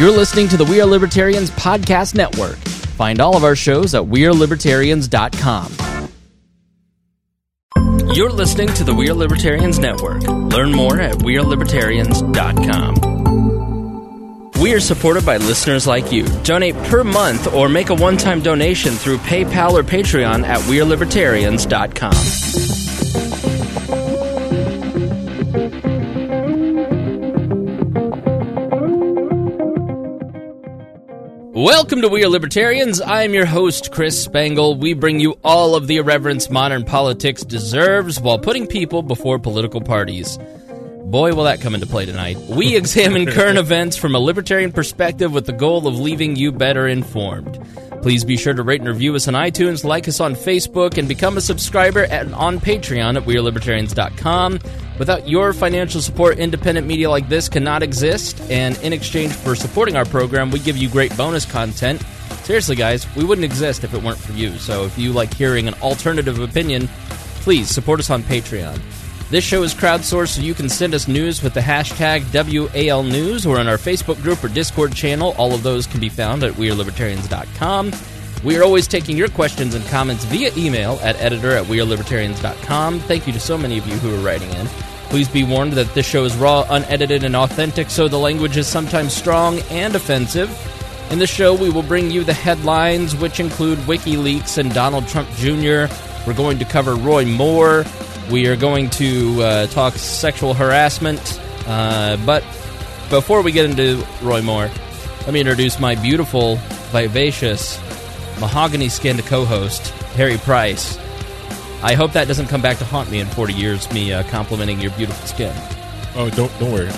You're listening to the We Are Libertarians Podcast Network. Find all of our shows at WeareLibertarians.com. You're listening to the We Are Libertarians Network. Learn more at WeareLibertarians.com. We are supported by listeners like you. Donate per month or make a one time donation through PayPal or Patreon at WeareLibertarians.com. Welcome to We Are Libertarians. I am your host, Chris Spangle. We bring you all of the irreverence modern politics deserves while putting people before political parties. Boy, will that come into play tonight. We examine current events from a libertarian perspective with the goal of leaving you better informed. Please be sure to rate and review us on iTunes, like us on Facebook, and become a subscriber at, on Patreon at WeareLibertarians.com. Without your financial support, independent media like this cannot exist, and in exchange for supporting our program, we give you great bonus content. Seriously, guys, we wouldn't exist if it weren't for you. So if you like hearing an alternative opinion, please support us on Patreon. This show is crowdsourced, so you can send us news with the hashtag WALNews or in our Facebook group or Discord channel. All of those can be found at WeareLibertarians.com. We are always taking your questions and comments via email at editor at WeareLibertarians.com. Thank you to so many of you who are writing in. Please be warned that this show is raw, unedited, and authentic, so the language is sometimes strong and offensive. In the show, we will bring you the headlines, which include WikiLeaks and Donald Trump Jr. We're going to cover Roy Moore. We are going to uh, talk sexual harassment. Uh, but before we get into Roy Moore, let me introduce my beautiful, vivacious, mahogany skinned co host, Harry Price. I hope that doesn't come back to haunt me in 40 years, me uh, complimenting your beautiful skin. Oh, don't don't worry.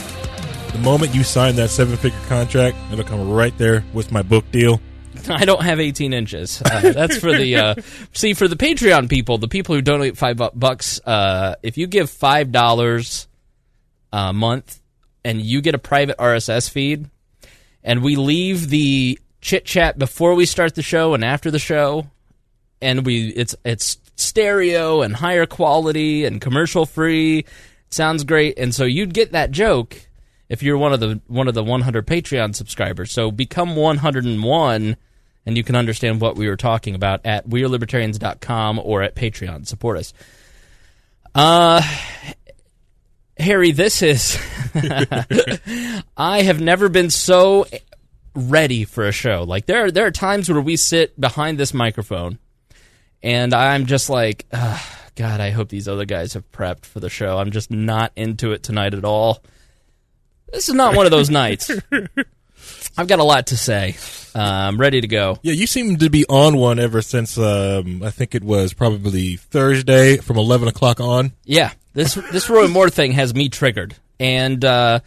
The moment you sign that seven figure contract, it'll come right there with my book deal. I don't have 18 inches. Uh, that's for the uh, see for the Patreon people, the people who donate five bucks. Uh, if you give five dollars a month and you get a private RSS feed, and we leave the chit chat before we start the show and after the show, and we it's it's stereo and higher quality and commercial free. Sounds great, and so you'd get that joke if you're one of the one of the 100 Patreon subscribers. So become 101 and you can understand what we were talking about at wearelibertarians.com or at Patreon. Support us. Uh Harry, this is I have never been so ready for a show. Like there are, there are times where we sit behind this microphone and I'm just like God, I hope these other guys have prepped for the show. I'm just not into it tonight at all. This is not one of those nights. I've got a lot to say. Uh, I'm ready to go. Yeah, you seem to be on one ever since um, I think it was probably Thursday from eleven o'clock on. Yeah, this this Roy Moore thing has me triggered, and uh,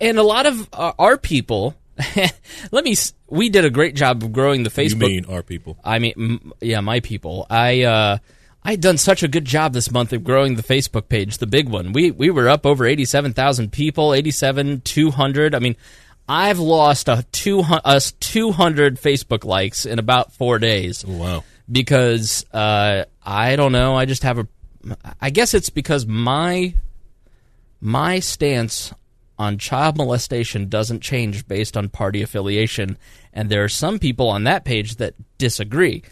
and a lot of our people. let me. We did a great job of growing the Facebook. You mean our people? I mean, m- yeah, my people. I uh, I done such a good job this month of growing the Facebook page, the big one. We we were up over eighty seven thousand people, eighty seven two hundred. I mean, I've lost a two us two hundred Facebook likes in about four days Wow. because uh, I don't know. I just have a. I guess it's because my my stance on child molestation doesn't change based on party affiliation, and there are some people on that page that disagree.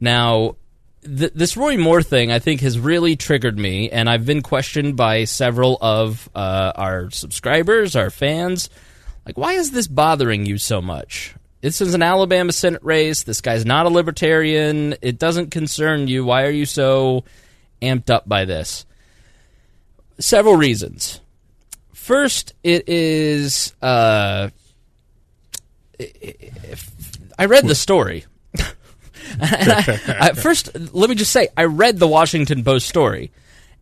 Now, th- this Roy Moore thing, I think, has really triggered me, and I've been questioned by several of uh, our subscribers, our fans. Like, why is this bothering you so much? This is an Alabama Senate race. This guy's not a libertarian. It doesn't concern you. Why are you so amped up by this? Several reasons. First, it is. Uh, I read the story. I, I, first, let me just say, I read the Washington Post story,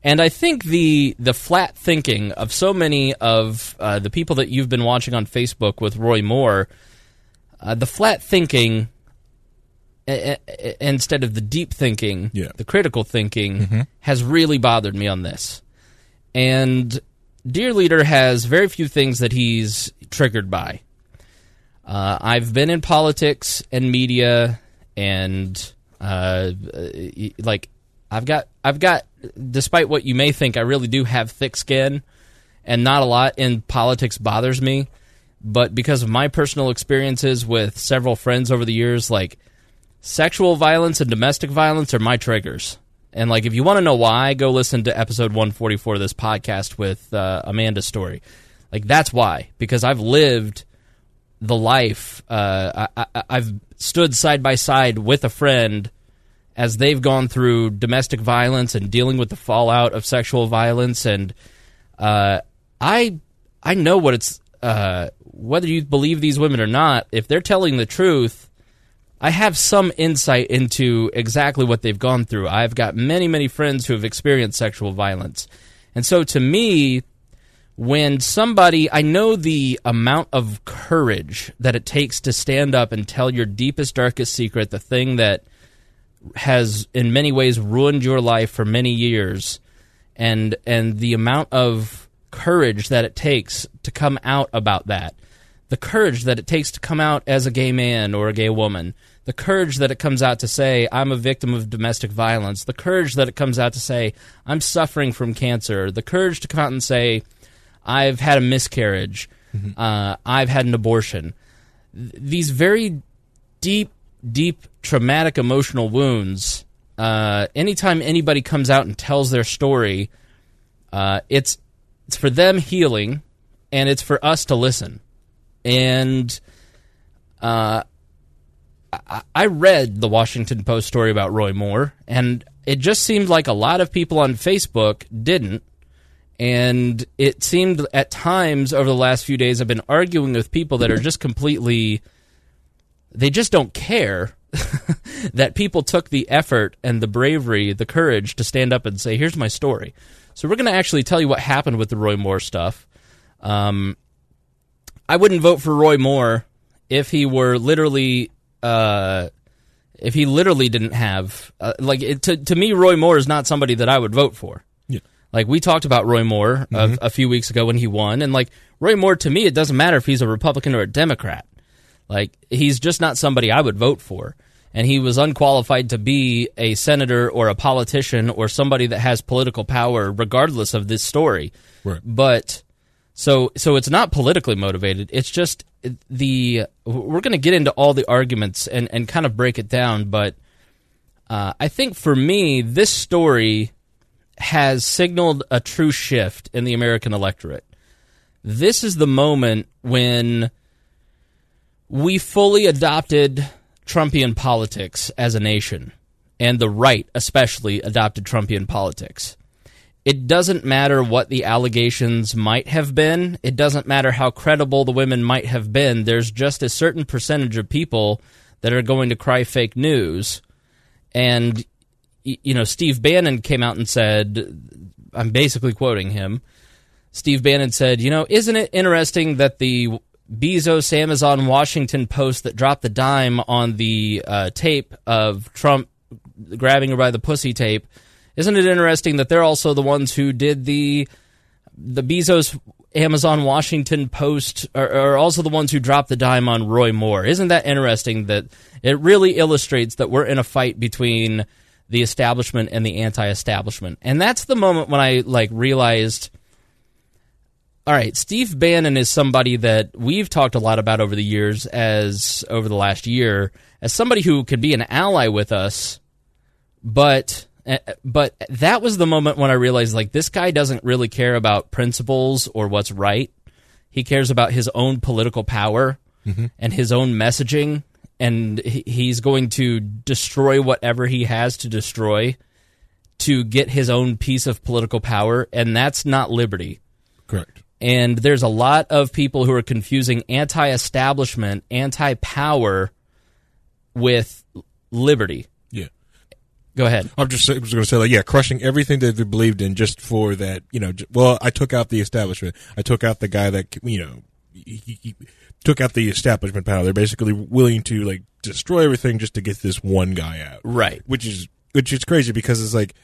and I think the the flat thinking of so many of uh, the people that you've been watching on Facebook with Roy Moore, uh, the flat thinking a- a- instead of the deep thinking, Yeah. the critical thinking, has really bothered me on this. And Dear Leader has very few things that he's triggered by. Uh, I've been in politics and media, and uh, like I've got, I've got. Despite what you may think, I really do have thick skin, and not a lot in politics bothers me. but because of my personal experiences with several friends over the years, like sexual violence and domestic violence are my triggers. And like, if you want to know why, go listen to episode 144 of this podcast with uh, Amanda Story. Like, that's why because I've lived the life. Uh, I, I've stood side by side with a friend as they've gone through domestic violence and dealing with the fallout of sexual violence, and uh, I I know what it's uh, whether you believe these women or not. If they're telling the truth, I have some insight into exactly what they've gone through. I've got many many friends who have experienced sexual violence, and so to me. When somebody, I know the amount of courage that it takes to stand up and tell your deepest, darkest secret, the thing that has in many ways ruined your life for many years and and the amount of courage that it takes to come out about that. The courage that it takes to come out as a gay man or a gay woman. The courage that it comes out to say i'm a victim of domestic violence. The courage that it comes out to say i'm suffering from cancer. The courage to come out and say i've had a miscarriage mm-hmm. uh, i've had an abortion Th- these very deep deep traumatic emotional wounds, uh, anytime anybody comes out and tells their story, uh, it's it's for them healing, and it's for us to listen. And uh, I, I read the Washington Post story about Roy Moore, and it just seemed like a lot of people on Facebook didn't. And it seemed at times over the last few days, I've been arguing with people that are just completely, they just don't care that people took the effort and the bravery, the courage to stand up and say, "Here's my story." So we're going to actually tell you what happened with the Roy Moore stuff. Um, I wouldn't vote for Roy Moore if he were literally, uh, if he literally didn't have uh, like it, to to me, Roy Moore is not somebody that I would vote for. Like we talked about Roy Moore mm-hmm. a, a few weeks ago when he won, and like Roy Moore to me, it doesn't matter if he's a Republican or a Democrat. Like he's just not somebody I would vote for. And he was unqualified to be a senator or a politician or somebody that has political power, regardless of this story. Right. But so so it's not politically motivated. It's just the we're going to get into all the arguments and and kind of break it down. But uh, I think for me, this story has signaled a true shift in the American electorate. This is the moment when we fully adopted Trumpian politics as a nation, and the right especially adopted Trumpian politics. It doesn't matter what the allegations might have been. It doesn't matter how credible the women might have been. There's just a certain percentage of people that are going to cry fake news. And, you know, Steve Bannon came out and said, I'm basically quoting him. Steve Bannon said, you know, isn't it interesting that the Bezos Amazon Washington Post that dropped the dime on the uh, tape of Trump grabbing her by the pussy tape. Isn't it interesting that they're also the ones who did the the Bezos Amazon Washington Post are, are also the ones who dropped the dime on Roy Moore? Isn't that interesting that it really illustrates that we're in a fight between the establishment and the anti-establishment? And that's the moment when I like realized all right, Steve Bannon is somebody that we've talked a lot about over the years, as over the last year, as somebody who could be an ally with us, but eh, but that was the moment when I realized like this guy doesn't really care about principles or what's right. He cares about his own political power mm-hmm. and his own messaging, and he's going to destroy whatever he has to destroy to get his own piece of political power, and that's not liberty. Correct. And there's a lot of people who are confusing anti establishment, anti power with liberty. Yeah. Go ahead. I'm just was going to say, like, yeah, crushing everything that they believed in just for that, you know, well, I took out the establishment. I took out the guy that, you know, he, he took out the establishment power. They're basically willing to, like, destroy everything just to get this one guy out. Right. Which is, which is crazy because it's like,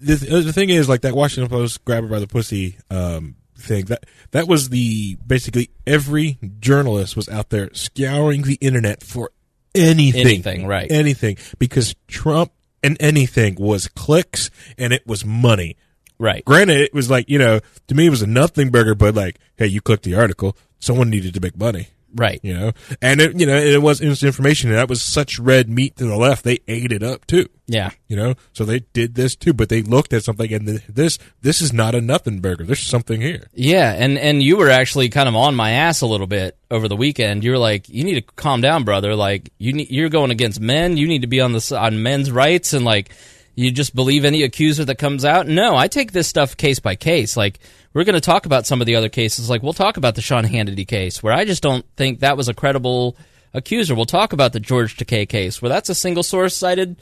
the, the thing is, like that Washington Post grab her by the pussy um, thing. That that was the basically every journalist was out there scouring the internet for anything, anything, right? Anything because Trump and anything was clicks and it was money. Right. Granted, it was like you know to me it was a nothing burger, but like, hey, you clicked the article, someone needed to make money. Right. You know, and it, you know, it was instant information, and that was such red meat to the left. They ate it up too. Yeah. You know, so they did this too, but they looked at something, and th- this this is not a nothing burger. There's something here. Yeah, and and you were actually kind of on my ass a little bit over the weekend. You were like, "You need to calm down, brother. Like, you need, you're going against men. You need to be on the on men's rights, and like, you just believe any accuser that comes out." No, I take this stuff case by case. Like, we're going to talk about some of the other cases. Like, we'll talk about the Sean Hannity case, where I just don't think that was a credible accuser. We'll talk about the George Takei case, where that's a single source cited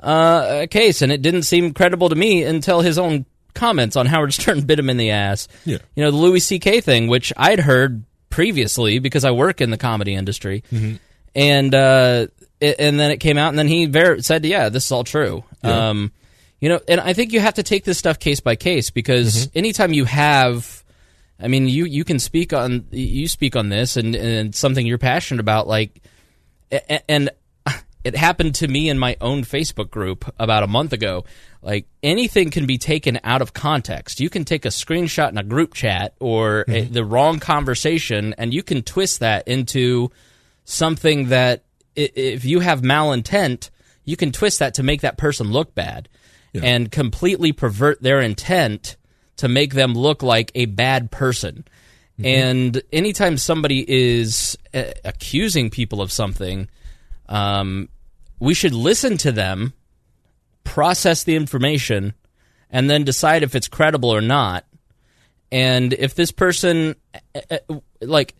uh, case, and it didn't seem credible to me until his own comments on Howard Stern bit him in the ass. Yeah. You know, the Louis C.K. thing, which I'd heard previously because I work in the comedy industry, and uh, it, and then it came out, and then he ver- said, "Yeah, this is all true." Um, you know, and I think you have to take this stuff case by case because anytime you have, I mean, you you can speak on you speak on this and and something you're passionate about, like and it happened to me in my own Facebook group about a month ago. Like anything can be taken out of context. You can take a screenshot in a group chat or a, the wrong conversation, and you can twist that into something that, if you have malintent, you can twist that to make that person look bad and completely pervert their intent to make them look like a bad person. And anytime somebody is uh, accusing people of something, um, we should listen to them, process the information, and then decide if it's credible or not. And if this person, uh, uh, like,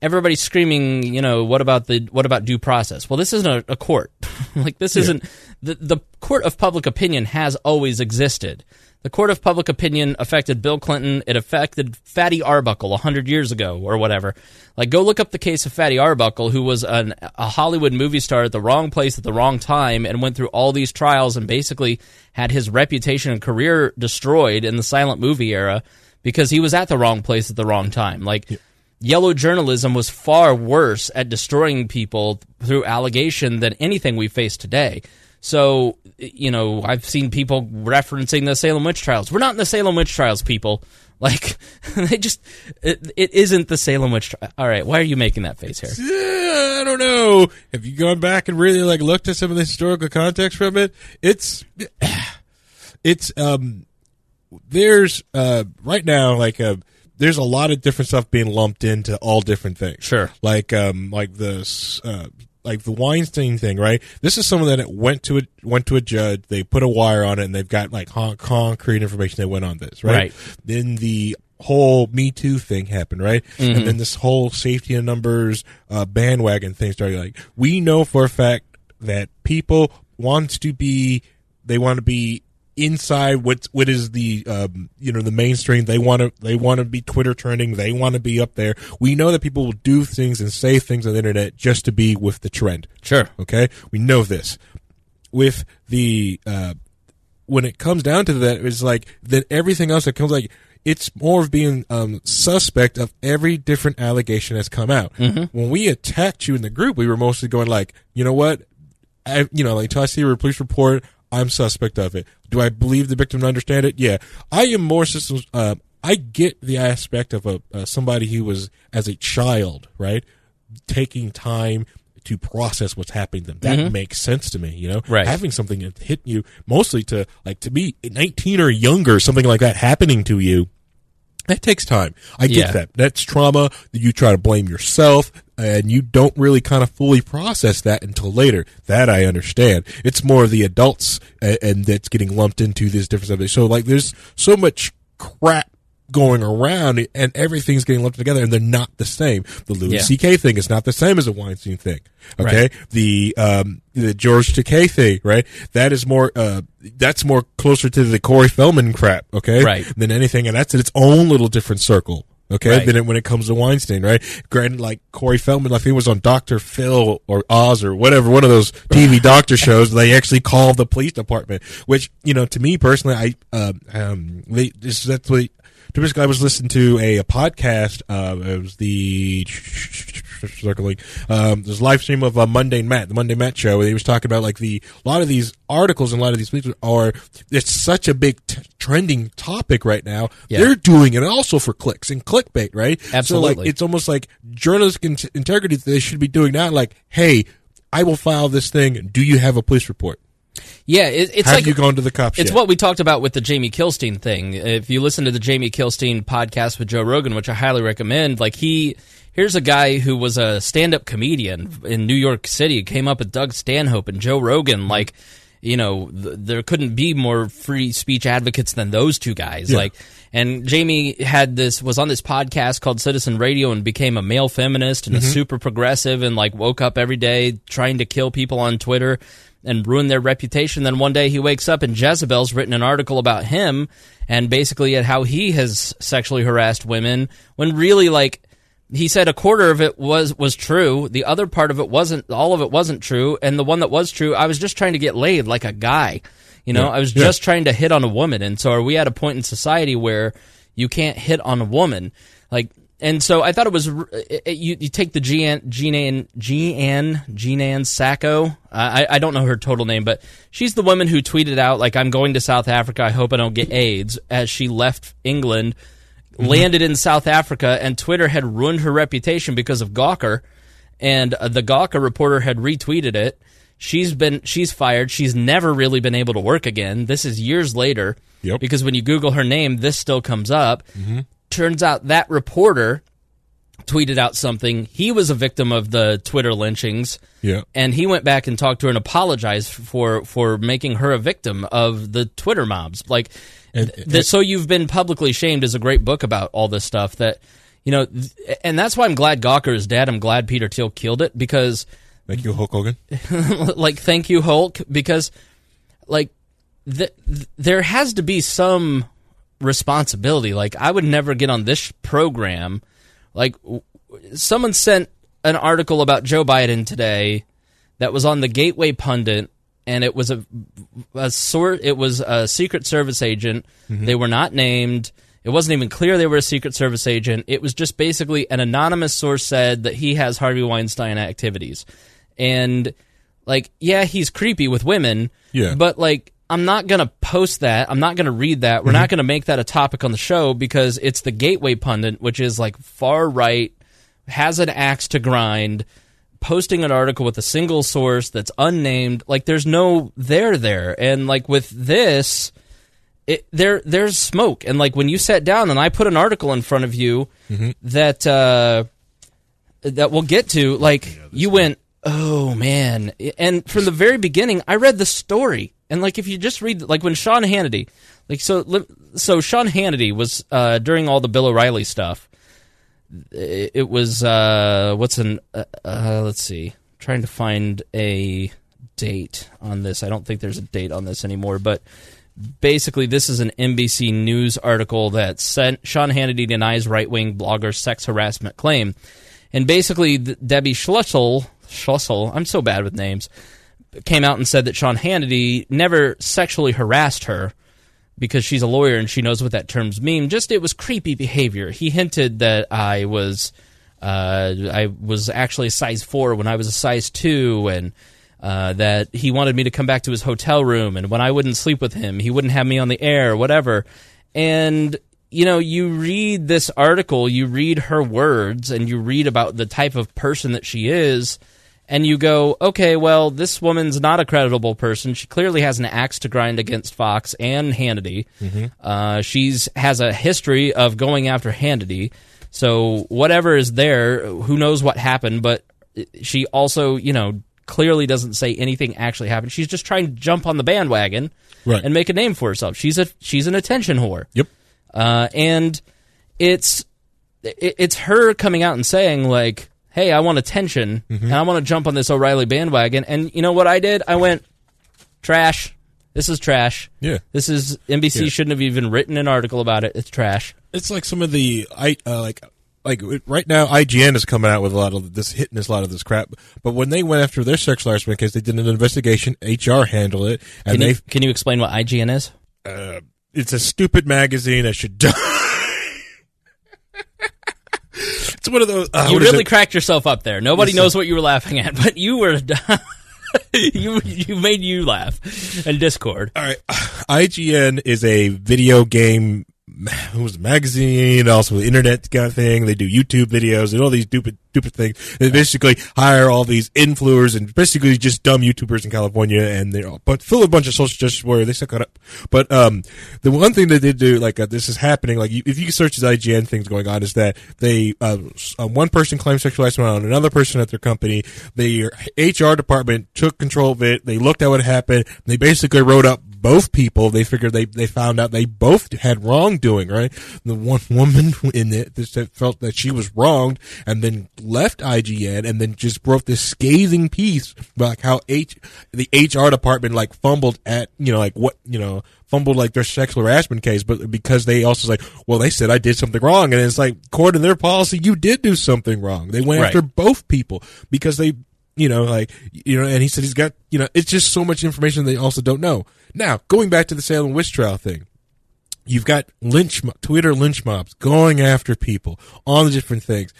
everybody's screaming, you know, what about the what about due process? Well, this isn't a, a court. like this isn't the the court of public opinion has always existed. The court of public opinion affected Bill Clinton. It affected Fatty Arbuckle hundred years ago or whatever. Like, go look up the case of Fatty Arbuckle, who was an, a Hollywood movie star at the wrong place at the wrong time, and went through all these trials and basically had his reputation and career destroyed in the silent movie era because he was at the wrong place at the wrong time. Like yellow journalism was far worse at destroying people through allegation than anything we face today. So, you know, I've seen people referencing the Salem witch trials. We're not in the Salem witch trials, people. Like, they just, it, it isn't the Salem witch trial. All right, why are you making that face here? Yeah, I don't know. Have you gone back and really like looked at some of the historical context from it? It's it's um there's uh right now like uh there's a lot of different stuff being lumped into all different things. Sure. Like um like the uh like the Weinstein thing, right? This is someone that went to a went to a judge. They put a wire on it, and they've got like con- concrete information that went on this, right? Right. Then the whole Me Too thing happened, right? And then this whole safety in numbers uh, bandwagon thing started. Like we know for a fact that people want to be, they want to be inside what what is the um, you know the mainstream. They want to they want to be Twitter trending. They want to be up there. We know that people will do things and say things on the internet just to be with the trend. Sure. Okay, we know this. With the uh, when it comes down to that, it's like that everything else that comes like it's more of being um, suspect of every different allegation that's come out. When we attacked you in the group, we were mostly going like, you know what, I, you know, like until I see a police report, I'm suspect of it. Do I believe the victim to understand it? Yeah, I am more systems. Uh, I get the aspect of a uh, somebody who was as a child, right, taking time to process what's happening to them. That makes sense to me. You know, Right. having something that hit you mostly to like to be 19 or younger, something like that happening to you. That takes time. I get Yeah. that. That's trauma that you try to blame yourself and you don't really kind of fully process that until later. That I understand. It's more of the adults and, and that's getting lumped into this different subject. So like there's so much crap going around and everything's getting lumped together and they're not the same. The Louis Yeah. C.K. thing is not the same as a Weinstein thing. Okay. Right. The, um, the George Takei thing, right? That is more, uh, that's more closer to the Corey Feldman crap. Okay. Right. Than anything. And that's in its own little different circle. Okay. Right. Than it, when it comes to Weinstein, right? Granted, like Corey Feldman, I think it was on Dr. Phil or Oz or whatever, one of those TV doctor shows. They actually called the police department, which, you know, to me personally, I, um, um, they, this, that's what, Basically, I was listening to a, a podcast. Uh, it was the circling. Um, there's live stream of uh, Monday Matt, the Monday Matt show, and he was talking about like the a lot of these articles and a lot of these tweets are it's such a big t- trending topic right now. Yeah. They're doing it also for clicks and clickbait, right? Absolutely. So like it's almost like journalistic in- integrity that they should be doing now. Like, hey, I will file this thing. Do you have a police report? Yeah, it, it's Have like you gone to the cops? It's yet? what we talked about with the Jamie Kilstein thing. If you listen to the Jamie Kilstein podcast with Joe Rogan, which I highly recommend, like he here's a guy who was a stand-up comedian in New York City, came up with Doug Stanhope and Joe Rogan, like you know, th- there couldn't be more free speech advocates than those two guys. Yeah. Like, and Jamie had this was on this podcast called Citizen Radio and became a male feminist and a mm-hmm. super progressive and like woke up every day trying to kill people on Twitter and ruin their reputation. Then one day he wakes up and Jezebel's written an article about him and basically at how he has sexually harassed women when really like he said a quarter of it was was true. The other part of it wasn't all of it wasn't true. And the one that was true i was just trying to get laid like a guy you know Yeah. i was Yeah. just trying to hit on a woman. And so are we at a point in society where you can't hit on a woman? Like and so I thought it was it, it- you, you take the Jean Sacco. I I don't know her total name but she's the woman who tweeted out like I'm going to South Africa. I hope I don't get AIDS. As she left England landed in South Africa, and Twitter had ruined her reputation because of Gawker, and uh, the Gawker reporter had retweeted it. She's been she's fired. She's never really been able to work again. This is years later. Yep. Because when you Google her name, this still comes up. Mm-hmm. Turns out that reporter tweeted out something. He was a victim of the Twitter lynchings Yeah. and he went back and talked to her and apologized for for making her a victim of the Twitter mobs. Like, And- the, so you've been publicly shamed is a great book about all this stuff. That you know, and that's why I'm glad Gawker is dead. I'm glad Peter Thiel killed it because, Thank you, Hulk Hogan. like, thank you Hulk because, like, th- th- there has to be some responsibility. Like, I would never get on this program. Like, w- someone sent an article about Joe Biden today that was on the Gateway Pundit, and it was a, a sort. It was a Secret Service agent. Mm-hmm. They were not named. It wasn't even clear they were a Secret Service agent. It was just basically an anonymous source said that he has Harvey Weinstein activities, and like, yeah, he's creepy with women. Yeah. but like. I'm not going to post that. I'm not going to read that. We're not going to make that a topic on the show because it's the Gateway Pundit, which is like far right, has an axe to grind, posting an article with a single source that's unnamed. Like there's no there there. And like with this, it, there there's smoke. And like when you sat down and I put an article in front of you that uh, that we'll get to, like you went, oh man. And from the very beginning, I read the story. And like if you just read, like when Sean Hannity, like so, so Sean Hannity was uh, during all the Bill O'Reilly stuff it was uh what's an uh, uh let's see trying to find a date on this i don't think there's a date on this anymore but basically this is an nbc news article that sent sean hannity denies right-wing blogger sex harassment claim and basically debbie schlussel schlussel i'm so bad with names came out and said that sean hannity never sexually harassed her because she's a lawyer and she knows what that terms mean. Just it was creepy behavior. He hinted that I was uh, I was actually a size four when I was a size two, and uh, that he wanted me to come back to his hotel room, and when I wouldn't sleep with him, he wouldn't have me on the air, whatever. And you know, you read this article, you read her words, and you read about the type of person that she is and you go, okay, well, this woman's not a creditable person. She clearly has an axe to grind against Fox and Hannity. Uh, she's has a history of going after Hannity. So whatever is there, who knows what happened? But she also, you know, clearly doesn't say anything actually happened. She's just trying to jump on the bandwagon Right. and make a name for herself. She's a she's an attention whore Yep. uh, and it's it, it's her coming out and saying like, "Hey, I want attention, and I want to jump on this O'Reilly bandwagon." And you know what I did? I went trash. This is trash. Yeah. This is NBC Yeah. shouldn't have even written an article about it. It's trash. It's like some of the I uh, like like right now IGN is coming out with a lot of this hitting this a lot of this crap. But when they went after their sexual harassment case, they did an investigation. HR handled it, and Can they you, can you explain what IGN is? uh, it's a stupid magazine that should die. It's one of those. Uh, you really cracked yourself up there. Nobody knows what you were laughing at, but you were. you you made you laugh in Discord. All right, IGN is a video game it was magazine, also the internet kind of thing. They do YouTube videos and all these stupid, stupid things. They basically hire all these influencers and basically just dumb YouTubers in California, and they're all, but fill a bunch of social justice warriors. They suck it up. But um, the one thing that they do, like uh, this is happening, like you, if you search the IGN things going on, is that they uh, uh, one person claims sexual harassment on another person at their company. The HR department took control of it. They looked at what happened. They basically wrote up both people. They figured they they found out they both had wrongdoing. Right, the one woman in it that felt that she was wronged, and then left IGN, and then just wrote this scathing piece about like how H the HR department like fumbled at you know like what you know fumbled like their sexual harassment case, but because they also like, well, they said I did something wrong, and it's like, according to their policy, you did do something wrong. They went Right. after both people because they, you know, like, you know, and he said he's got, you know, it's just so much information they also don't know. Now, going back to the Salem witch trial thing, you've got lynch Twitter lynch mobs going after people on the different things,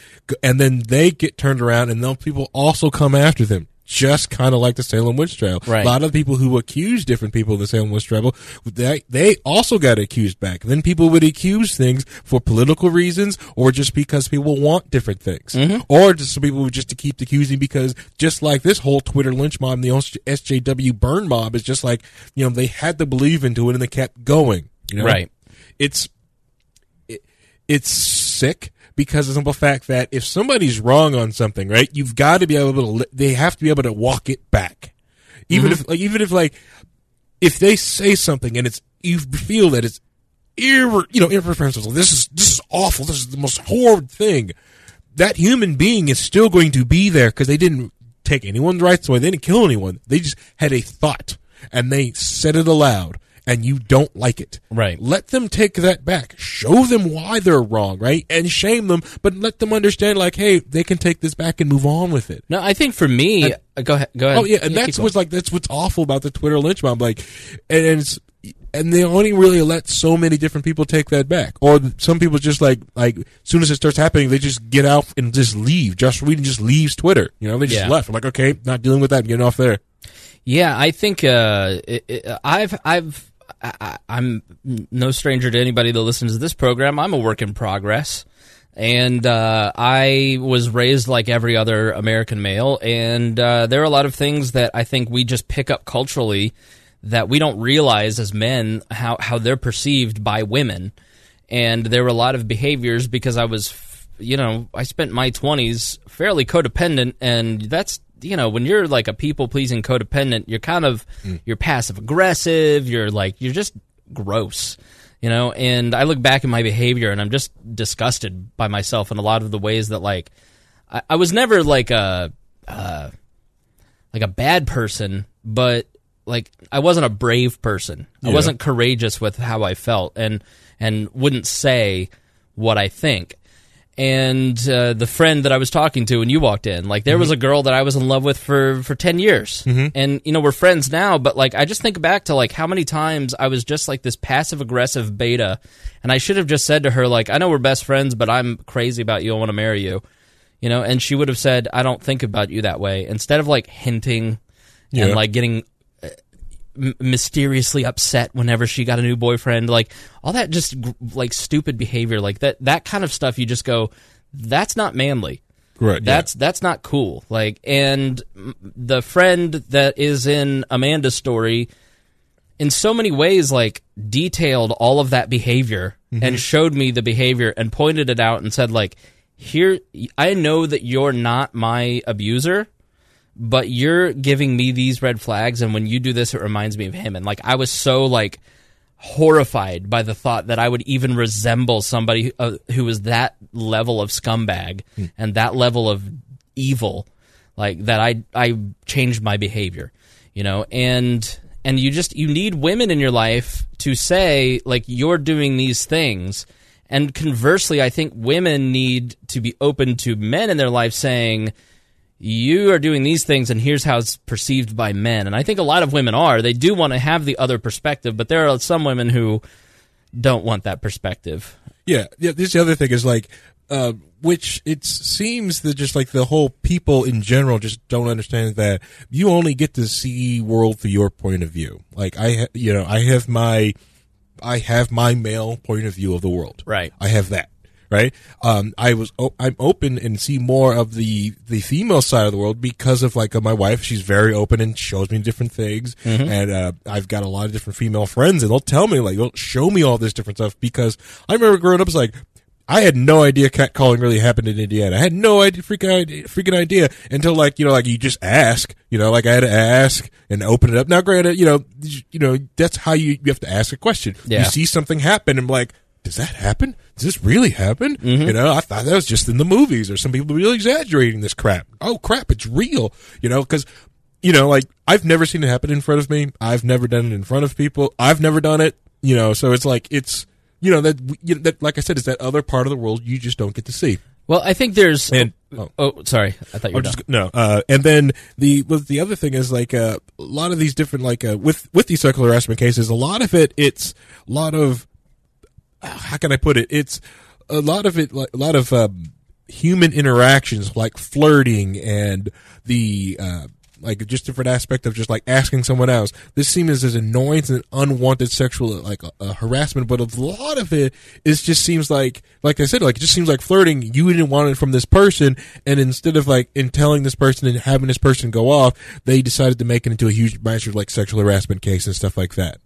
and then they get turned around, and then people also come after them. Just kind of like the Salem witch trial. Right. A lot of the people who accused different people of the Salem witch trial, they they also got accused back. Then people would accuse things for political reasons, or just because people want different things, mm-hmm. or just some people would just to keep accusing because just like this whole Twitter lynch mob and the SJW burn mob is just like you know they had to believe into it and they kept going. You know? Right. it's it, it's sick because of the simple fact that if somebody's wrong on something, right, you've got to be able to. li- They have to be able to walk it back, even mm-hmm. if like even if like if they say something and it's you feel that it's irre, you know irrepressible. This is this is awful. This is the most horrid thing. That human being is still going to be there because they didn't take anyone's rights away. They didn't kill anyone. They just had a thought and they said it aloud. And you don't like it. Right. Let them take that back. Show them why they're wrong, right? And shame them, but let them understand, like, hey, they can take this back and move on with it. No, I think for me, uh, go ahead. Go ahead. Oh yeah, and keep that's what's like that's what's awful about the Twitter lynch mob. Like, and, and it's and they only really let so many different people take that back, or some people just like like as soon as it starts happening, they just get out and just leave. Josh Whedon just leaves Twitter. You know, they just Yeah. left. I'm like, okay, not dealing with that. I'm getting off there. Yeah, I think uh, it, it, I've I've I, I'm no stranger to anybody that listens to this program. I'm a work in progress, and uh, I was raised like every other American male, and uh, there are a lot of things that I think we just pick up culturally that we don't realize as men how how they're perceived by women, and there were a lot of behaviors because I was you know, I spent my 20s fairly codependent and that's you know, when you're like a people pleasing codependent, you're kind of you're passive aggressive, you're like you're just gross. You know, and I look back at my behavior and I'm just disgusted by myself in a lot of the ways that like I, I was never like a uh, like a bad person, but like I wasn't a brave person. I wasn't courageous with how I felt and and wouldn't say what I think. And uh, the friend that I was talking to when you walked in, like there was a girl that I was in love with for for 10 years. And you know, we're friends now, but like I just think back to like how many times I was just like this passive aggressive beta and I should have just said to her like I know we're best friends, but I'm crazy about you. I want to marry you you know and she would have said i don't think about you that way instead of like hinting Yeah. and like getting m- mysteriously upset whenever she got a new boyfriend. Like all that just like stupid behavior like that that kind of stuff you just go that's not manly. Right. that's that's not cool. Like and the friend that is in amanda's story in so many ways like detailed all of that behavior mm-hmm. and showed me the behavior and pointed it out and said like here i know that you're not my abuser but you're giving me these red flags and when you do this it reminds me of him. And like i was so like horrified by the thought that i would even resemble somebody uh, who was that level of scumbag and that level of evil like that i i changed my behavior you know? And and you just you need women in your life to say like you're doing these things. And conversely i think women need to be open to men in their life saying you are doing these things and here's how it's perceived by men and i think a lot of women are they do want to have the other perspective but there are some women who don't want that perspective Yeah, yeah. This the other thing is like uh, which it seems that just like the whole people in general just don't understand that you only get to see world through your point of view. Like I, ha- you know, I have my, I have my male point of view of the world. Right. I have that. Right. Um, I was, o- I'm open and see more of the, the female side of the world because of like uh, my wife. She's very open and shows me different things. And, uh, I've got a lot of different female friends and they'll tell me like, they'll show me all this different stuff because I remember growing up, it's like, I had no idea catcalling really happened in Indiana. I had no idea, freaking idea, freaking idea until like, you know, like you just ask, you know, like I had to ask and open it up. Now, granted, you know, you know, that's how you, you have to ask a question. Yeah. You see something happen and I'm like, does that happen? Does this really happen? You know, I thought that was just in the movies or some people really exaggerating this crap. Oh crap, it's real. You know, cause, you know, like I've never seen it happen in front of me. I've never done it in front of people. I've never done it, you know, so it's like, it's, you know, that, you know, that, like I said, it's that other part of the world you just don't get to see. Well, I think there's. And- oh, oh. sorry. I thought you were done. just no. Uh, and then the well, the other thing is like uh, a lot of these different like uh, with with these sexual harassment cases, a lot of it it's a lot of how can I put it? It's a lot of it like a lot of um, human interactions like flirting and the uh, like just different aspect of just like asking someone else. This seems as annoyance and unwanted sexual like uh, harassment, but a lot of it is just seems like like I said, like it just seems like flirting. You didn't want it from this person, and instead of like in telling this person and having this person go off, they decided to make it into a huge massive like sexual harassment case and stuff like that.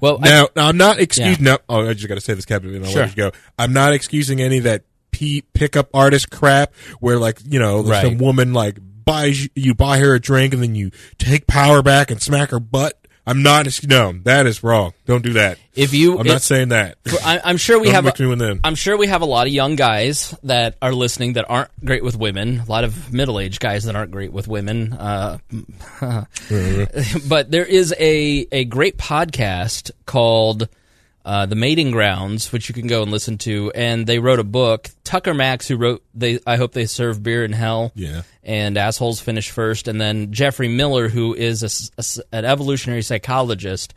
Well, I- Now, now I'm not excusing. Yeah. No, oh, I just got to say this, Captain, and I'll Sure. let you go. I'm not excusing any of that p pickup artist crap where like you know Right. some woman like buys you buy her a drink and then you take power back and smack her butt. I'm not. No, that is wrong. Don't do that. if you, I'm if- not saying that. I, I'm sure we have. A. I'm sure we have a lot of young guys that are listening that aren't great with women. A lot of middle-aged guys that aren't great with women. Uh, but there is a a great podcast called uh, "The Mating Grounds," which you can go and listen to. And they wrote a book. Tucker Max, who wrote "They," I hope they serve beer in hell. Yeah. And assholes finish first, and then Geoffrey Miller, who is a a an evolutionary psychologist.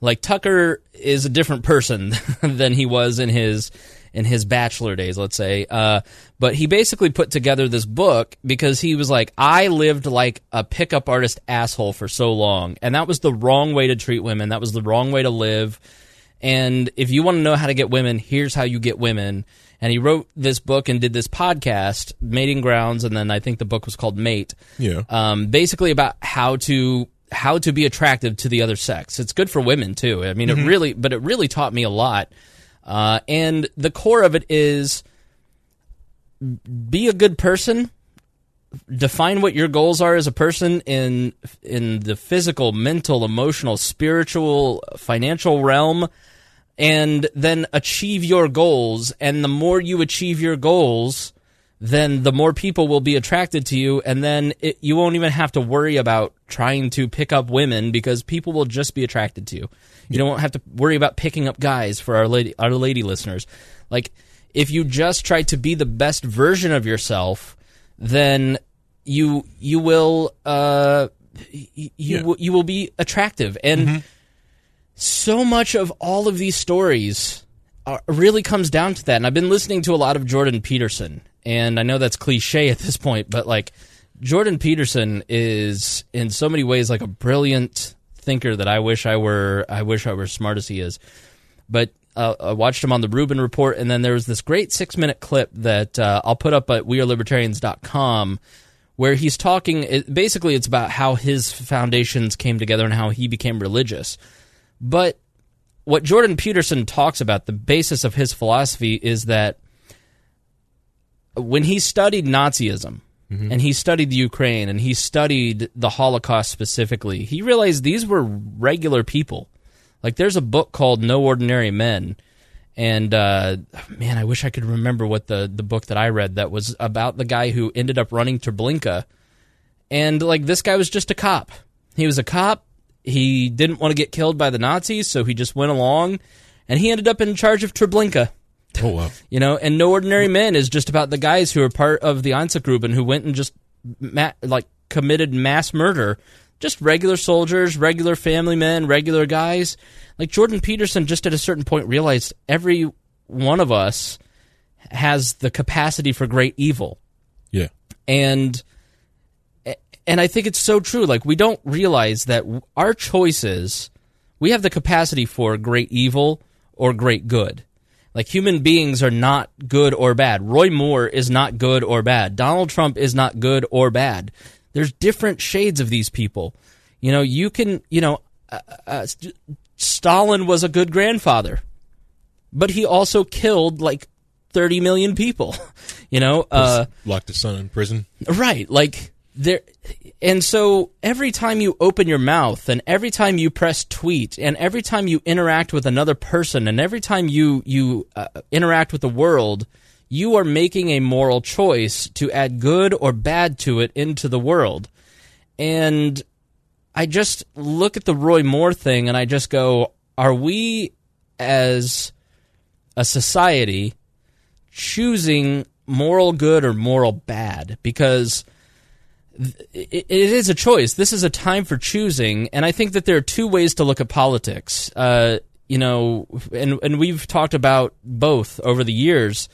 Like Tucker is a different person than he was in his in his bachelor days, let's say. Uh, but he basically put together this book because he was like, I lived like a pickup artist asshole for so long, and that was the wrong way to treat women. That was the wrong way to live. And if you want to know how to get women, here's how you get women. And he wrote this book and did this podcast, Mating Grounds, and then I think the book was called Mate. Yeah. Um, basically about how to how to be attractive to the other sex. It's good for women too. I mean, it really, but it really taught me a lot. Uh, and the core of it is be a good person. Define what your goals are as a person in in the physical, mental, emotional, spiritual, financial realm and then achieve your goals. And the more you achieve your goals, then the more people will be attracted to you. And then it, you won't even have to worry about trying to pick up women because people will just be attracted to you. You don't have to worry about picking up guys for our lady, our lady listeners. Like, if you just try to be the best version of yourself, then you you will uh you Yeah. you will be attractive and so much of all of these stories are, really comes down to that. And I've been listening to a lot of Jordan Peterson, and I know that's cliche at this point, but like Jordan Peterson is in so many ways like a brilliant thinker that I wish I were. I wish I were smart as he is. But uh, I watched him on the Rubin Report, and then there was this great six minute clip that uh, I'll put up at wearelibertarians.com where he's talking. It, basically, it's about how his foundations came together and how he became religious. But what Jordan Peterson talks about, the basis of his philosophy is that when he studied Nazism and he studied the Ukraine and he studied the Holocaust specifically, he realized these were regular people. Like there's a book called No Ordinary Men. And uh, man, I wish I could remember what the, the book that I read that was about the guy who ended up running Treblinka. And like this guy was just a cop. He was a cop. He didn't want to get killed by the Nazis, so he just went along, and he ended up in charge of Treblinka. Oh wow. You know, and No Ordinary Men is just about the guys who are part of the Einsatzgruppen who went and just ma- like committed mass murder. Just regular soldiers, regular family men, regular guys. Like Jordan Peterson just at a certain point realized every one of us has the capacity for great evil Yeah. and and I think it's so true. Like we don't realize that our choices, we have the capacity for great evil or great good. Like human beings are not good or bad. Roy Moore is not good or bad. Donald Trump is not good or bad. There's different shades of these people. You know, you can, you know, uh, uh, Stalin was a good grandfather, but he also killed like 30 million people. You know, uh, Locked his son in prison. Right. Like there and so every time you open your mouth and every time you press tweet and every time you interact with another person and every time you you uh, interact with the world, you are making a moral choice to add good or bad to it into the world. And I just look at the Roy Moore thing and I just go, are we as a society choosing moral good or moral bad? Because it, is a choice. This is a time for choosing, and I think that there are two ways to look at politics. Uh, you know, and and we've talked about both over the years.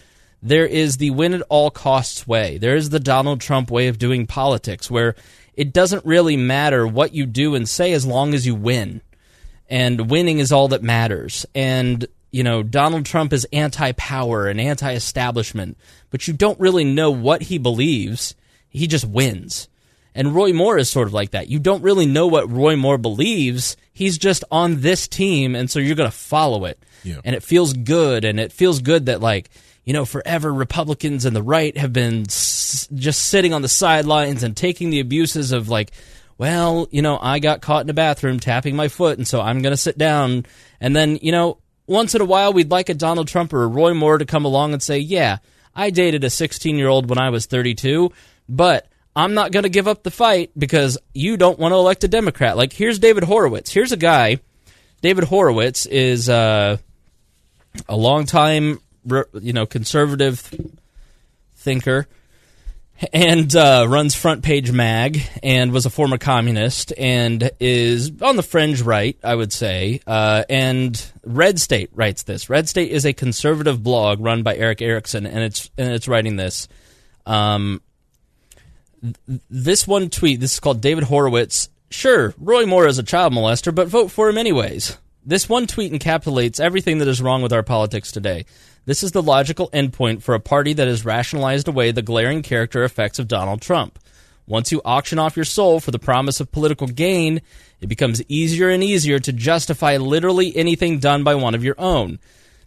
There is the win at all costs way. There is the Donald Trump way of doing politics, where it doesn't really matter what you do and say as long as you win, and winning is all that matters. And you know, Donald Trump is anti-power and anti-establishment, but you don't really know what he believes. He just wins. And Roy Moore is sort of like that. You don't really know what Roy Moore believes. He's just on this team, and so you're going to follow it. Yeah. And it feels good, and it feels good that, like, you know, forever Republicans and the right have been s- just sitting on the sidelines and taking the abuses of, like, well, you know, I got caught in a bathroom tapping my foot, and so I'm going to sit down. And then, you know, once in a while, we'd like a Donald Trump or a Roy Moore to come along and say, yeah, I dated a 16 year old when I was 32, but I'm not going to give up the fight because you don't want to elect a Democrat. Like, here's David Horowitz. Here's a guy. David Horowitz is uh, a longtime, you know, conservative thinker and uh, runs Front Page Mag and was a former communist and is on the fringe right, I would say. Uh, and Red State writes this. Red State is a conservative blog run by Erick Erickson, and it's and it's writing this. Um, this one tweet, this is called David Horowitz. Sure, Roy Moore is a child molester, but vote for him anyways. This one tweet encapsulates everything that is wrong with our politics today. This is the logical endpoint for a party that has rationalized away the glaring character effects of Donald Trump. Once you auction off your soul for the promise of political gain, it becomes easier and easier to justify literally anything done by one of your own.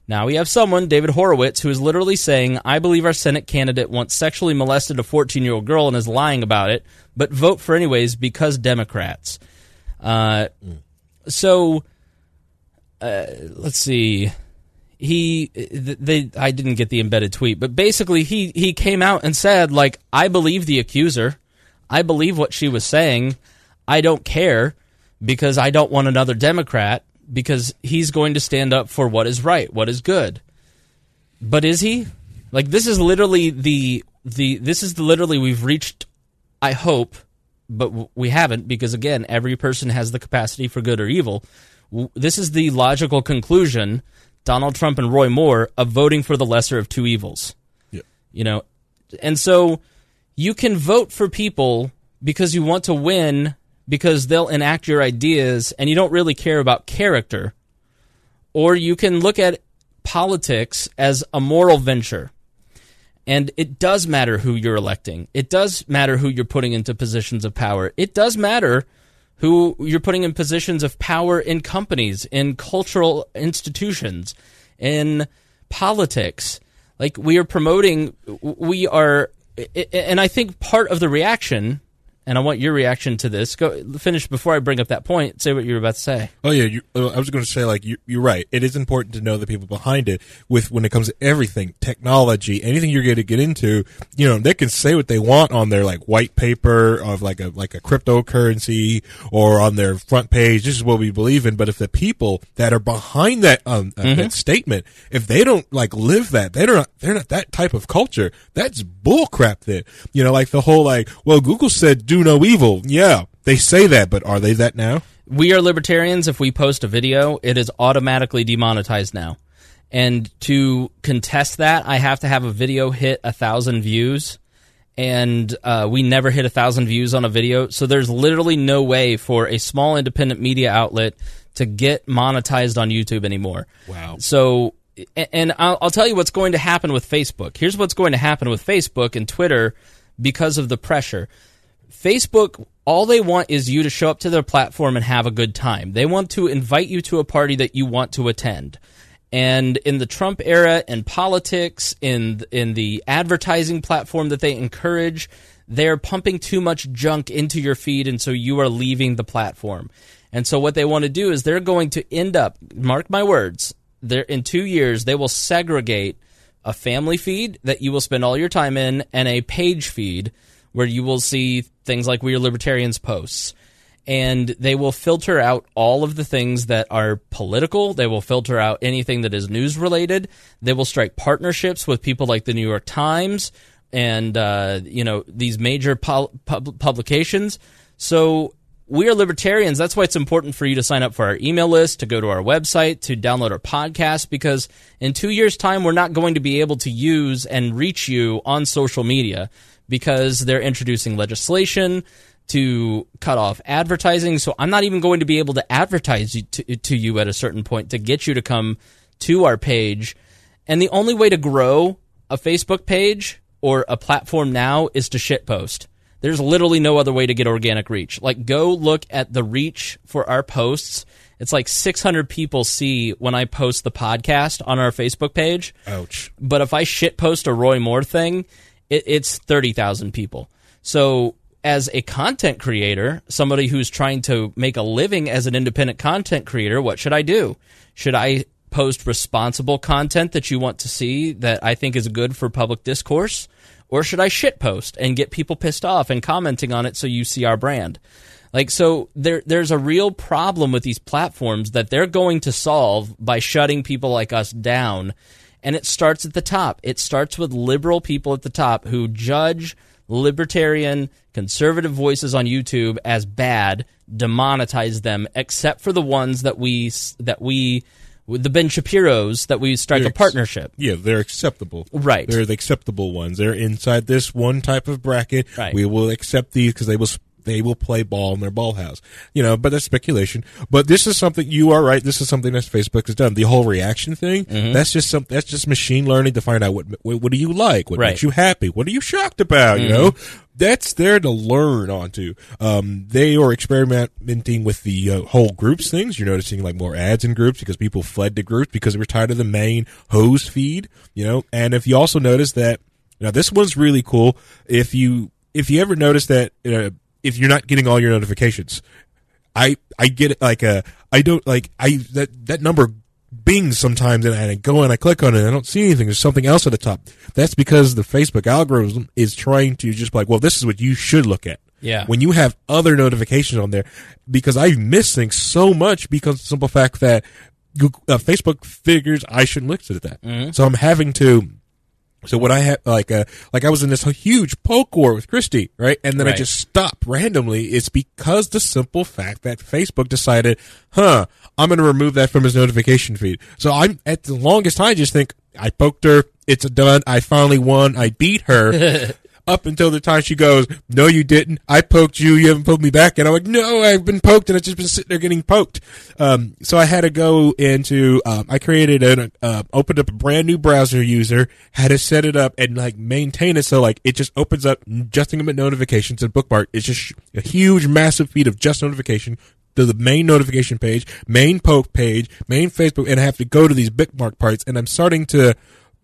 Now we have someone, David Horowitz, who is literally saying, I believe our Senate candidate once sexually molested a 14 year old girl and is lying about it, but vote for anyways because Democrats. Uh, So, uh, let's see. He, they, I didn't get the embedded tweet, but basically he, he came out and said, like, I believe the accuser. I believe what she was saying. I don't care because I don't want another Democrat because he's going to stand up for what is right, what is good. But is he? Like this is literally the the this is literally we've reached I hope, but we haven't because again, every person has the capacity for good or evil. This is the logical conclusion Donald Trump and Roy Moore of voting for the lesser of two evils. Yeah. You know, and so you can vote for people because you want to win because they'll enact your ideas and you don't really care about character. Or you can look at politics as a moral venture. And it does matter who you're electing. It does matter who you're putting into positions of power. It does matter who you're putting in positions of power in companies, in cultural institutions, in politics. Like we are promoting, we are, and I think part of the reaction, and I want your reaction to this. Go finish before I bring up that point. Say what you were about to say. Oh yeah, you, uh, I was going to say like you, you're right. It is important to know the people behind it. With when it comes to everything, technology, anything you're going to get into, you know, they can say what they want on their like white paper of like a like a cryptocurrency or on their front page. This is what we believe in. But if the people that are behind that um uh, that statement, if they don't like live that, they're not they're not that type of culture. That's bullcrap. Then you know, like the whole like, well, Google said do no evil. Yeah, they say that, but are they that now? We are libertarians. If we post a video, it is automatically demonetized now. And to contest that, I have to have a video hit a thousand views. And uh, we never hit a thousand views on a video. So there's literally no way for a small independent media outlet to get monetized on YouTube anymore. Wow. So, and I'll, I'll tell you what's going to happen with Facebook. Here's what's going to happen with Facebook and Twitter because of the pressure. Facebook, all they want is you to show up to their platform and have a good time. They want to invite you to a party that you want to attend. And in the Trump era and politics, in in the advertising platform that they encourage, they're pumping too much junk into your feed, and so you are leaving the platform. And so what they want to do is they're going to end up, mark my words, they're in two years they will segregate a family feed that you will spend all your time in and a page feed where you will see things like We Are Libertarians posts. And they will filter out all of the things that are political. They will filter out anything that is news related. They will strike partnerships with people like the New York Times and uh, you know these major pub- pub- publications. So we are libertarians. That's why it's important for you to sign up for our email list, to go to our website, to download our podcast, because in two years' time, we're not going to be able to use and reach you on social media because they're introducing legislation to cut off advertising. So I'm not even going to be able to advertise to, to you at a certain point to get you to come to our page. And the only way to grow a Facebook page or a platform now is to shitpost. There's literally no other way to get organic reach. Like, go look at the reach for our posts. It's like 600 people see when I post the podcast on our Facebook page. Ouch. But if I shitpost a Roy Moore thing, it, it's 30,000 people. So, as a content creator, somebody who's trying to make a living as an independent content creator, what should I do? Should I post responsible content that you want to see that I think is good for public discourse? Or should I shitpost and get people pissed off and commenting on it so you see our brand? Like so there there's a real problem with these platforms that they're going to solve by shutting people like us down. And it starts at the top. It starts with liberal people at the top who judge libertarian conservative voices on YouTube as bad, demonetize them except for the ones that we that we the Ben Shapiro's that we strike They're a ex- partnership. Yeah, they're acceptable. Right. They're the acceptable ones. They're inside this one type of bracket. Right. We will accept these because they will they will play ball in their ball house. You know, but that's speculation. But this is something you are right. This is something that Facebook has done. The whole reaction thing. Mm-hmm. That's just some. That's just machine learning to find out what what, what do you like, what Right. makes you happy, what are you shocked about. You Mm-hmm. know. That's there to learn onto. Um, they are experimenting with the uh, whole groups things. You're noticing like more ads in groups because people fled to groups because they were tired of the main hose feed. You know, and if you also notice that now this one's really cool. If you if you ever notice that uh, if you're not getting all your notifications, I I get it like a I don't like I that that number bings sometimes and I go and I click on it and I don't see anything. There's something else at the top. That's because the Facebook algorithm is trying to just be like, well, this is what you should look at. Yeah. When you have other notifications on there, because I miss things so much because of the simple fact that Google, uh, Facebook figures I shouldn't look at that. So I'm having to. So what I had, like, uh, like I was in this huge poke war with Christy, right? And then I just stopped randomly. It's because the simple fact that Facebook decided, huh, I'm going to remove that from his notification feed. So I'm at the longest time, I just think I poked her. It's done. I finally won. I beat her. Up until the time she goes, no, you didn't. I poked you. You haven't poked me back. And I'm like, no, I've been poked, and I've just been sitting there getting poked. Um, so I had to go into. Um, I created an, uh, opened up a brand new browser user, had to set it up and like maintain it so like it just opens up just but notifications and bookmark. It's just a huge, massive feed of just notification to the main notification page, main poke page, main Facebook, and I have to go to these bookmark parts. And I'm starting to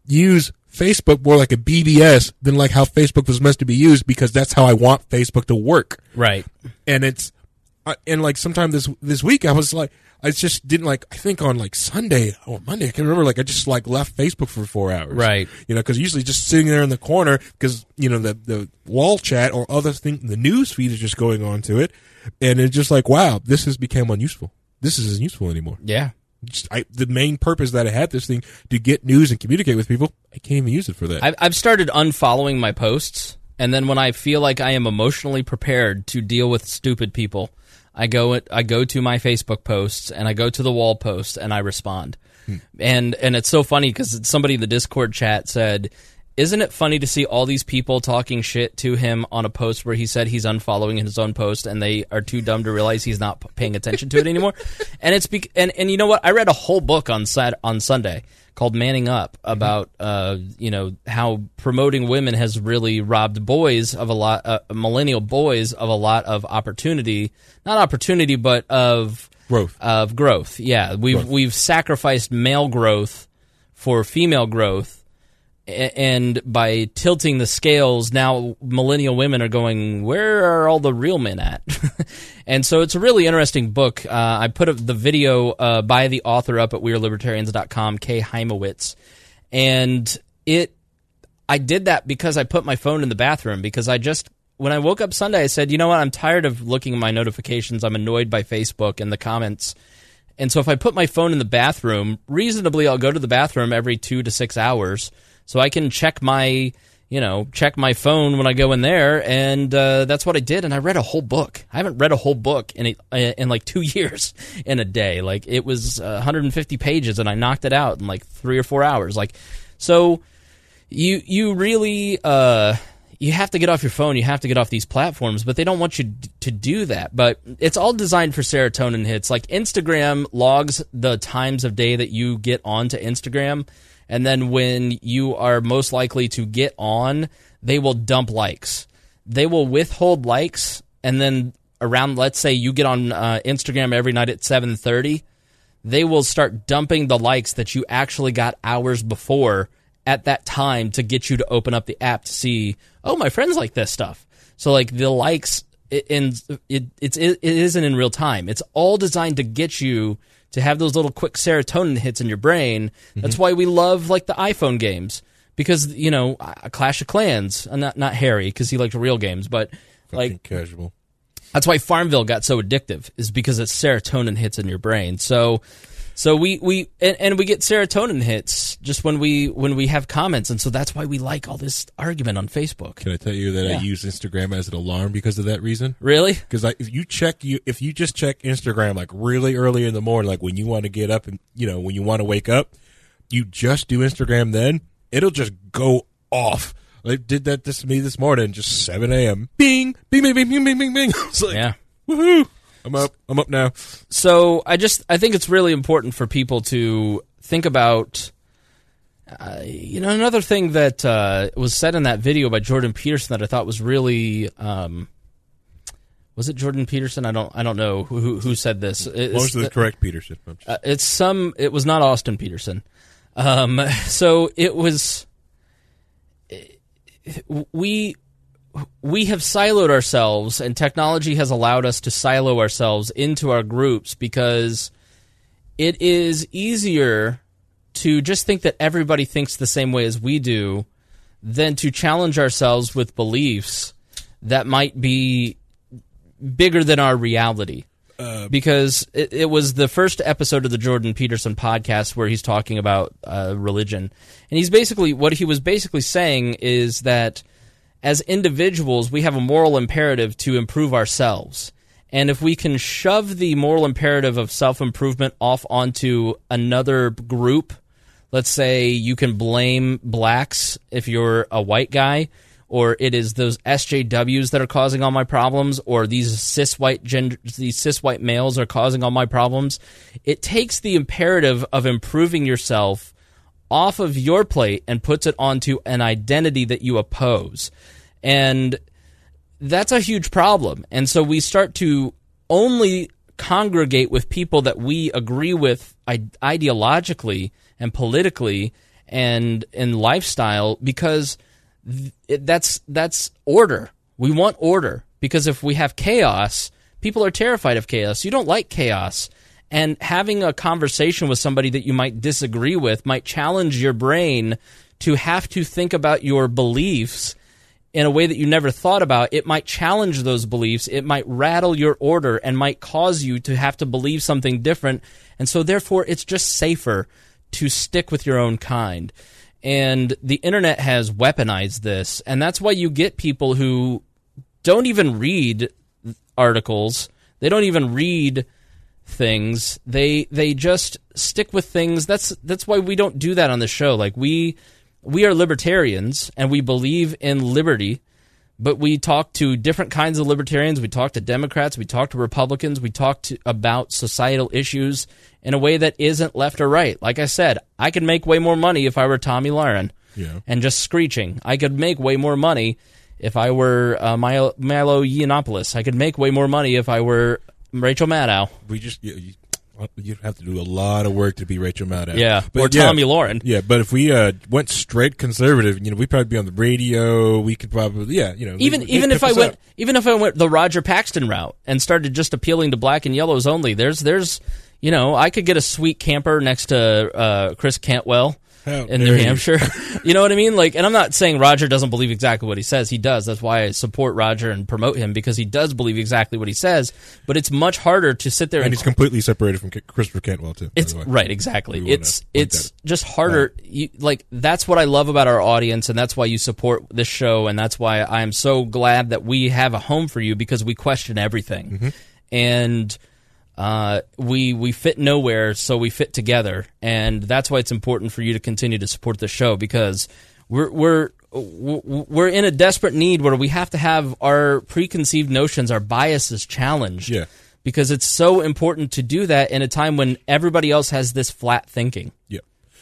use Facebook more like a BBS than like how Facebook was meant to be used because that's how I want Facebook to work. Right. And it's uh, and like sometime this this week I was like I just didn't like I think on like Sunday or Monday I can remember like I just like left Facebook for four hours Right. you know because usually just sitting there in the corner because you know the the wall chat or other thing the news feed is just going on to it and it's just like wow this has become unuseful this isn't useful anymore Yeah. Just, I, the main purpose that I had this thing to get news and communicate with people, I can't even use it for that. I've, I've started unfollowing my posts, and then when I feel like I am emotionally prepared to deal with stupid people, I go I go to my Facebook posts and I go to the wall post and I respond. Hmm. And and it's so funny because somebody in the Discord chat said, "Isn't it funny to see all these people talking shit to him on a post where he said he's unfollowing his own post and they are too dumb to realize he's not paying attention to it anymore?" and it's bec- and and you know what? I read a whole book on Sat- on Sunday called Manning Up about uh, you know how promoting women has really robbed boys of a lot uh, millennial boys of a lot of opportunity, not opportunity but of Growth. of growth. Yeah, we've Growth. we've sacrificed male growth for female growth, and by tilting the scales, now millennial women are going, "Where are all the real men at?" and so it's a really interesting book. Uh, I put the video uh, by the author up at WeAreLibertarians.com, Kay Hymowitz, and it I did that because I put my phone in the bathroom because I just when I woke up Sunday I said, "You know what? I'm tired of looking at my notifications. I'm annoyed by Facebook and the comments." And so if I put my phone in the bathroom, reasonably I'll go to the bathroom every 2 to 6 hours so I can check my, you know, check my phone when I go in there and uh, that's what I did and I read a whole book. I haven't read a whole book in a, in like 2 years in a day. Like it was uh, 150 pages and I knocked it out in like 3 or 4 hours. Like so you you really uh you have to get off your phone you have to get off these platforms but they don't want you to do that but it's all designed for serotonin hits like instagram logs the times of day that you get onto instagram and then when you are most likely to get on they will dump likes they will withhold likes and then around let's say you get on uh, instagram every night at 7.30 they will start dumping the likes that you actually got hours before at that time to get you to open up the app to see, oh, my friends like this stuff. So like the likes it, and it it's it, it isn't in real time. It's all designed to get you to have those little quick serotonin hits in your brain. That's why we love like the iPhone games because you know Clash of Clans, uh, not not Harry because he liked real games, but like casual. that's why Farmville got so addictive, is because it's serotonin hits in your brain. So, so we we and, and we get serotonin hits just when we when we have comments, and so that's why we like all this argument on Facebook. Can I tell you that Yeah. I use Instagram as an alarm because of that reason? Really? Because like, if you check you if you just check Instagram like really early in the morning, like when you want to get up and you know when you want to wake up, you just do Instagram. Then it'll just go off. They did that this to me this morning, just seven a.m. Bing, bing, bing, bing, bing, bing, bing, bing. Like, Yeah. woohoo! I'm up. I'm up now. So I just I think it's really important for people to think about. Uh, you know, another thing that uh, was said in that video by Jordan Peterson that I thought was really. Um, was it Jordan Peterson? I don't. I don't know who who, said this. It's Most of the correct, Peterson. Uh, it's some. It was not Austin Petersen. Um, so it was. We we have siloed ourselves, and technology has allowed us to silo ourselves into our groups because it is easier to just think that everybody thinks the same way as we do than to challenge ourselves with beliefs that might be bigger than our reality. Because it, it was the first episode of the Jordan Peterson podcast where he's talking about uh, religion, and he's basically what he was basically saying is that as individuals we have a moral imperative to improve ourselves, and if we can shove the moral imperative of self improvement off onto another group, let's say you can blame blacks if you're a white guy or it is those SJWs that are causing all my problems, or these cis white these cis white males are causing all my problems. It takes the imperative of improving yourself off of your plate and puts it onto an identity that you oppose, and that's a huge problem. And so we start to only congregate with people that we agree with ideologically and politically and in lifestyle because that's that's order. We want order because if we have chaos, people are terrified of chaos. You don't like chaos. And having a conversation with somebody that you might disagree with might challenge your brain to have to think about your beliefs in a way that you never thought about, it might challenge those beliefs. It might rattle your order and might cause you to have to believe something different. And so, therefore, it's just safer to stick with your own kind. And the internet has weaponized this. And that's why you get people who don't even read articles. They don't even read things. They they just stick with things. That's that's why we don't do that on the show. Like we we are libertarians and we believe in liberty, but we talk to different kinds of libertarians. We talk to Democrats, we talk to Republicans, we talk to, about societal issues in a way that isn't left or right. Like I said, I could make way more money if I were Tomi Lahren Yeah. and just screeching. I could make way more money if I were uh, Milo, Milo Yiannopoulos. I could make way more money if I were Rachel Maddow. We just you, you'd have to do a lot of work to be Rachel Maddow. Yeah, But or yeah, Tomi Lahren. Yeah, but if we uh, went straight conservative, you know, we'd probably be on the radio. We could probably, yeah, you know, Even they- even if I went up. even if I went the Roger Paxton route and started just appealing to black and yellows only, there's there's you know I could get a sweet camper next to uh, Chris Cantwell How in New. Hampshire. you know what I mean? Like, and I'm not saying Roger doesn't believe exactly what he says. He does. That's why I support Roger and promote him because he does believe exactly what he says. But it's much harder to sit there and and he's completely separated from Christopher Cantwell too. by It's the way. right, exactly. We It's it's just harder. You, like that's what I love about our audience, and that's why you support this show, and that's why I am so glad that we have a home for you because we question everything, Mm-hmm. and uh, we we fit nowhere, so we fit together, and that's why it's important for you to continue to support the show because we're we're we're in a desperate need where we have to have our preconceived notions, our biases challenged Yeah. because it's so important to do that in a time when everybody else has this flat thinking. Yeah,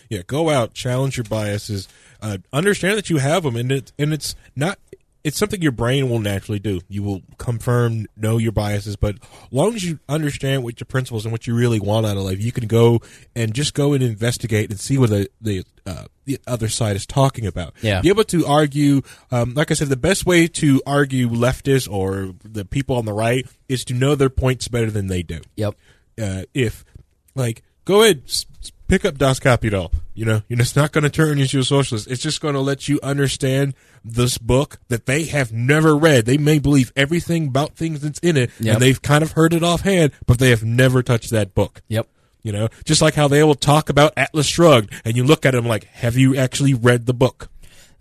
yeah. Go out, challenge your biases, uh, understand that you have them, and it and it's not. It's something your brain will naturally do. You will confirm, know your biases, but as long as you understand what your principles and what you really want out of life, you can go and just go and investigate and see what the the, uh, the other side is talking about. Yeah. Be able to argue. Um, like I said, the best way to argue leftists or the people on the right is to know their points better than they do Yep. uh, if like go ahead pick up Das Kapital. You know, you know, it's not going to turn you into a socialist. It's just going to let you understand this book that they have never read. They may believe everything about things that's in it, Yep. and they've kind of heard it offhand, but they have never touched that book. Yep. You know, just like how they will talk about Atlas Shrugged, and you look at them like, have you actually read the book?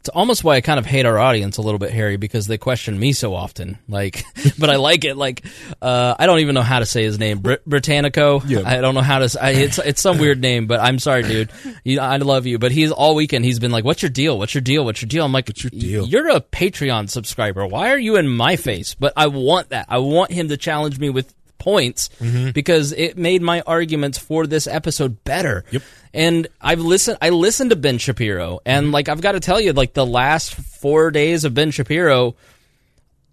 It's almost why I kind of hate our audience a little bit, Harry, because they question me so often. Like, but I like it. Like, uh, I don't even know how to say his name. Brit- Britannico. Yeah. I don't know how to. I, it's it's some weird name, but I'm sorry, dude. You, I love you, but he's all weekend. He's been like, "What's your deal? What's your deal? What's your deal?" I'm like, What's your deal? You're a Patreon subscriber. Why are you in my face?" But I want that. I want him to challenge me with points Mm-hmm. because it made my arguments for this episode better. Yep. And I've listened. I listened to Ben Shapiro, and like I've got to tell you, like the last four days of Ben Shapiro,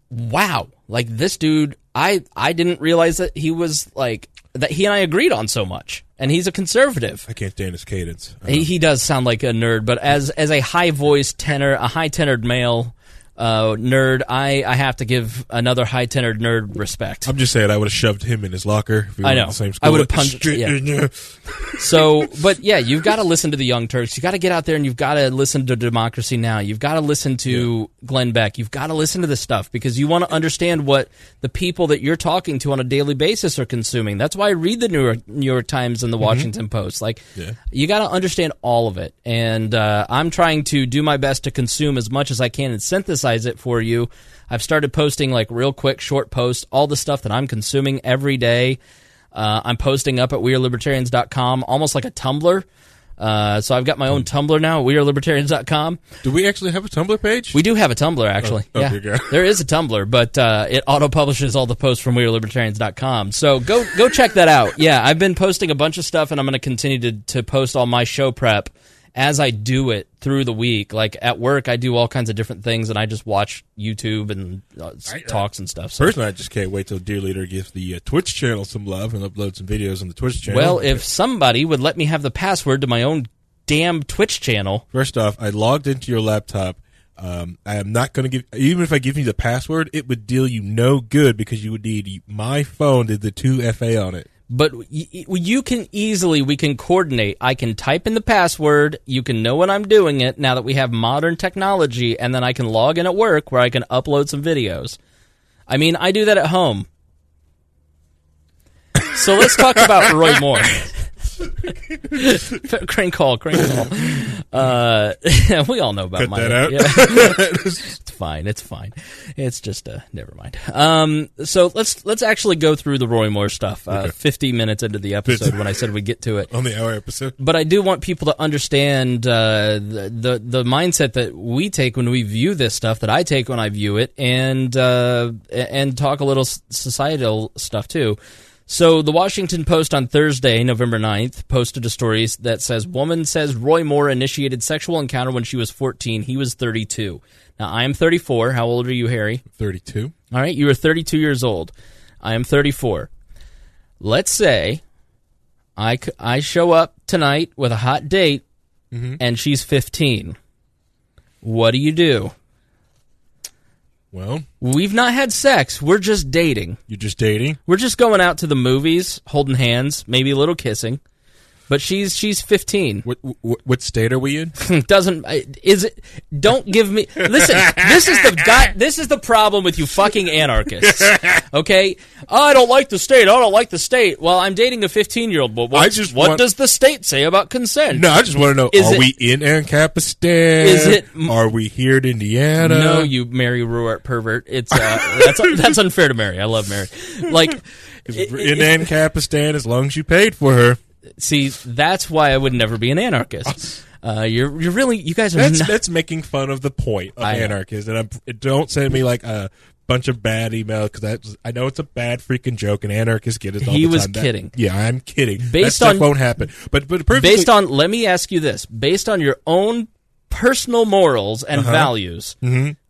wow! Like this dude, I I didn't realize that he was like that. He and I agreed on so much, and he's a conservative. I can't stand his cadence. He, he does sound like a nerd, but as as a high voiced tenor, a high tenored male uh, nerd, I I have to give another high tenored nerd respect. I'm just saying, I would have shoved him in his locker. If we I know. The same I would've punched- Straight yeah. So, but yeah, you've got to listen to the Young Turks. You've got to get out there and you've got to listen to Democracy Now. You've got to listen to Glenn Beck. You've got to listen to this stuff because you want to understand what the people that you're talking to on a daily basis are consuming. That's why I read the New York, New York Times and the Washington Post. Like, Yeah. you got to understand all of it. And uh, I'm trying to do my best to consume as much as I can and synthesize it for you. I've started posting like real quick short posts, all the stuff that I'm consuming every day. Uh, I'm posting up at wearelibertarians.com, almost like a Tumblr. Uh, so I've got my own Tumblr now, wearelibertarians.com. Do we actually have a Tumblr page? We do have a Tumblr, actually. Oh, yeah, there is a Tumblr, but uh, it auto publishes all the posts from wearelibertarians.com. So go go check that out. Yeah, I've been posting a bunch of stuff, and I'm going to continue to to post all my show prep as I do it through the week. Like at work, I do all kinds of different things, and I just watch YouTube and uh, I- uh, talks and stuff. So. Personally, I just can't wait till Dear Leader gives the uh, Twitch channel some love and upload some videos on the Twitch channel. Well, if somebody would let me have the password to my own damn Twitch channel, First off, I logged into your laptop. Um, I am not going to give, even if I give you the password, it would deal you no good because you would need my phone to the 2FA on it. But you can easily we can coordinate. I can type in the password. You can know when I'm doing it now that we have modern technology, and then I can log in at work where I can upload some videos. I mean, I do that at home. So let's talk about Roy Moore. crane call, crane call. Uh, we all know about Cut my. that out. Yeah. it's fine. It's fine. It's just uh, never mind. Um, so let's let's actually go through the Roy Moore stuff. Uh, Okay. Fifty minutes into the episode, when I said we'd get to it, on the hour episode. but I do want people to understand uh, the, the the mindset that we take when we view this stuff, that I take when I view it, and uh, and talk a little societal stuff too. So the Washington Post on Thursday, November 9th, posted a story that says woman says Roy Moore initiated sexual encounter when she was 14. He was 32. Now I am 34. How old are you, Harry? Thirty-two. All right, you are 32 years old. I am 34. Let's say I, I show up tonight with a hot date mm-hmm. and she's 15. What do you do? Well, We've not had sex. We're just dating. you're just dating. We're just going out to the movies, holding hands, maybe a little kissing. But she's she's 15. What, what what state are we in? doesn't is it don't give me listen this is the guy this is the problem with you fucking anarchists okay oh, i don't like the state i don't like the state well i'm dating a 15 year old but what, I just what want- does the state say about consent No, I just want to know: Is Are it- we in Ancapistan? Is it- Are we here in Indiana? no you mary Ruwart pervert it's uh, that's that's unfair to mary i love mary like it- in Ancapistan as long as you paid for her. See that's why i would never be an anarchist uh, you're you're really you guys are That's not, that's making fun of the point of I know. anarchists, and I'm, don't send me like a bunch of bad emails because I know it's a bad freaking joke, and anarchists get it. All He the was time. That- kidding. yeah, I'm kidding. that Based stuff on- won't happen. But but perfectly, based on let me ask you this based on your own personal morals and values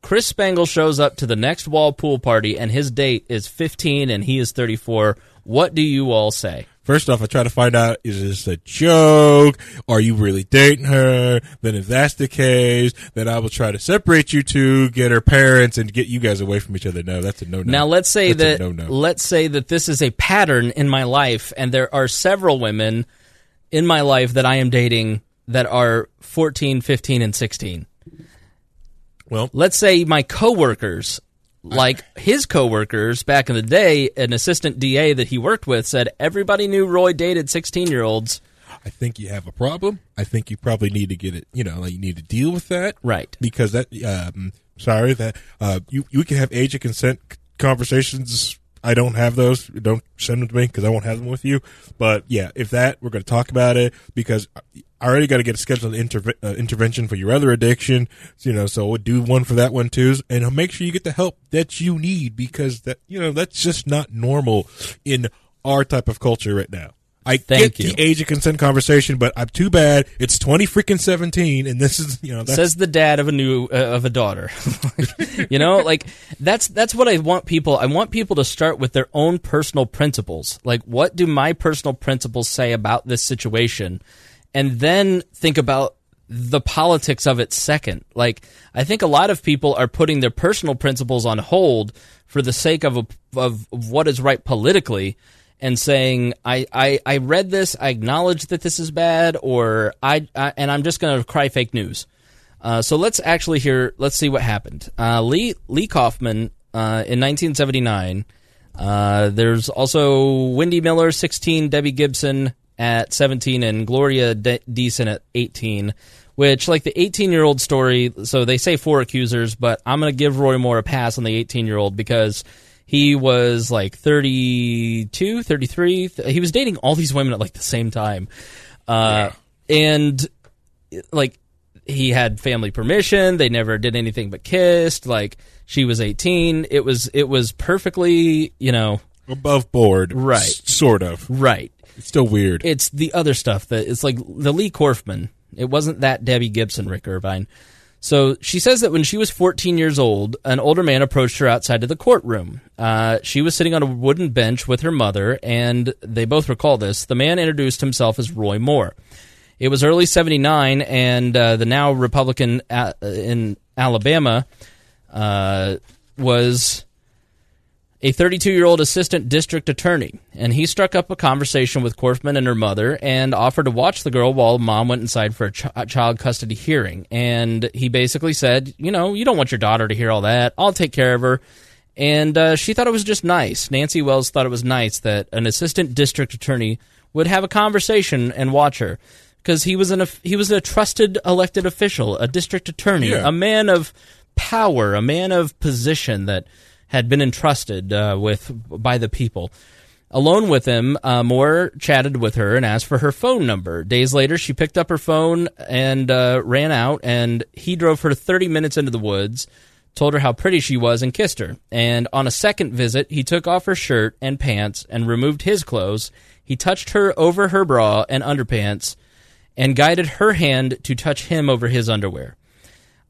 chris spangle shows up to the next wall pool party and his date is 15 and he is 34 what do you all say First off, I try to find out is this a joke? Are you really dating her? Then, if that's the case, then I will try to separate you two, get her parents, and get you guys away from each other. No, that's a no no. now let's say That's that no-no. let's say that this is a pattern in my life and there are several women in my life that i am dating that are 14 15 and 16 Well, let's say my coworkers like his coworkers back in the day an assistant da that he worked with said everybody knew roy dated 16 year olds I think you have a problem. I think you probably need to get it. You know, like you need to deal with that. Right. because that um sorry that uh you you can have age of consent conversations i don't have those don't send them to me because i won't have them with you but yeah if that we're going to talk about it because i already got to get a scheduled interve- uh, intervention for your other addiction you know so we'll do one for that one too and make sure you get the help that you need because that you know that's just not normal in our type of culture right now I Thank get you. the age of consent conversation, but I'm too bad. It's twenty freaking seventeen, and this is you know that's says the dad of a new uh, of a daughter you know like that's that's what i want people i want people to start with their own personal principles like what do my personal principles say about this situation and then think about the politics of it second like i think a lot of people are putting their personal principles on hold for the sake of a, of, of what is right politically and saying I, I, I read this I acknowledge that this is bad or I, I and I'm just going to cry fake news uh, so let's actually hear. Let's see what happened. Uh, Lee Leigh Corfman uh, in 1979. Uh, there's also Wendy Miller, 16, Debbie Gibson at 17, and Gloria De- Deason at 18. Which, like the 18 year old story, so they say four accusers, but I'm going to give Roy Moore a pass on the 18 year old because he was like 32, 33. Th- He was dating all these women at like the same time. Uh, And like he had family permission they never did anything but kissed like she was 18 it was it was perfectly you know above board, Right. s- sort of. right It's still weird. it's the other stuff that it's like the Leigh Corfman. It wasn't that debbie gibson rick irvine. So she says that when she was 14 years old an older man approached her outside of the courtroom. Uh, she was sitting on a wooden bench with her mother and they both recall this the man introduced himself as roy moore. It was early '79, and uh, the now Republican uh, in Alabama uh, was a 32 year old assistant district attorney, and he struck up a conversation with Corfman and her mother and offered to watch the girl while mom went inside for a, ch- child custody hearing. And he basically said, You know, you don't want your daughter to hear all that. I'll take care of her. And uh, she thought it was just nice. Nancy Wells thought it was nice that an assistant district attorney would have a conversation and watch her. because he was an he was a trusted elected official, a district attorney, Yeah. a man of power, a man of position that had been entrusted uh, with by the people. Alone with him, uh, Moore chatted with her and asked for her phone number. Days later, she picked up her phone and uh, ran out, and he drove her 30 minutes into the woods, told her how pretty she was, and kissed her. And on a second visit, he took off her shirt and pants and removed his clothes. He touched her over her bra and underpants and guided her hand to touch him over his underwear.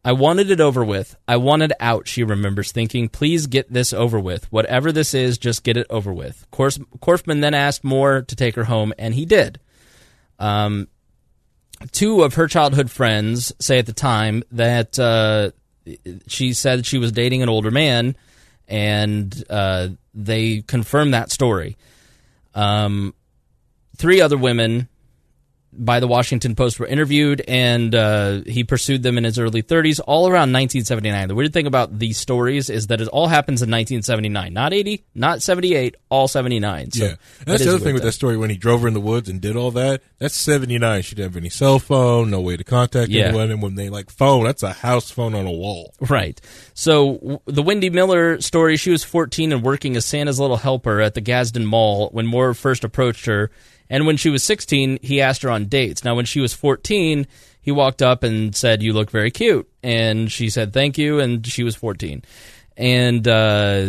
I wanted it over with. I wanted out, she remembers thinking. Please get this over with. Whatever this is, just get it over with. Corf- Corfman then asked Moore to take her home, and he did. Um, two of her childhood friends say at the time that uh, she said she was dating an older man, and uh, they confirmed that story. Um, three other women by the Washington Post were interviewed, and uh, he pursued them in his early 30s, all around 1979. The weird thing about these stories is that it all happens in 1979, not 80, not 78, all 79. So yeah, that that's is the other thing with that story when he drove her in the woods and did all that. That's seventy nine. She didn't have any cell phone, no way to contact Yeah. anyone, and when they like phone, that's a house phone on a wall. Right. So w- the Wendy Miller story, she was 14 and working as Santa's little helper at the Gadsden Mall when Moore first approached her. And when she was 16, he asked her on dates. Now, when she was 14, he walked up and said, You look very cute. And she said, Thank you. And she was 14. And, uh,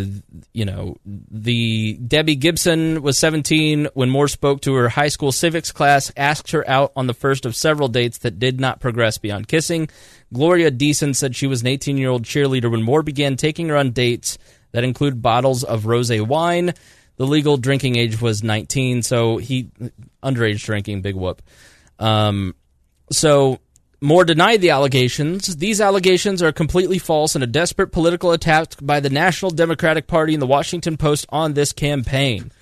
you know, the Debbie Gibson was 17 when Moore spoke to her high school civics class, asked her out on the first of several dates that did not progress beyond kissing. Gloria Deason said she was an 18 year old cheerleader when Moore began taking her on dates that include bottles of rose wine. The legal drinking age was 19, so he underage drinking, big whoop. Um, so Moore denied the allegations. These allegations are completely false and a desperate political attack by the National Democratic Party and the Washington Post on this campaign.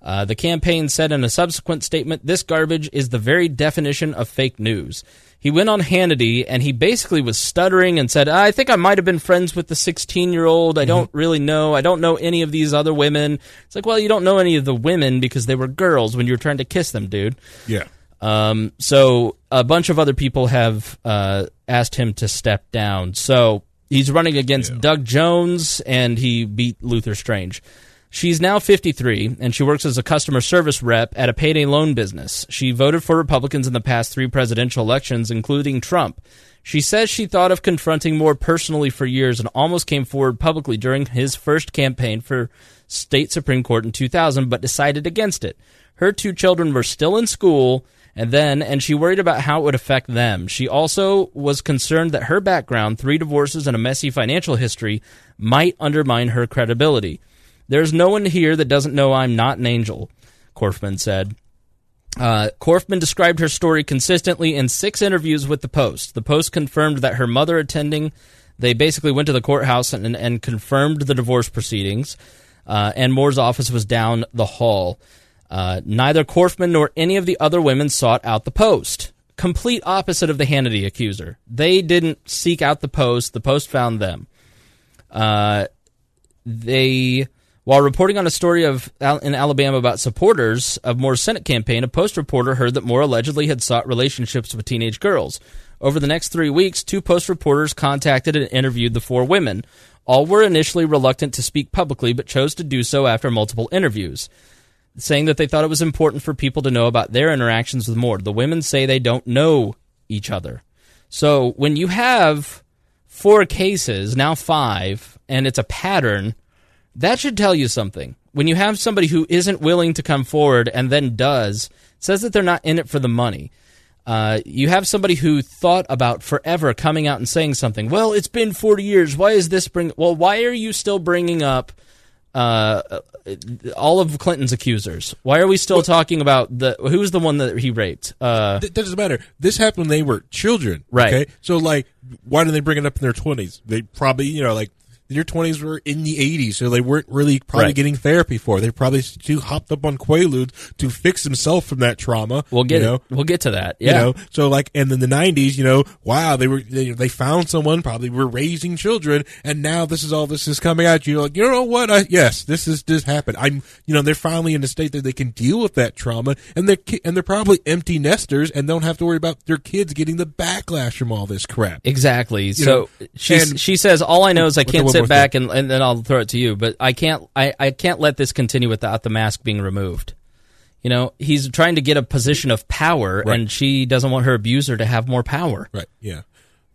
Uh, the campaign said in a subsequent statement, "This garbage is the very definition of fake news." He went on Hannity and he basically was stuttering and said, "I think I might have been friends with the 16-year-old. I don't really know. I don't know any of these other women." It's like, well, you don't know any of the women because they were girls when you were trying to kiss them, dude. Yeah, Um, so a bunch of other people have uh, asked him to step down. So he's running against Doug Jones, and he beat Luther Strange. She's now 53, and she works as a customer service rep at a payday loan business. She voted for Republicans in the past three presidential elections, including Trump. She says she thought of confronting Moore personally for years and almost came forward publicly during his first campaign for state Supreme Court in 2000, but decided against it. Her two children were still in school, and then, and she worried about how it would affect them. She also was concerned that her background, three divorces, and a messy financial history, might undermine her credibility. There's no one here that doesn't know I'm not an angel, Corfman said. Uh, Corfman described her story consistently in six interviews with the Post. The Post confirmed that her mother attending, they basically went to the courthouse and, and confirmed the divorce proceedings, uh, and Moore's office was down the hall. Uh, neither Corfman nor any of the other women sought out the Post. Complete opposite of the Hannity accuser. They didn't seek out the Post, the Post found them. Uh, they while reporting on a story of in Alabama about supporters of Moore's Senate campaign, a Post reporter heard that Moore allegedly had sought relationships with teenage girls. Over the next three weeks, two Post reporters contacted and interviewed the four women. All were initially reluctant to speak publicly, but chose to do so after multiple interviews, saying that they thought it was important for people to know about their interactions with Moore. The women say they don't know each other. So when you have four cases, now five, and it's a pattern, that should tell you something. When you have somebody who isn't willing to come forward and then does, says that they're not in it for the money. Uh, you have somebody who thought about forever coming out and saying something. Well, it's been 40 years. Why is this bring? Well, why are you still bringing up uh, all of Clinton's accusers? Why are we still talking about the who's the one that he raped? Uh, that doesn't matter. This happened when they were children, Right. Okay, so like, why didn't they bring it up in their twenties? They probably, you know, like their twenties were in the eighties, so they weren't really probably Right. getting therapy for. it. They probably too hopped up on Quaaludes to fix themselves from that trauma. We'll get you know? we'll get to that. Yeah. You know, so like, and then the nineties, you know, wow, they were they, they found someone, probably were raising children, and now this is all this is coming at You're Like, you know what? I, yes, this is this happened. I'm, you know, they're finally in a state that they can deal with that trauma, and they're and they're probably empty nesters and don't have to worry about their kids getting the backlash from all this crap. Exactly. so know, she and- she says, "All I know is I can't sit back and, and then I'll throw it to you, but I can't I, I can't let this continue without the mask being removed." You know, he's trying to get a position of power, Right. and she doesn't want her abuser to have more power. Right. Yeah.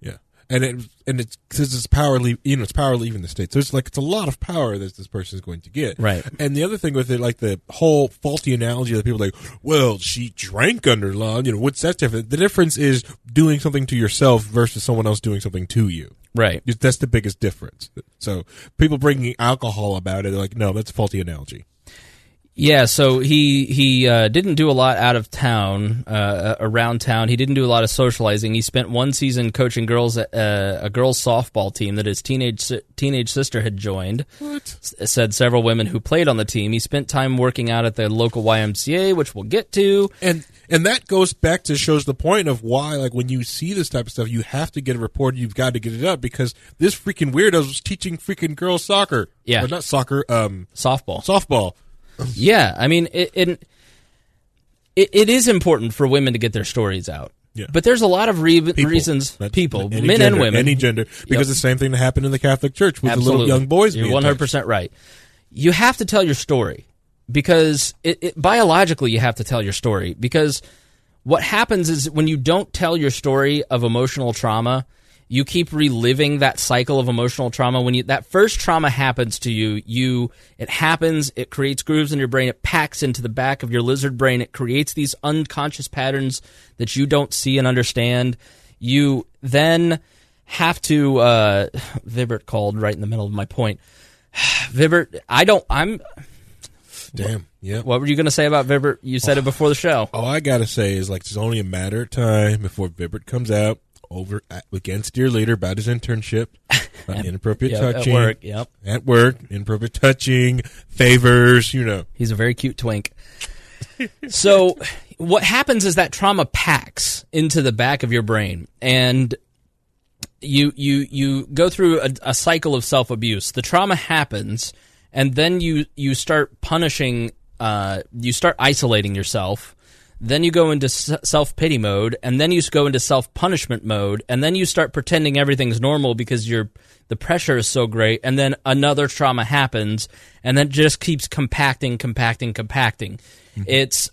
Yeah. And it and it's because it's power leave you know it's power leaving the state so it's like it's a lot of power that this person is going to get Right. and the other thing with it like the whole faulty analogy that people are like well she drank under law you know what's that different the difference is doing something to yourself versus someone else doing something to you Right. that's the biggest difference so people bringing alcohol about it they're like no that's a faulty analogy Yeah, so he he uh, didn't do a lot out of town, uh, around town. He didn't do a lot of socializing. He spent one season coaching girls at uh, a girls softball team that his teenage teenage sister had joined. what S- Said several women who played on the team. He spent time working out at the local YMCA, which we'll get to. and and that goes back to shows the point of why like when you see this type of stuff you have to get it reported you've got to get it up because this freaking weirdo was teaching freaking girls soccer Yeah. or not soccer um Softball. softball Yeah, I mean, it, it it is important for women to get their stories out. Yeah. But there's a lot of re- People. reasons That's people, men gender, and women, any gender because the same thing that happened in the catholic church with the little young boys You're being 100 percent right. You have to tell your story because it, it, biologically you have to tell your story because what happens is when you don't tell your story of emotional trauma, you keep reliving that cycle of emotional trauma. When you that first trauma happens to you, you it happens, it creates grooves in your brain, it packs into the back of your lizard brain, it creates these unconscious patterns that you don't see and understand. You then have to uh Vibert called right in the middle of my point. Vibert, I don't I'm damn yeah what were you going to say about Vibert? You said it before the show. all i gotta say is like it's only a matter of time before Vibert comes out over at, against your leader about his internship about inappropriate Yeah, at touching work, yep. at work inappropriate touching favors you know He's a very cute twink. so, what happens is that trauma packs into the back of your brain, and you you you go through a, a cycle of self abuse. The trauma happens, and then you you start punishing. Uh, you start isolating yourself. Then you go into self pity mode, and then you go into self punishment mode, and then you start pretending everything's normal because you're the pressure is so great, and then another trauma happens, and then just keeps compacting, compacting, compacting. Mm-hmm. It's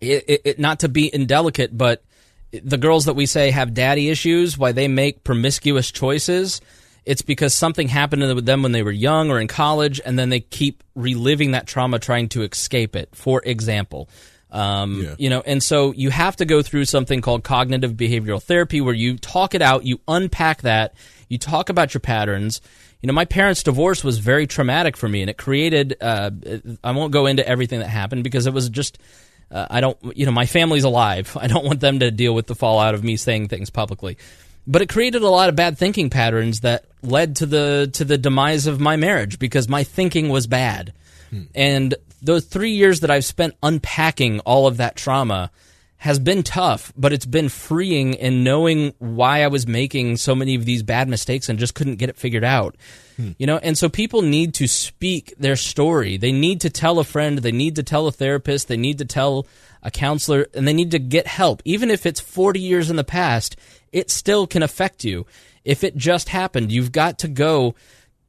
it, it, it, not to be indelicate, but the girls that we say have daddy issues, why they make promiscuous choices, it's because something happened to them when they were young or in college, and then they keep reliving that trauma, trying to escape it. For example, um, Yeah. you know, and so you have to go through something called cognitive behavioral therapy, where you talk it out, you unpack that, you talk about your patterns. You know, my parents' divorce was very traumatic for me, and it created. Uh, I won't go into everything that happened because it was just. Uh, I don't, you know, my family's alive. I don't want them to deal with the fallout of me saying things publicly. But it created a lot of bad thinking patterns that led to the to the demise of my marriage because my thinking was bad. And those three years that I've spent unpacking all of that trauma has been tough, but it's been freeing in knowing why I was making so many of these bad mistakes and just couldn't get it figured out. Hmm. You know, and so people need to speak their story. They need to tell a friend, they need to tell a therapist, they need to tell a counselor, and they need to get help. Even if it's 40 years in the past, it still can affect you. If it just happened, you've got to go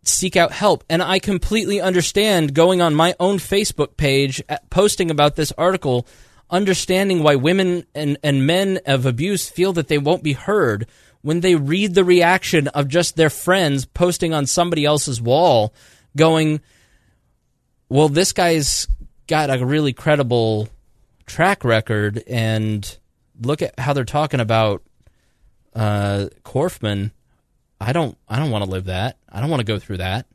seek out help. And I completely understand going on my own Facebook page, posting about this article, understanding why women and, and men of abuse feel that they won't be heard when they read the reaction of just their friends posting on somebody else's wall, going, well, this guy's got a really credible track record, and look at how they're talking about uh, Corfman. I don't I don't want to live that. I don't want to go through that.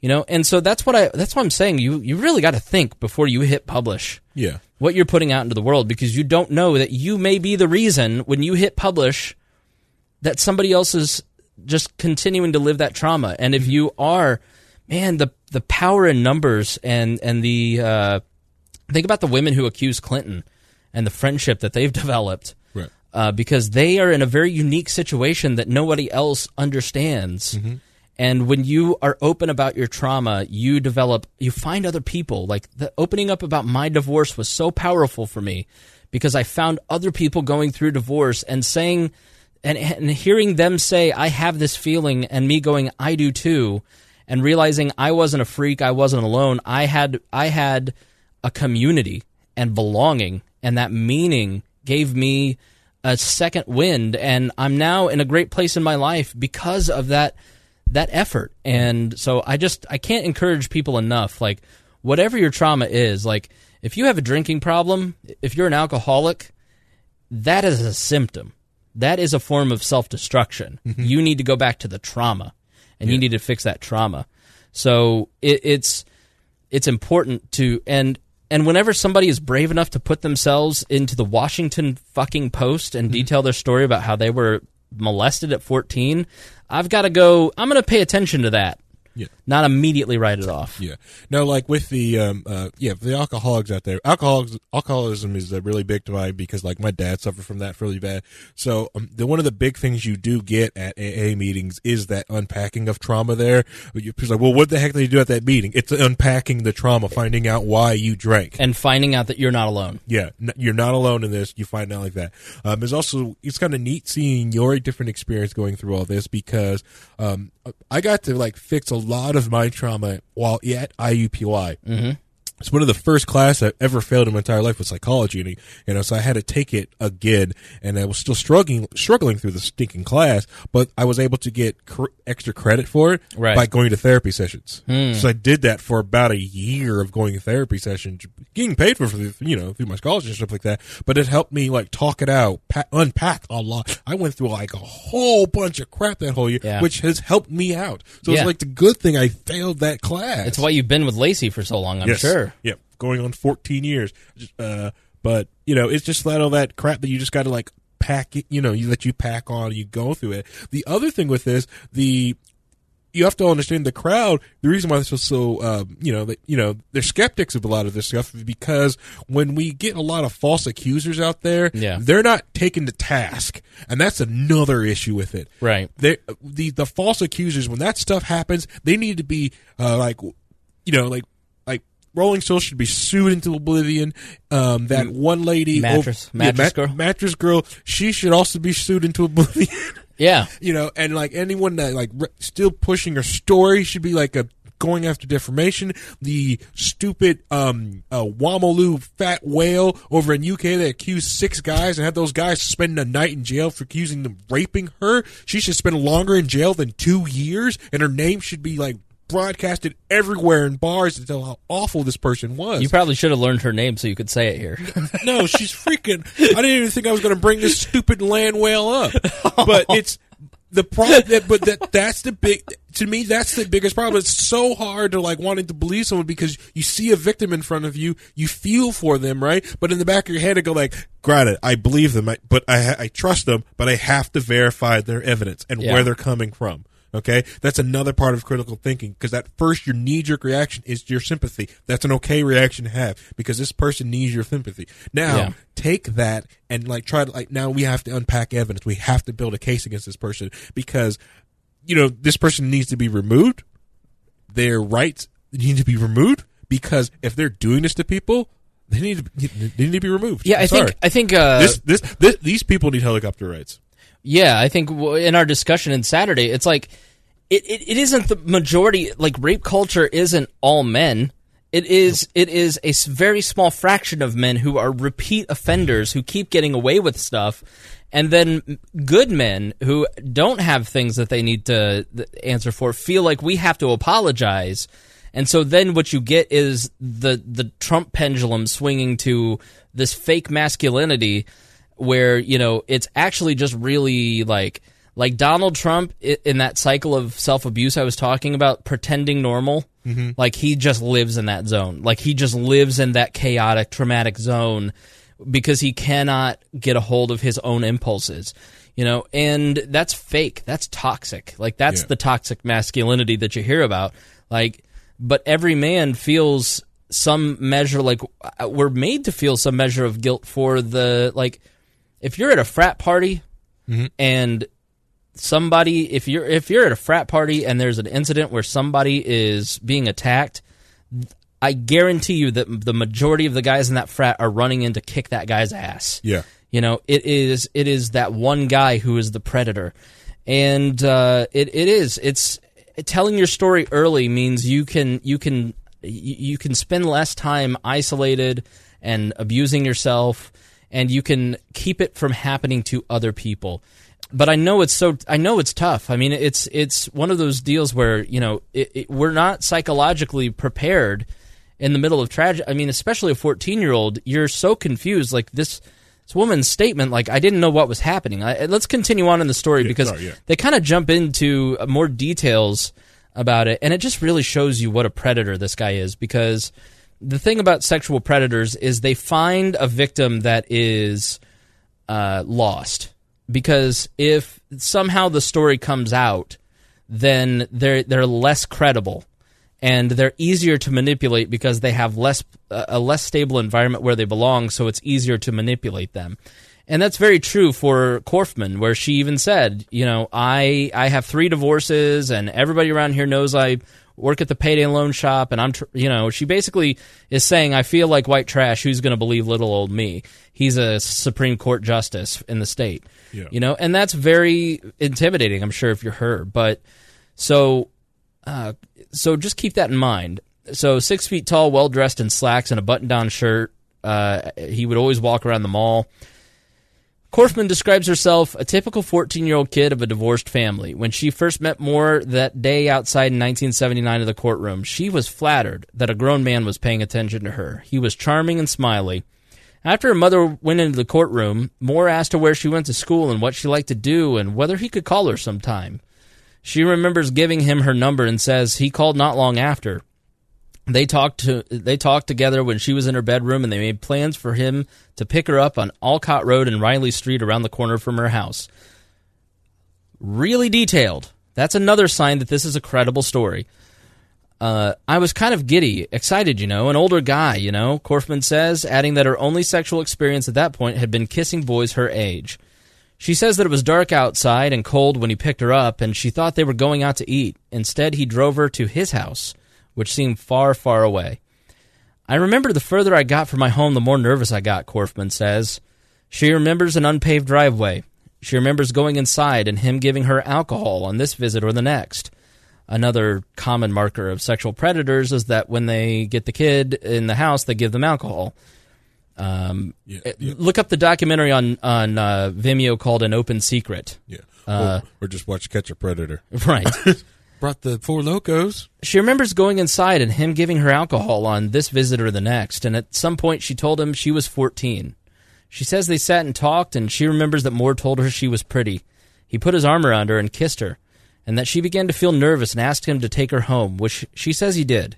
You know, and so that's what I that's what I'm saying. You you really got to think before you hit publish Yeah. what you're putting out into the world because you don't know that you may be the reason when you hit publish that somebody else is just continuing to live that trauma. And if you are, man, the the power in numbers and and the uh, think about the women who accuse Clinton and the friendship that they've developed. Uh, because they are in a very unique situation that nobody else understands. And when you are open about your trauma, you develop, you find other people. Like the opening up about my divorce was so powerful for me because I found other people going through divorce and saying, and, and hearing them say, I have this feeling, and me going, I do too, and realizing I wasn't a freak, I wasn't alone. I had, I had a community and belonging, and that meaning gave me a second wind, and I'm now in a great place in my life because of that that effort. And so I just I can't encourage people enough. Like whatever your trauma is, like if you have a drinking problem, if you're an alcoholic, that is a symptom. That is a form of self destruction. Mm-hmm. You need to go back to the trauma, and you need to fix that trauma. So it, it's it's important to and and whenever somebody is brave enough to put themselves into the Washington fucking Post and mm-hmm. detail their story about how they were molested at 14, I've got to go. I'm going to pay attention to that. Yeah. Not immediately write it off. Yeah. No, like with the um uh yeah, the alcoholics out there. Alcoholics alcoholism is uh, really big to mine because like my dad suffered from that really bad. So um, the one of the big things you do get at AA meetings is that unpacking of trauma there. You're like, well, what the heck did you do at that meeting? It's unpacking the trauma, finding out why you drank. And finding out that you're not alone. Yeah, n- you're not alone in this. You find out like that. Um, there's also it's kind of neat seeing your different experience going through all this because um, I got to like fix a lot of my trauma while at IUPUI. Mm-hmm. It's one of the first class I ever failed in my entire life with psychology, and you know, so I had to take it again, and I was still struggling struggling through the stinking class, but I was able to get cr- extra credit for it Right. by going to therapy sessions. Hmm. So I did that for about a year of going to therapy sessions, getting paid for, for you know through my scholarship and stuff like that. But it helped me like talk it out, pa- unpack a lot. I went through like a whole bunch of crap that whole year, Yeah. which has helped me out. So Yeah. it's like the good thing I failed that class. It's why you've been with Lacey for so long, I'm Yes. sure. Yeah, going on 14 years. Uh, but you know, it's just that all that crap that you just got to like pack it. You know, you that you pack on, you go through it. The other thing with this, the you have to understand the crowd. The reason why this was so, um, you know, that you know, they're skeptics of a lot of this stuff because when we get a lot of false accusers out there, Yeah. they're not taken to task, and that's another issue with it. Right. They, the the false accusers when that stuff happens, they need to be uh, like, you know, like Rolling Stone should be sued into oblivion. Um, that one lady, Mattress- yeah, Mattress Girl? mattress girl, she should also be sued into oblivion. Yeah. you know, and like anyone that like re- still pushing her story should be like a going after defamation. The stupid um uh, Wamalu fat whale over in UK that accused six guys and had those guys spend a night in jail for accusing them raping her. She should spend longer in jail than two years, and her name should be like broadcasted everywhere in bars to tell how awful this person was. You probably should have learned her name so you could say it here. no, she's freaking. I didn't even think I was going to bring this stupid land whale up, but oh. it's the problem. That, but that that's the big. To me, that's the biggest problem. It's so hard to like wanting to believe someone because you see a victim in front of you, you feel for them, right? But in the back of your head, it go like, "Granted, I believe them, I, but I I trust them, but I have to verify their evidence and Yeah. where they're coming from." Okay, that's another part of critical thinking because at first your knee jerk reaction is your sympathy. That's an okay reaction to have because this person needs your sympathy. Now Yeah. take that and like try to like now we have to unpack evidence. We have to build a case against this person because you know this person needs to be removed. Their rights need to be removed because if they're doing this to people, they need to they need to be removed. Yeah, I'm I think sorry. I think uh, this, this this these people need helicopter rights. Yeah, I think in our discussion in Saturday, it's like it, it, it isn't the majority. Like rape culture isn't all men. It is it is a very small fraction of men who are repeat offenders who keep getting away with stuff, and then good men who don't have things that they need to answer for feel like we have to apologize. And so then what you get is the the Trump pendulum swinging to this fake masculinity where you know it's actually just really like like Donald Trump in that cycle of self abuse I was talking about, pretending normal. Like he just lives in that zone. Like he just lives in that chaotic, traumatic zone because he cannot get a hold of his own impulses. You know, and that's fake. That's toxic. Like that's Yeah. the toxic masculinity that you hear about. Like, but every man feels some measure. Like uh, we're made to feel some measure of guilt for the like. If you're at a frat party and somebody if you're if you're at a frat party and there's an incident where somebody is being attacked i guarantee you that the majority of the guys in that frat are running in to kick that guy's ass. Yeah. you know it is it is that one guy who is the predator. And uh, it, it is it's telling your story early means you can you can you you can spend less time isolated and abusing yourself and you can keep it from happening to other people but I know it's so I know it's tough. I mean, it's it's one of those deals where you know it, it, we're not psychologically prepared in the middle of tragedy. I mean, especially a fourteen year old, you're so confused. Like this this woman's statement, like I didn't know what was happening. I, let's continue on in the story because sorry, yeah. they kind of jump into more details about it, and it just really shows you what a predator this guy is. Because the thing about sexual predators is they find a victim that is uh, lost because if somehow the story comes out, then they're they're less credible and they're easier to manipulate because they have less a less stable environment where they belong, so it's easier to manipulate them. And that's very true for Corfman, where she even said, you know, I I have three divorces, and everybody around here knows I work at the payday loan shop, and I'm, tr- you know, she basically is saying, I feel like white trash. Who's going to believe little old me? He's a Supreme Court justice in the state, Yeah. you know, and that's very intimidating. I'm sure if you're her, but so uh, so just keep that in mind. So six feet tall, well dressed in slacks and a button down shirt. Uh, he would always walk around the mall. Corfman describes herself a typical 14 year old kid of a divorced family. When she first met Moore that day outside in 1979 of the courtroom, she was flattered that a grown man was paying attention to her. He was charming and smiley. After her mother went into the courtroom, Moore asked her where she went to school and what she liked to do and whether he could call her sometime. She remembers giving him her number and says he called not long after. They talked to they talked together when she was in her bedroom and they made plans for him to pick her up on Alcott Road and Riley Street around the corner from her house. Really detailed. That's another sign that this is a credible story. Uh, I was kind of giddy, excited, you know, an older guy, you know, Corfman says, adding that her only sexual experience at that point had been kissing boys her age. She says that it was dark outside and cold when he picked her up, and she thought they were going out to eat. Instead, he drove her to his house, which seemed far, far away. I remember the further I got from my home, the more nervous I got, Corfman says. She remembers an unpaved driveway. She remembers going inside and him giving her alcohol on this visit or the next. Another common marker of sexual predators is that when they get the kid in the house, they give them alcohol. Um, Yeah, uh, yeah. Look up the documentary on on uh, Vimeo called "An Open Secret." Yeah. Uh, or, or just watch Catch a Predator. Right. Brought the four lokos. She remembers going inside and him giving her alcohol on this visit or the next, and at some point she told him she was 14. She says they sat and talked, and she remembers that Moore told her she was pretty. He put his arm around her and kissed her, and that she began to feel nervous and asked him to take her home, which she says he did.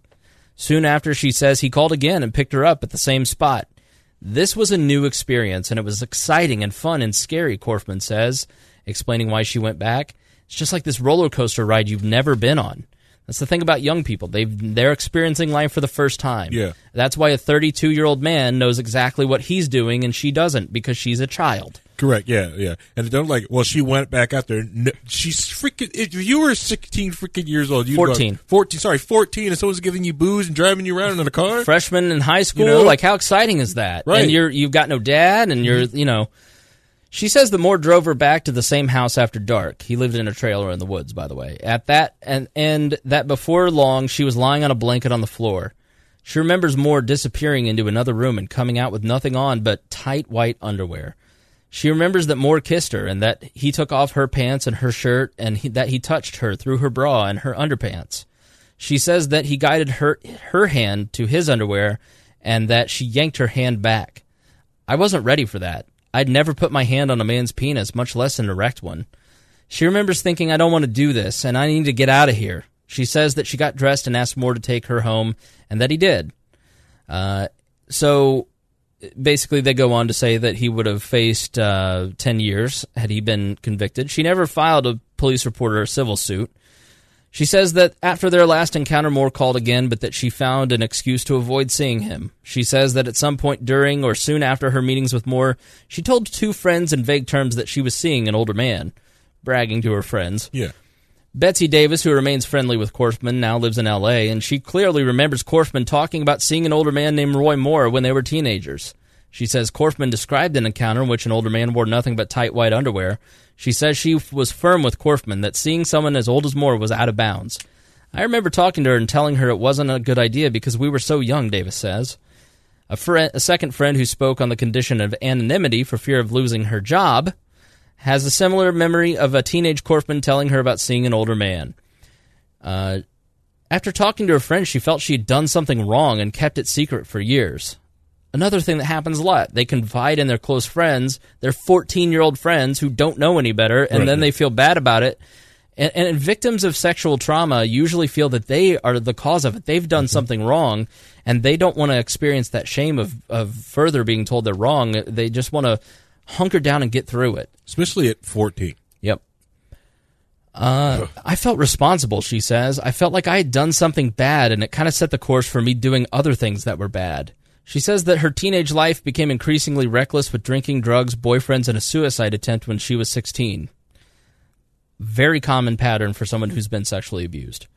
Soon after, she says he called again and picked her up at the same spot. This was a new experience, and it was exciting and fun and scary, Corfman says, explaining why she went back. It's just like this roller coaster ride you've never been on. That's the thing about young people. They've they're experiencing life for the first time. Yeah. That's why a 32-year-old man knows exactly what he's doing and she doesn't because she's a child. Correct. Yeah, yeah. And don't like. Well, she went back out there. No, she's freaking. If you were sixteen freaking years old, you'd go- 14. Fourteen. Sorry, fourteen. And someone's giving you booze and driving you around in a car. Freshman in high school, know? like how exciting is that? Right. And you're you've got no dad and you're, you know, she says that Moore drove her back to the same house after dark. He lived in a trailer in the woods, by the way. At that and and that before long she was lying on a blanket on the floor. She remembers Moore disappearing into another room and coming out with nothing on but tight white underwear. She remembers that Moore kissed her and that he took off her pants and her shirt and he, that he touched her through her bra and her underpants. She says that he guided her her hand to his underwear and that she yanked her hand back. I wasn't ready for that. I'd never put my hand on a man's penis, much less an erect one. She remembers thinking, I don't want to do this, and I need to get out of here. She says that she got dressed and asked Moore to take her home, and that he did. Uh, so basically, they go on to say that he would have faced uh, 10 years had he been convicted. She never filed a police report or a civil suit. She says that after their last encounter, Moore called again, but that she found an excuse to avoid seeing him. She says that at some point during or soon after her meetings with Moore, she told two friends in vague terms that she was seeing an older man, bragging to her friends. Yeah. Betsy Davis, who remains friendly with Corfman, now lives in L.A., and she clearly remembers Corfman talking about seeing an older man named Roy Moore when they were teenagers. She says Corfman described an encounter in which an older man wore nothing but tight white underwear. She says she was firm with Corfman that seeing someone as old as Moore was out of bounds. I remember talking to her and telling her it wasn't a good idea because we were so young, Davis says. A, friend, a second friend who spoke on the condition of anonymity for fear of losing her job has a similar memory of a teenage Corfman telling her about seeing an older man. Uh, after talking to her friend, she felt she had done something wrong and kept it secret for years. Another thing that happens a lot, they confide in their close friends, their 14 year old friends who don't know any better, and Right. then they feel bad about it. And, and victims of sexual trauma usually feel that they are the cause of it. They've done something wrong, and they don't want to experience that shame of, of further being told they're wrong. They just want to hunker down and get through it. Especially at 14. Yep. Uh, I felt responsible, she says. I felt like I had done something bad, and it kind of set the course for me doing other things that were bad. She says that her teenage life became increasingly reckless with drinking, drugs, boyfriends, and a suicide attempt when she was 16. Very common pattern for someone who's been sexually abused.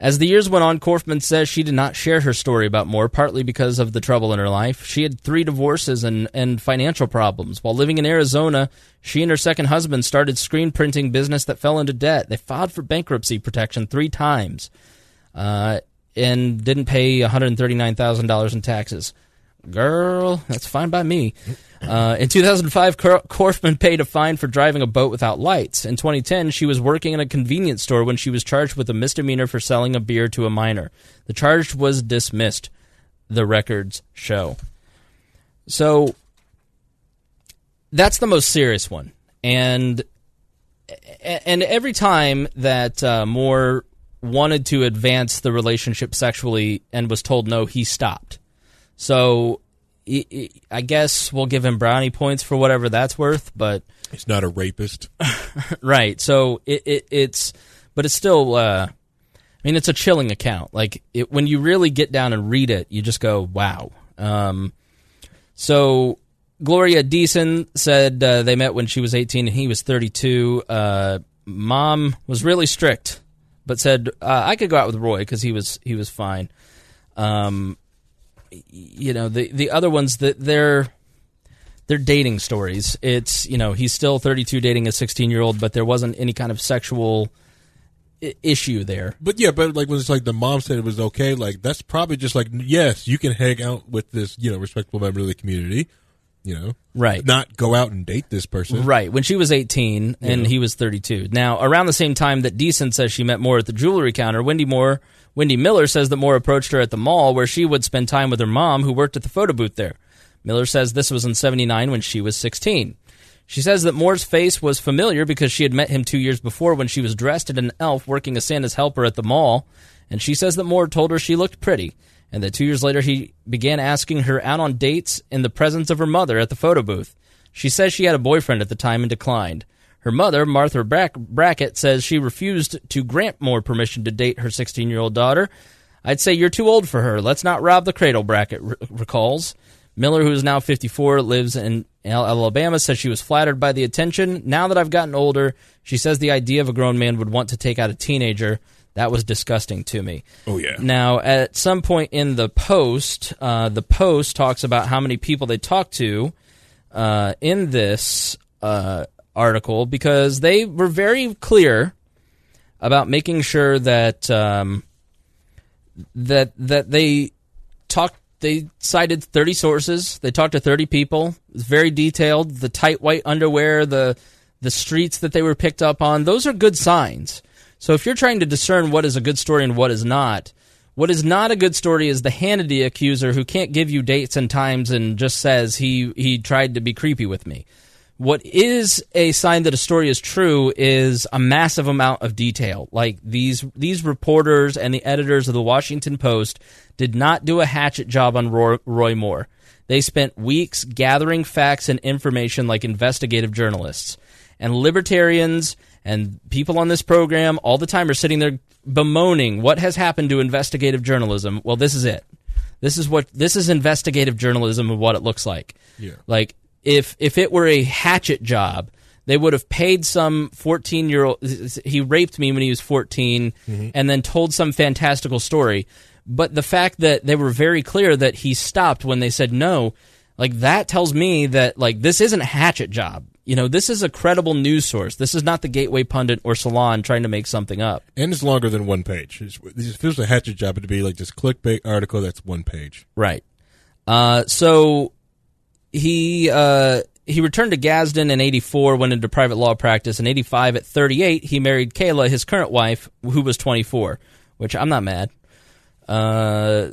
As the years went on, Corfman says she did not share her story about Moore, partly because of the trouble in her life. She had three divorces and, and financial problems. While living in Arizona, she and her second husband started screen printing business that fell into debt. They filed for bankruptcy protection three times uh, and didn't pay $139,000 in taxes. Girl, that's fine by me. Uh, in 2005, Cor- Corfman paid a fine for driving a boat without lights. In 2010, she was working in a convenience store when she was charged with a misdemeanor for selling a beer to a minor. The charge was dismissed, the records show. So that's the most serious one. And and every time that uh, Moore wanted to advance the relationship sexually and was told no, he stopped. So I- guess we'll give him brownie points for whatever that's worth, but He's not a rapist. right. So it, it it's, but it's still. Uh, I mean, it's a chilling account. Like it, when you really get down and read it, you just go, "Wow." Um, so Gloria Deason said uh, they met when she was 18 and he was 32. Uh, mom was really strict, but said uh, I could go out with Roy because he was he was fine. Um, you know the the other ones that they're they're dating stories. It's you know he's still 32 dating a 16 year old, but there wasn't any kind of sexual I- issue there. But yeah, but like when it's like the mom said it was okay, like that's probably just like yes, you can hang out with this, you know, respectable member of the community, you know, Right. Not go out and date this person, Right, when she was 18 and he was 32. Now, around the same time that Deason says she met Moore at the jewelry counter, Wendy Moore, Wendy Miller says that Moore approached her at the mall where she would spend time with her mom who worked at the photo booth there. Miller says this was in 79 when she was 16. She says that Moore's face was familiar because she had met him two years before when she was dressed as an elf working as Santa's helper at the mall, and she says that Moore told her she looked pretty, and that two years later he began asking her out on dates in the presence of her mother at the photo booth. She says she had a boyfriend at the time and declined. Her mother, Martha Brack- Brackett, says she refused to grant Moore permission to date her 16 year old daughter. I'd say you're too old for her. Let's not rob the cradle, Brackett re- recalls. Miller, who is now 54, lives in Alabama, says she was flattered by the attention. Now that I've gotten older, she says the idea of a grown man would want to take out a teenager. That was disgusting to me. Oh yeah. Now, at some point in the post, uh, the post talks about how many people they talked to uh, in this uh, article because they were very clear about making sure that um, that that they talked. They cited 30 sources. They talked to 30 people. It's very detailed. The tight white underwear, the the streets that they were picked up on. Those are good signs. So if you're trying to discern what is a good story and what is not, what is not a good story is the Hannity accuser who can't give you dates and times and just says he he tried to be creepy with me. What is a sign that a story is true is a massive amount of detail. Like these these reporters and the editors of the Washington Post did not do a hatchet job on Roy, Roy Moore. They spent weeks gathering facts and information like investigative journalists. And libertarians and people on this program all the time are sitting there bemoaning what has happened to investigative journalism. Well, this is it. This is what this is investigative journalism of what it looks like. Yeah. Like if if it were a hatchet job, they would have paid some 14 year old he raped me when he was 14 mm-hmm. and then told some fantastical story. But the fact that they were very clear that he stopped when they said no, like that tells me that like this isn't a hatchet job. You know, this is a credible news source. This is not the Gateway Pundit or Salon trying to make something up. And it's longer than one page. It's, if it was a hatchet job, it'd be like this clickbait article that's one page. Right. Uh, so he uh, he returned to Gadsden in '84, went into private law practice. In '85, at 38, he married Kayla, his current wife, who was 24. Which I'm not mad. Uh,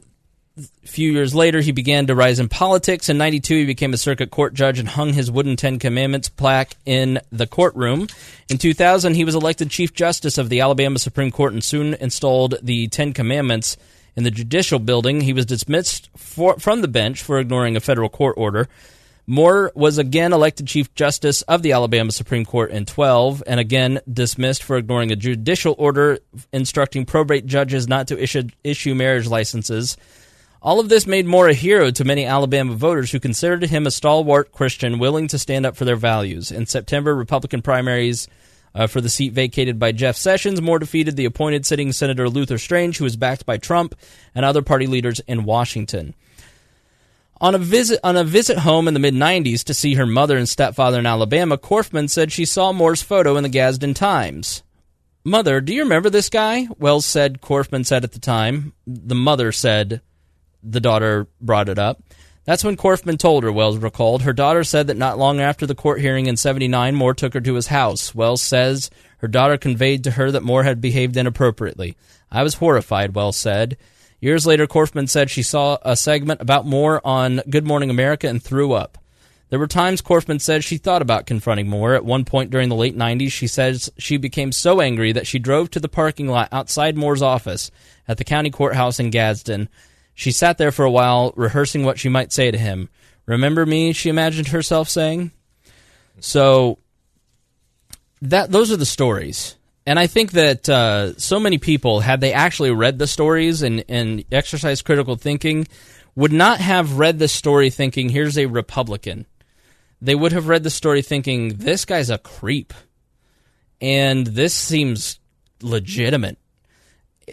a few years later, he began to rise in politics. In 92, he became a circuit court judge and hung his wooden Ten Commandments plaque in the courtroom. In 2000, he was elected Chief Justice of the Alabama Supreme Court and soon installed the Ten Commandments in the judicial building. He was dismissed for, from the bench for ignoring a federal court order. Moore was again elected Chief Justice of the Alabama Supreme Court in 12 and again dismissed for ignoring a judicial order instructing probate judges not to issue, issue marriage licenses. All of this made Moore a hero to many Alabama voters who considered him a stalwart Christian willing to stand up for their values. In September, Republican primaries uh, for the seat vacated by Jeff Sessions, Moore defeated the appointed sitting Senator Luther Strange, who was backed by Trump and other party leaders in Washington. On a visit on a visit home in the mid 90s to see her mother and stepfather in Alabama, Corfman said she saw Moore's photo in the Gadsden Times. Mother, do you remember this guy? Wells said, Corfman said at the time. The mother said, the daughter brought it up. That's when Corfman told her, Wells recalled. Her daughter said that not long after the court hearing in 79, Moore took her to his house. Wells says her daughter conveyed to her that Moore had behaved inappropriately. I was horrified, Wells said. Years later, Corfman said she saw a segment about Moore on Good Morning America and threw up. There were times Corfman said she thought about confronting Moore. At one point during the late 90s, she says she became so angry that she drove to the parking lot outside Moore's office at the county courthouse in Gadsden. She sat there for a while, rehearsing what she might say to him. Remember me, she imagined herself saying. So that those are the stories. And I think that uh, so many people, had they actually read the stories and, and exercised critical thinking, would not have read the story thinking, here's a Republican. They would have read the story thinking, this guy's a creep. And this seems legitimate.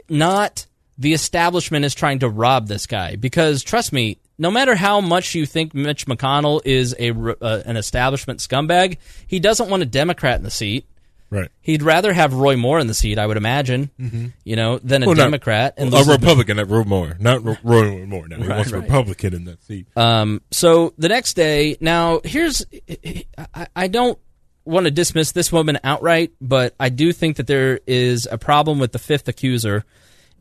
Not the establishment is trying to rob this guy. Because trust me, no matter how much you think Mitch McConnell is a, uh, an establishment scumbag, he doesn't want a Democrat in the seat. Right. He'd rather have Roy Moore in the seat, I would imagine, Mm-hmm. you know, than a Well, not- Democrat. and a listen to- Republican at Roy Moore, not Ro- Roy Moore. Now he Right, wants a right. Republican in that seat. Um, so the next day, now here's, I, I don't want to dismiss this woman outright, but I do think that there is a problem with the fifth accuser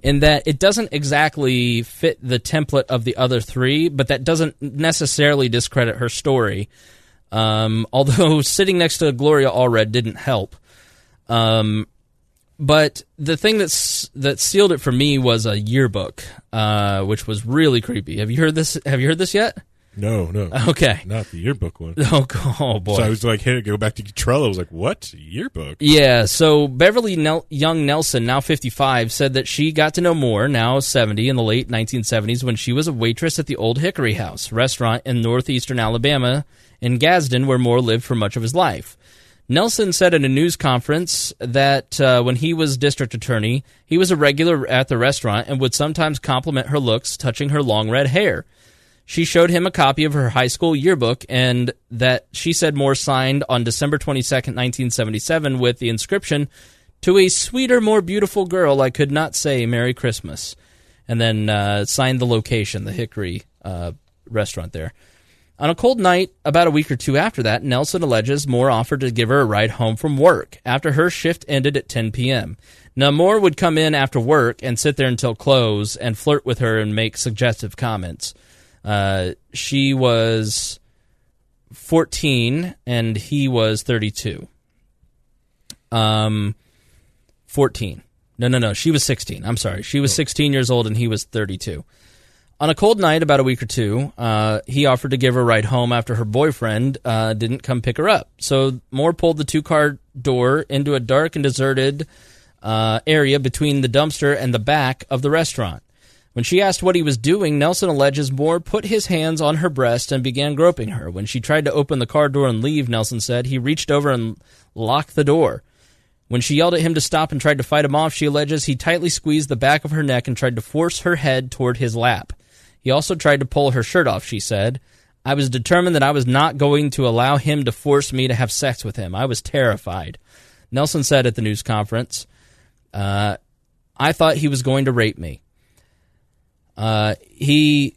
in that it doesn't exactly fit the template of the other three, but that doesn't necessarily discredit her story. Um, although sitting next to Gloria Allred didn't help. Um, but the thing that's that sealed it for me was a yearbook, uh, which was really creepy. Have you heard this? Have you heard this yet? No, no, Okay. not the yearbook one. Oh, oh boy. So I was like, hey, go back to Trello. I was like, what yearbook? Yeah, so Beverly Nel- Young Nelson, now 55, said that she got to know Moore, now 70, in the late 1970s when she was a waitress at the Old Hickory House restaurant in northeastern Alabama in Gadsden, where Moore lived for much of his life. Nelson said at a news conference that uh, when he was district attorney, he was a regular at the restaurant and would sometimes compliment her looks, touching her long red hair. She showed him a copy of her high school yearbook and that she said Moore signed on December 22nd, 1977 with the inscription, To a sweeter, more beautiful girl, I could not say Merry Christmas. And then uh, signed the location, the Hickory uh, restaurant there. On a cold night, about a week or two after that, Nelson alleges Moore offered to give her a ride home from work after her shift ended at 10 p.m. Now, Moore would come in after work and sit there until close and flirt with her and make suggestive comments. Uh, she was 14 and he was 32. Um, 14. No, no, no. She was 16. I'm sorry. She was 16 years old and he was 32. On a cold night, about a week or two, uh, he offered to give her a ride home after her boyfriend uh, didn't come pick her up. So Moore pulled the two car door into a dark and deserted uh, area between the dumpster and the back of the restaurant. When she asked what he was doing, Nelson alleges Moore put his hands on her breast and began groping her. When she tried to open the car door and leave, Nelson said, he reached over and locked the door. When she yelled at him to stop and tried to fight him off, she alleges he tightly squeezed the back of her neck and tried to force her head toward his lap. He also tried to pull her shirt off, she said. I was determined that I was not going to allow him to force me to have sex with him. I was terrified. Nelson said at the news conference, uh, I thought he was going to rape me. Uh, he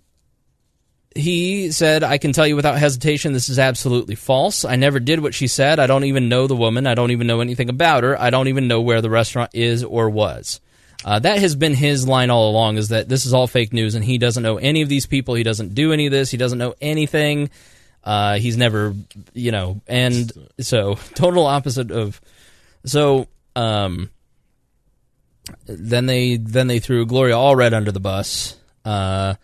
he said, I can tell you without hesitation, this is absolutely false. I never did what she said. I don't even know the woman. I don't even know anything about her. I don't even know where the restaurant is or was. Uh, that has been his line all along is that this is all fake news and he doesn't know any of these people. He doesn't do any of this. He doesn't know anything. Uh, he's never, you know, and so total opposite of. So, um, then they then they threw Gloria Allred under the bus. Uh,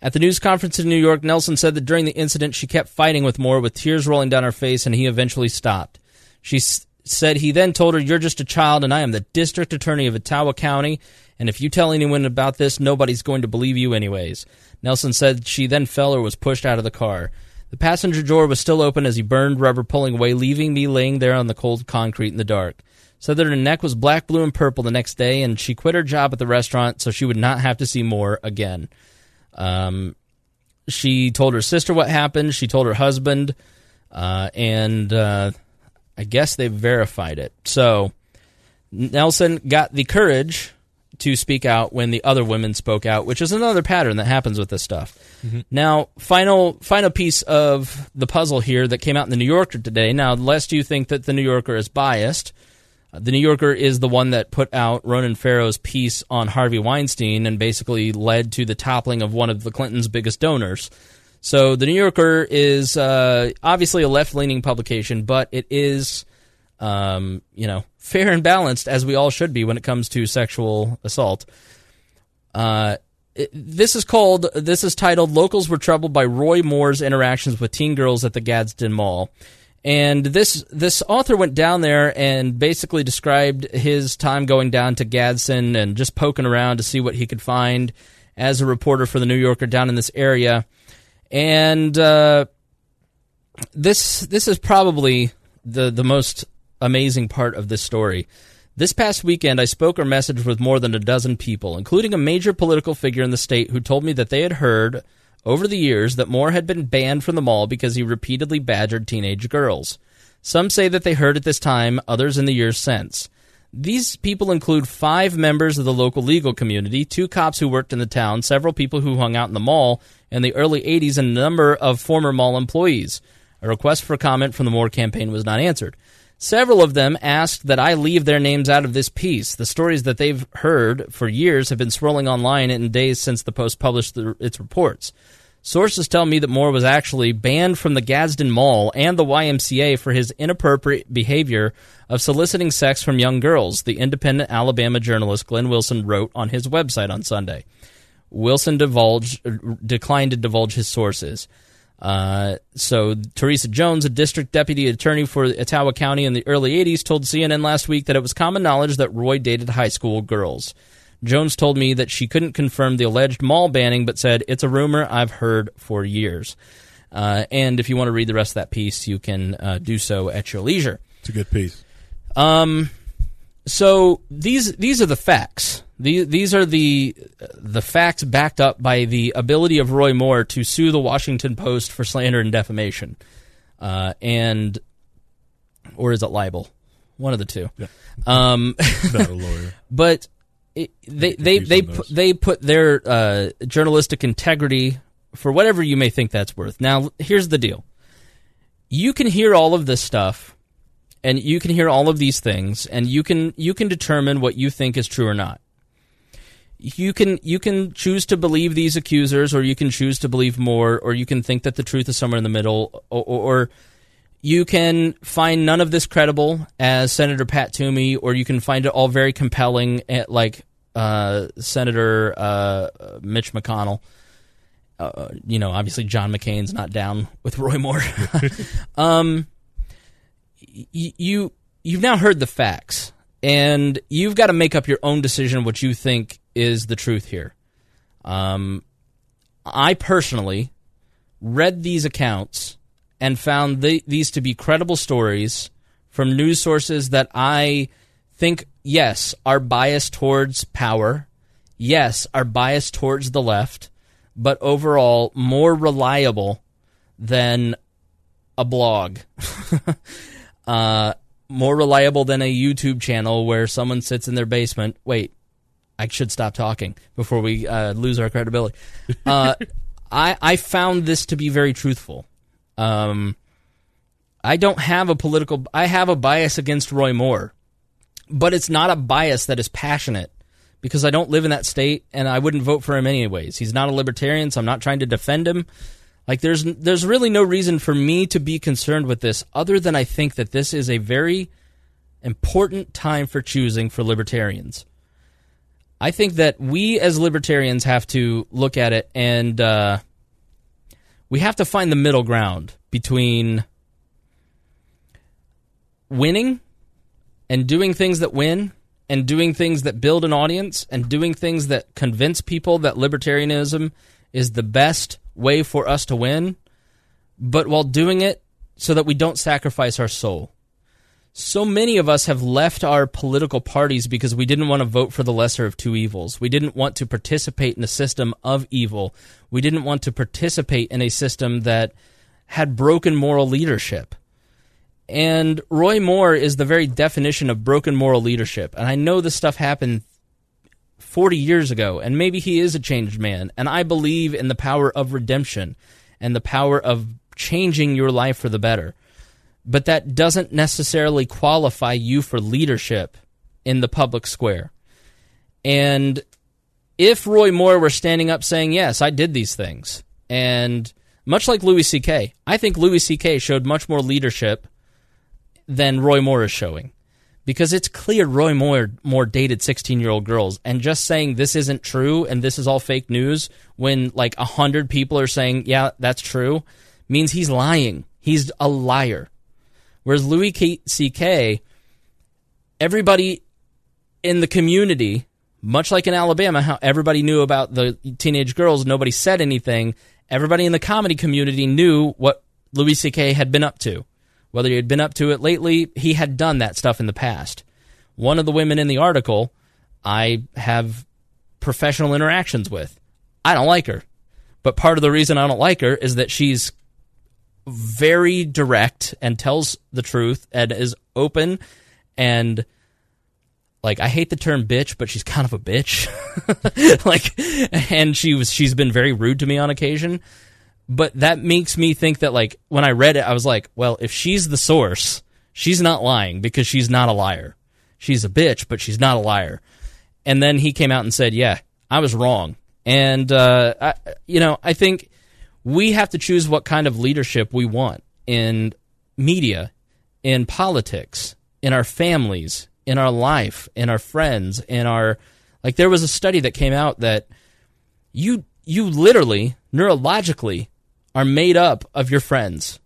at the news conference in New York, Nelson said that during the incident, she kept fighting with Moore with tears rolling down her face, and he eventually stopped. She s- said he then told her, You're just a child, and I am the district attorney of Etowah County, and if you tell anyone about this, nobody's going to believe you, anyways. Nelson said she then fell or was pushed out of the car. The passenger door was still open as he burned rubber, pulling away, leaving me laying there on the cold concrete in the dark. Said that her neck was black, blue, and purple the next day, and she quit her job at the restaurant so she would not have to see more again. Um, she told her sister what happened. She told her husband, uh, and uh, I guess they verified it. So Nelson got the courage to speak out when the other women spoke out, which is another pattern that happens with this stuff. Now, final final piece of the puzzle here that came out in the New Yorker today. Now, lest you think that the New Yorker is biased, the New Yorker is the one that put out Ronan Farrow's piece on Harvey Weinstein and basically led to the toppling of one of the Clintons' biggest donors. So the New Yorker is uh, obviously a left leaning publication, but it is, um, you know, fair and balanced as we all should be when it comes to sexual assault. Uh, this is called. This is titled "Locals Were Troubled by Roy Moore's Interactions with Teen Girls at the Gadsden Mall." And this this author went down there and basically described his time going down to Gadsden and just poking around to see what he could find as a reporter for the New Yorker down in this area. And uh, this this is probably the the most amazing part of this story. This past weekend, I spoke or messaged with more than a dozen people, including a major political figure in the state who told me that they had heard over the years that Moore had been banned from the mall because he repeatedly badgered teenage girls. Some say that they heard at this time, others in the years since. These people include five members of the local legal community, two cops who worked in the town, several people who hung out in the mall in the early 80s, and a number of former mall employees. A request for comment from the Moore campaign was not answered. Several of them asked that I leave their names out of this piece. The stories that they've heard for years have been swirling online in days since the Post published the, its reports. Sources tell me that Moore was actually banned from the Gadsden Mall and the YMCA for his inappropriate behavior of soliciting sex from young girls, the independent Alabama journalist Glenn Wilson wrote on his website on Sunday. Wilson divulged, er, declined to divulge his sources. Uh, so Teresa Jones, a district deputy attorney for Etowah County in the early 80s, told CNN last week that it was common knowledge that Roy dated high school girls. Jones told me that she couldn't confirm the alleged mall banning, but said it's a rumor I've heard for years. Uh, and if you want to read the rest of that piece, you can uh, do so at your leisure. It's a good piece. Um, so these these are the facts. These these are the the facts backed up by the ability of Roy Moore to sue the Washington Post for slander and defamation, uh, and or is it libel? One of the two. Yeah. Um, Not a lawyer. but it, they they they put, they put their uh, journalistic integrity for whatever you may think that's worth. Now, here's the deal: you can hear all of this stuff, and you can hear all of these things, and you can you can determine what you think is true or not. you can you can choose to believe these accusers, or you can choose to believe more, or you can think that the truth is somewhere in the middle, or, or you can find none of this credible as Senator Pat Toomey, or you can find it all very compelling, eh, like uh, Senator uh, Mitch McConnell. Uh, you know, obviously John McCain's not down with Roy Moore. um, you you've now heard the facts, and you've got to make up your own decision what you think is the truth here. Um, I personally read these accounts and found the, these to be credible stories from news sources that I think, yes, are biased towards power, yes, are biased towards the left, but overall more reliable than a blog. uh, more reliable than a YouTube channel where someone sits in their basement. Wait, I should stop talking before we uh, lose our credibility. Uh, I, I found this to be very truthful. Um, I don't have a political. I have a bias against Roy Moore, but it's not a bias that is passionate because I don't live in that state and I wouldn't vote for him anyways. He's not a libertarian, so I'm not trying to defend him. Like there's there's really no reason for me to be concerned with this other than I think that this is a very important time for choosing for libertarians. I think that we as libertarians have to look at it and uh, we have to find the middle ground between winning and doing things that win and doing things that build an audience and doing things that convince people that libertarianism is the best way for us to win, but while doing it so that we don't sacrifice our soul. So many of us have left our political parties because we didn't want to vote for the lesser of two evils. We didn't want to participate in a system of evil. We didn't want to participate in a system that had broken moral leadership. And Roy Moore is the very definition of broken moral leadership. And I know this stuff happened 40 years ago, and maybe he is a changed man. And I believe in the power of redemption and the power of changing your life for the better. But that doesn't necessarily qualify you for leadership in the public square. And if Roy Moore were standing up saying, Yes, I did these things, and much like Louis C.K., I think Louis C.K. showed much more leadership than Roy Moore is showing because it's clear Roy Moore more dated 16 year old girls and just saying this isn't true and this is all fake news when like a hundred people are saying yeah that's true means he's lying he's a liar whereas Louis C.K. everybody in the community much like in Alabama how everybody knew about the teenage girls nobody said anything everybody in the comedy community knew what Louis C.K. had been up to whether he had been up to it lately, he had done that stuff in the past. One of the women in the article, I have professional interactions with. I don't like her. But part of the reason I don't like her is that she's very direct and tells the truth and is open and like I hate the term bitch, but she's kind of a bitch. like and she was she's been very rude to me on occasion but that makes me think that like when I read it, I was like, well, if she's the source, she's not lying because she's not a liar. She's a bitch, but she's not a liar. And then he came out and said, yeah, I was wrong. And uh, I, you know, I think we have to choose what kind of leadership we want in media, in politics, in our families, in our life, in our friends, in our like. There was a study that came out that you you literally neurologically are made up of your friends.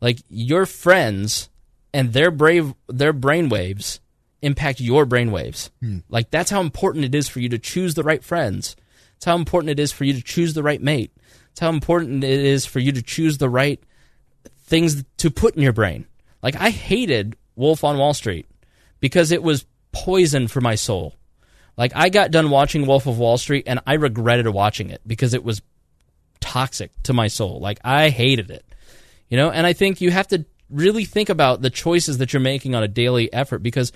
Like your friends and their brave their brain waves impact your brainwaves. Hmm. Like that's how important it is for you to choose the right friends. It's how important it is for you to choose the right mate. It's how important it is for you to choose the right things to put in your brain. Like I hated Wolf on Wall Street because it was poison for my soul. Like I got done watching Wolf of Wall Street and I regretted watching it because it was toxic to my soul. Like I hated it. You know, and I think you have to really think about the choices that you're making on a daily effort because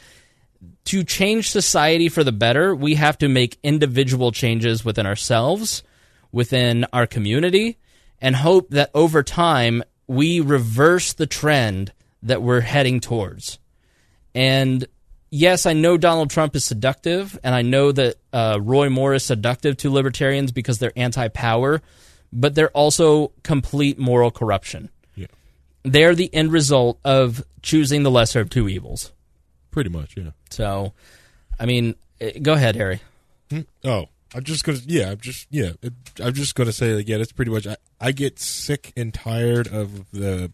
to change society for the better, we have to make individual changes within ourselves, within our community, and hope that over time we reverse the trend that we're heading towards. And yes, I know Donald Trump is seductive, and I know that uh, Roy Moore is seductive to libertarians because they're anti-power, but they're also complete moral corruption. Yeah. They're the end result of choosing the lesser of two evils. Pretty much, yeah. So, I mean, eh, go ahead, Harry. Oh, I'm just gonna yeah, I'm just yeah, it, I'm just gonna say like yeah, that's pretty much. I, I get sick and tired of the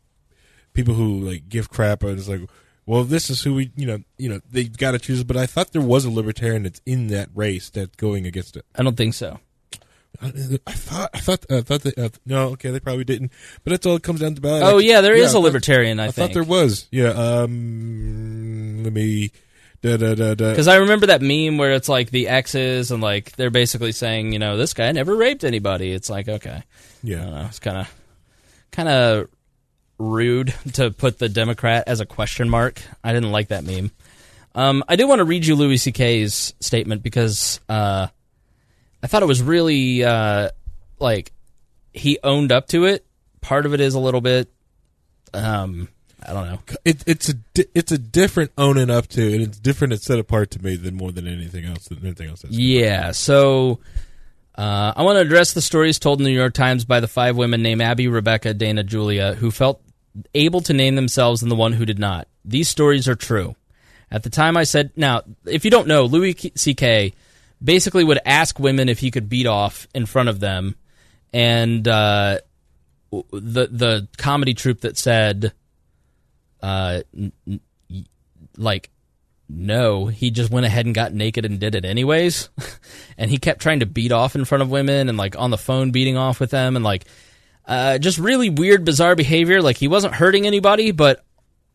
people who like give crap and it's like, well, this is who we you know you know they got to choose. But I thought there was a libertarian that's in that race that's going against it. I don't think so. I, I thought I thought I thought that uh, no okay they probably didn't, but that's all it comes down to. About. Oh yeah, there is I a libertarian. I, I think thought there was yeah. Um, let me. Because I remember that meme where it's like the exes and like they're basically saying, you know, this guy never raped anybody. It's like, okay, Yeah. I don't know. It's kind of kind of rude to put the Democrat as a question mark. I didn't like that meme. Um, I do want to read you Louis C.K.'s statement because uh, I thought it was really uh, like he owned up to it. Part of it is a little bit, um, I don't know. it, it's a di- it's a different owning up to, and it's different. It's set apart to me than more than anything else. Than anything else. That's Yeah, so uh, I want to address the stories told in the New York Times by the five women named Abby, Rebecca, Dana, Julia, who felt able to name themselves and the one who did not. These stories are true. At the time, I said, now, if you don't know, Louis C.K. basically would ask women if he could beat off in front of them, and uh, the the comedy troupe that said, uh, n- n- like no, he just went ahead and got naked and did it anyways. and he kept trying to beat off in front of women and like on the phone beating off with them and like uh, just really weird, bizarre behavior. Like he wasn't hurting anybody, but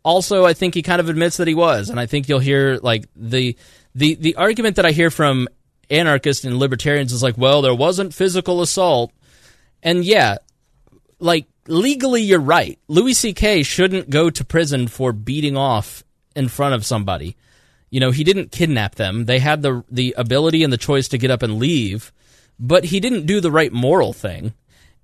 also I think he kind of admits that he was. And I think you'll hear like the the the argument that I hear from anarchists and libertarians is like, well, there wasn't physical assault. And yeah, like legally you're right. Louis C.K. shouldn't go to prison for beating off in front of somebody. You know, he didn't kidnap them. They had the the ability and the choice to get up and leave, but he didn't do the right moral thing.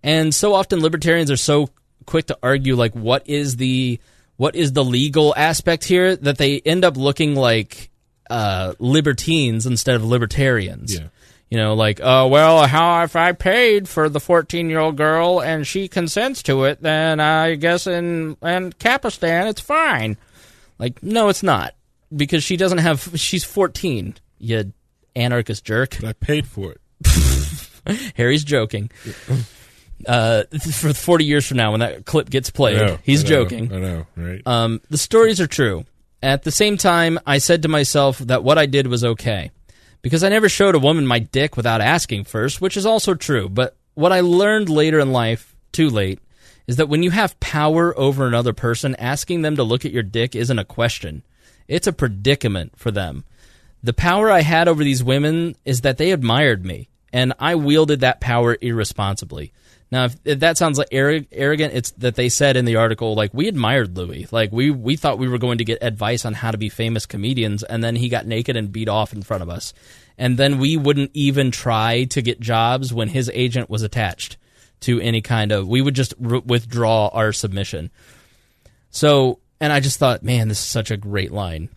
And so often libertarians are so quick to argue like what is the what is the legal aspect here that they end up looking like uh, libertines instead of libertarians. Yeah. You know, like, oh, well, how if I paid for the 14 year old girl and she consents to it, then I guess in, in Capistan it's fine. Like, no, it's not. Because she doesn't have, she's 14, you anarchist jerk. But I paid for it. Harry's joking. Uh, for 40 years from now, when that clip gets played, know, he's I know, joking. I know, right? Um, the stories are true. At the same time, I said to myself that what I did was okay. Because I never showed a woman my dick without asking first, which is also true. But what I learned later in life, too late, is that when you have power over another person, asking them to look at your dick isn't a question. It's a predicament for them. The power I had over these women is that they admired me, and I wielded that power irresponsibly. Now, if, if that sounds like arro- arrogant, it's that they said in the article, like, we admired Louis. Like, we, we thought we were going to get advice on how to be famous comedians, and then he got naked and beat off in front of us. And then we wouldn't even try to get jobs when his agent was attached to any kind of, we would just r- withdraw our submission. So, and I just thought, man, this is such a great line.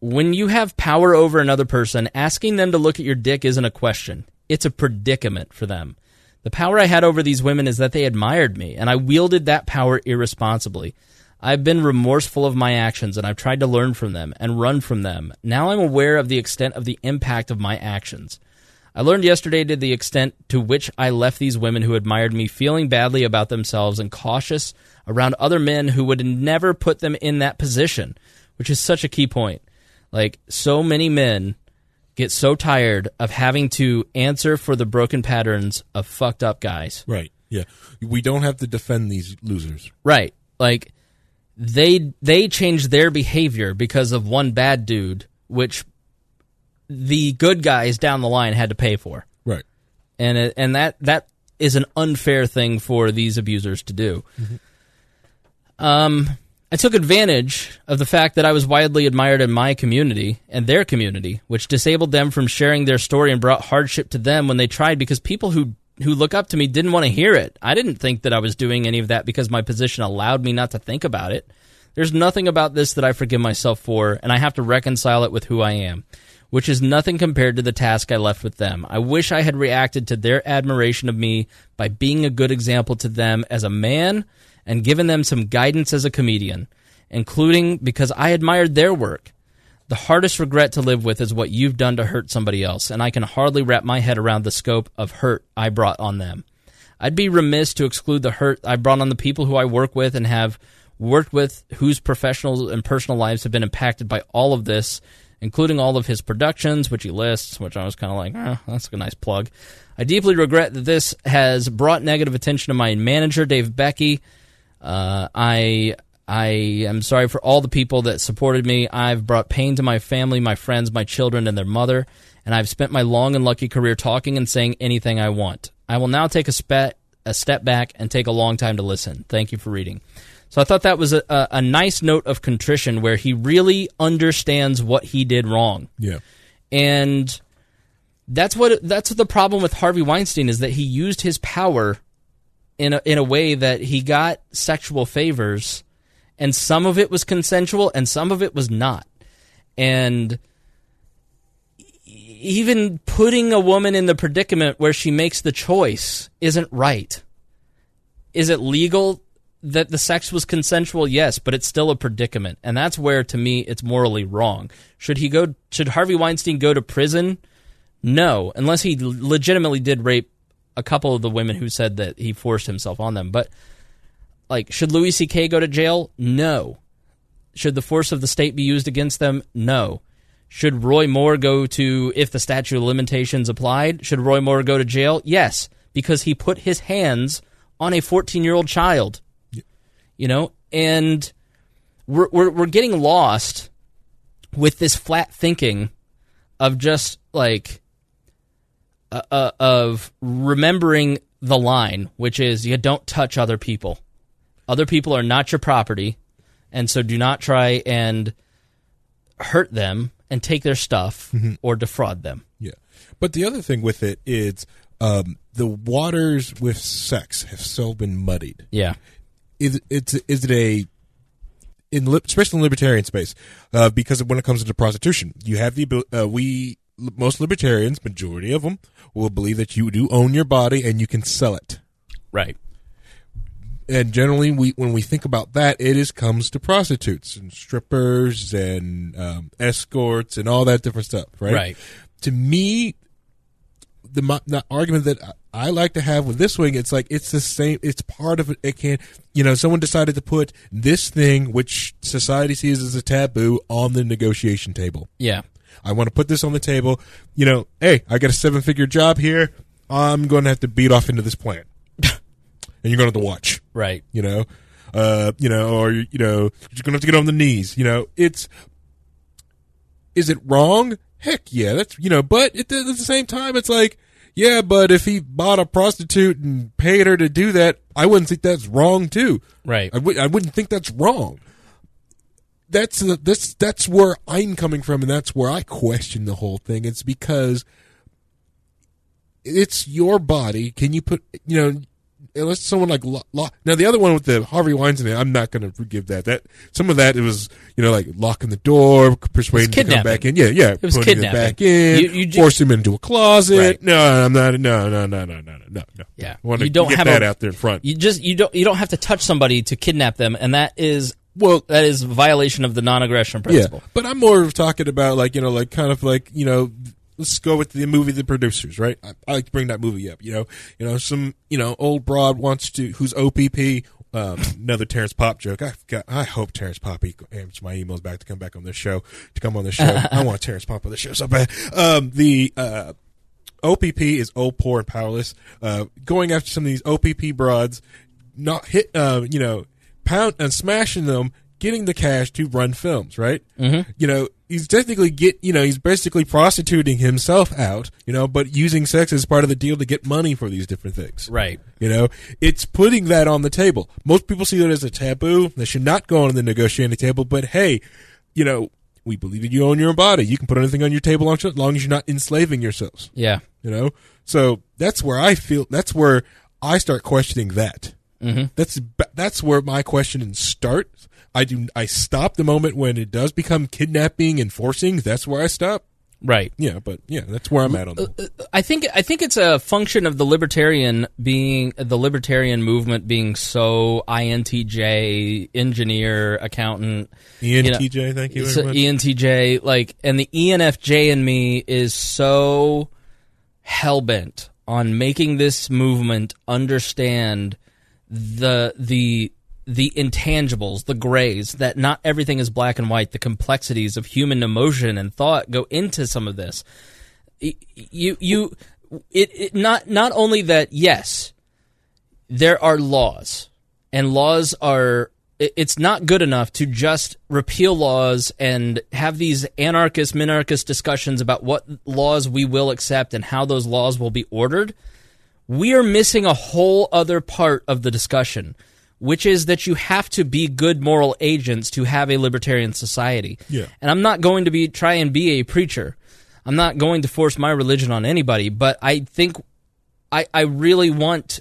When you have power over another person, asking them to look at your dick isn't a question. It's a predicament for them. The power I had over these women is that they admired me, and I wielded that power irresponsibly. I've been remorseful of my actions, and I've tried to learn from them and run from them. Now I'm aware of the extent of the impact of my actions. I learned yesterday to the extent to which I left these women who admired me feeling badly about themselves and cautious around other men who would never put them in that position, which is such a key point. Like, so many men get so tired of having to answer for the broken patterns of fucked up guys. right. Yeah. We don't have to defend these losers. Right. Like they they changed their behavior because of one bad dude which the good guys down the line had to pay for. Right. And it, and that that is an unfair thing for these abusers to do. Um I took advantage of the fact that I was widely admired in my community and their community, which disabled them from sharing their story and brought hardship to them when they tried because people who who look up to me didn't want to hear it. I didn't think that I was doing any of that because my position allowed me not to think about it. There's nothing about this that I forgive myself for, and I have to reconcile it with who I am, which is nothing compared to the task I left with them. I wish I had reacted to their admiration of me by being a good example to them as a man and given them some guidance as a comedian, including because I admired their work. The hardest regret to live with is what you've done to hurt somebody else, and I can hardly wrap my head around the scope of hurt I brought on them. I'd be remiss to exclude the hurt I brought on the people who I work with and have worked with whose professional and personal lives have been impacted by all of this, including all of his productions, which he lists, which I was kind of like, oh, that's a nice plug. I deeply regret that this has brought negative attention to my manager, Dave Becky. Uh, I I am sorry for all the people that supported me. I've brought pain to my family, my friends, my children, and their mother, and I've spent my long and lucky career talking and saying anything I want. I will now take a, spe- a step back and take a long time to listen. Thank you for reading. So I thought that was a, a, a nice note of contrition where he really understands what he did wrong. Yeah. And that's what that's what the problem with Harvey Weinstein is that he used his power in a, in a way that he got sexual favors and some of it was consensual and some of it was not. And even putting a woman in the predicament where she makes the choice isn't right. Is it legal that the sex was consensual? Yes, but it's still a predicament. And that's where to me it's morally wrong. Should he go should Harvey Weinstein go to prison? No, unless he legitimately did rape a couple of the women who said that he forced himself on them. But like should Louis CK go to jail? No. Should the force of the state be used against them? No. Should Roy Moore go to, if the statute of limitations applied, should Roy Moore go to jail? Yes, because he put his hands on a 14 year old child. You know, and we're, we're, we're getting lost with this flat thinking of just like, uh, uh, of remembering the line, which is you don't touch other people. Other people are not your property, and so do not try and hurt them and take their stuff Mm-hmm. or defraud them. Yeah. But the other thing with it is um, the waters with sex have so been muddied. Yeah. Is it's is it a in especially in libertarian space uh, because when it comes into prostitution, you have the uh, we most libertarians, majority of them, will believe that you do own your body and you can sell it. Right. and generally we when we think about that it is comes to prostitutes and strippers and um, escorts and all that different stuff right Right. to me the, the argument that I- I like to have with this wing, it's like it's the same. It's part of it. It can, you know, someone decided to put this thing, which society sees as a taboo, on the negotiation table. Yeah. I want to put this on the table. You know, hey, I got a seven figure job here. I'm going to have to beat off into this plant, and you're going to have to watch Right. you know, uh, you know, or you know, you're gonna have to get on the knees. You know, it's is it wrong? Heck yeah, that's you know, but at the, at the same time, it's like, yeah, but if he bought a prostitute and paid her to do that, I wouldn't think that's wrong too. Right. I w- I wouldn't think that's wrong. That's the, that's that's where I'm coming from, and that's where I question the whole thing. It's because it's your body. Can you put you know? Unless someone like now the other one with the Harvey Weinstein, I'm not going to forgive that. That some of that it was you know like locking the door, persuading him to come back in. Yeah, yeah, it was putting kidnapping. him back in, You- you ju- force him into a closet. Right. No, I'm not. No, no, no, no, no, no, no. Yeah. You don't get have that a- out there in front. You just you don't you don't have to touch somebody to kidnap them, and that is Well, that is violation of the non-aggression principle. Yeah, but I'm more of talking about like you know, like kind of like you know, let's go with the movie The Producers, right? I, I like to bring that movie up. You know, you know, some you know old broad wants to who's OPP. Um, another Terrence Popp joke. I got, I hope Terrence Popp answers my emails back to come back on this show. To come on this show, I want Terrence Popp on the show so bad. Um, the uh, OPP is old, poor, and powerless. Uh, going after some of these OPP broads, not hit, uh, you know, pound and smashing them, getting the cash to run films, right? Mm-hmm. You know, he's technically get, you know, he's basically prostituting himself out, you know, but using sex as part of the deal to get money for these different things. Right. You know, it's putting that on the table. Most people see that as a taboo. That should not go on the negotiating table. But hey, you know, we believe that you own your own body. You can put anything on your table as long as you're not enslaving yourselves Yeah. you know so that's where i feel that's where i start questioning that mm-hmm. that's that's where my questioning starts I do. I stop the moment when it does become kidnapping and forcing. That's where I stop. Right. Yeah, but yeah, that's where I'm at on that. I think I think it's a function of the libertarian being the libertarian movement being so INTJ engineer accountant ENTJ, you know, thank you very much. ENTJ like and the ENFJ in me is so hell bent on making this movement understand the the the intangibles, the grays, that not everything is black and white, the complexities of human emotion and thought go into some of this. You you it, it not not only that yes, there are laws and laws are it's not good enough to just repeal laws and have these anarchist minarchist discussions about what laws we will accept and how those laws will be ordered we are missing a whole other part of the discussion, which is that you have to be good moral agents to have a libertarian society. Yeah. And I'm not going to be try and be a preacher. I'm not going to force my religion on anybody, but I think I I really want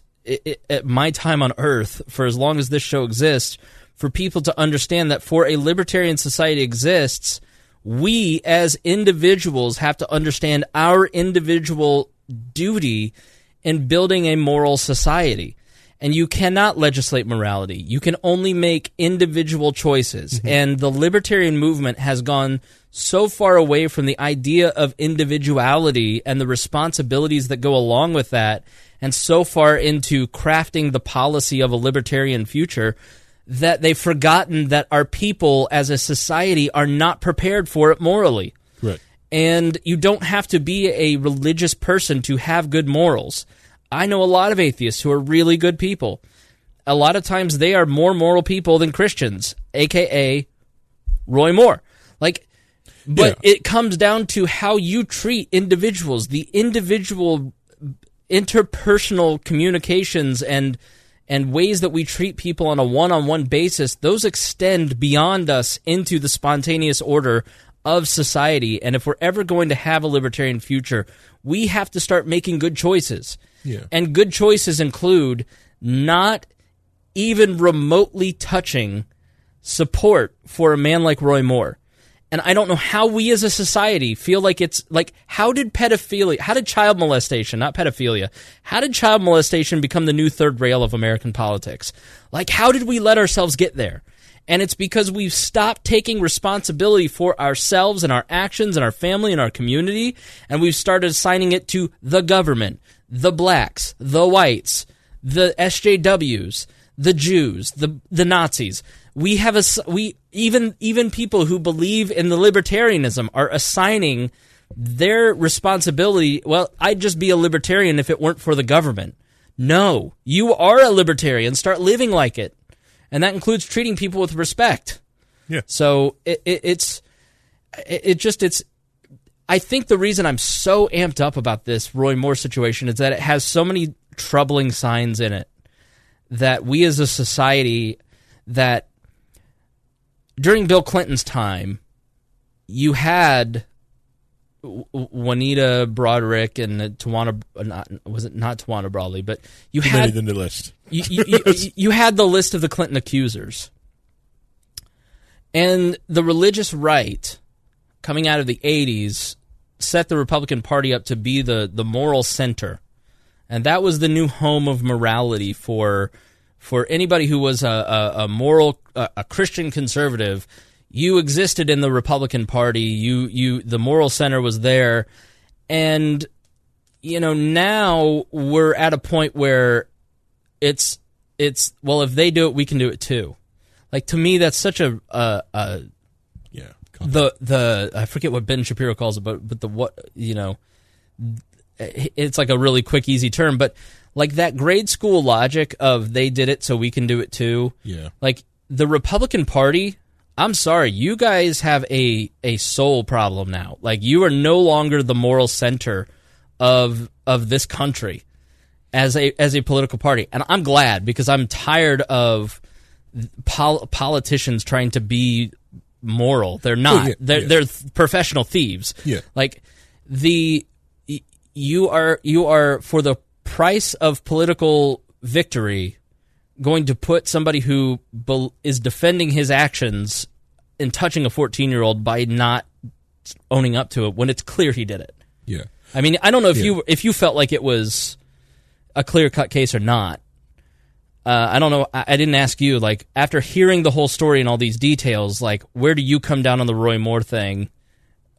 at my time on earth for as long as this show exists for people to understand that for a libertarian society exists, we as individuals have to understand our individual duty in building a moral society. And you cannot legislate morality. You can only make individual choices. Mm-hmm. And the libertarian movement has gone so far away from the idea of individuality and the responsibilities that go along with that, and so far into crafting the policy of a libertarian future that they've forgotten that our people as a society are not prepared for it morally. And you don't have to be a religious person to have good morals. I know a lot of atheists who are really good people. A lot of times they are more moral people than Christians, aka Roy Moore. Like but Yeah. it comes down to how you treat individuals, the individual interpersonal communications and and ways that we treat people on a one-on-one basis those extend beyond us into the spontaneous order of society and if we're ever going to have a libertarian future we have to start making good choices Yeah. and good choices include not even remotely touching support for a man like Roy Moore. And I don't know how we as a society feel like it's like how did pedophilia, how did child molestation, not pedophilia, how did child molestation become the new third rail of American politics? Like how did we let ourselves get there? And it's because we've stopped taking responsibility for ourselves and our actions and our family and our community, and we've started assigning it to the government, the blacks, the whites, the SJWs, the Jews, the the Nazis. We have a we even even people who believe in the libertarianism are assigning their responsibility. Well, I'd just be a libertarian if it weren't for the government. No, you are a libertarian. Start living like it, and that includes treating people with respect. Yeah. So it, it, it's it, it just it's. I think the reason I'm so amped up about this Roy Moore situation is that it has so many troubling signs in it that we as a society that during Bill Clinton's time you had Juanita Broaddrick and Tawana not was it not Tawana Brawley but you had than the list. You, you, you, you had the list of the Clinton accusers. And the religious right coming out of the 80s set the Republican Party up to be the, the moral center. And that was the new home of morality for for anybody who was a, a, a moral a, a Christian conservative. You existed in the Republican Party. You you the moral center was there, and you know now we're at a point where it's it's well if they do it we can do it too like to me that's such a a, a Yeah. the the I forget what Ben Shapiro calls it but but the what you know it's like a really quick easy term but like that grade school logic of they did it so we can do it too Yeah. like the Republican Party, I'm sorry, you guys have a a soul problem now. Like you are no longer the moral center of of this country as a as a political party. And I'm glad because I'm tired of pol- politicians trying to be moral. They're oh, not. Oh, yeah, they're yeah. they're th- professional thieves. Yeah. Like the y- you are you are for the price of political victory going to put somebody who bel is defending his actions in touching a 14 year old by not owning up to it when it's clear he did it. Yeah. I mean, I don't know if Yeah. you if you felt like it was a clear cut case or not. Uh, I don't know. I, I didn't ask you. Like after hearing the whole story and all these details, like where do you come down on the Roy Moore thing?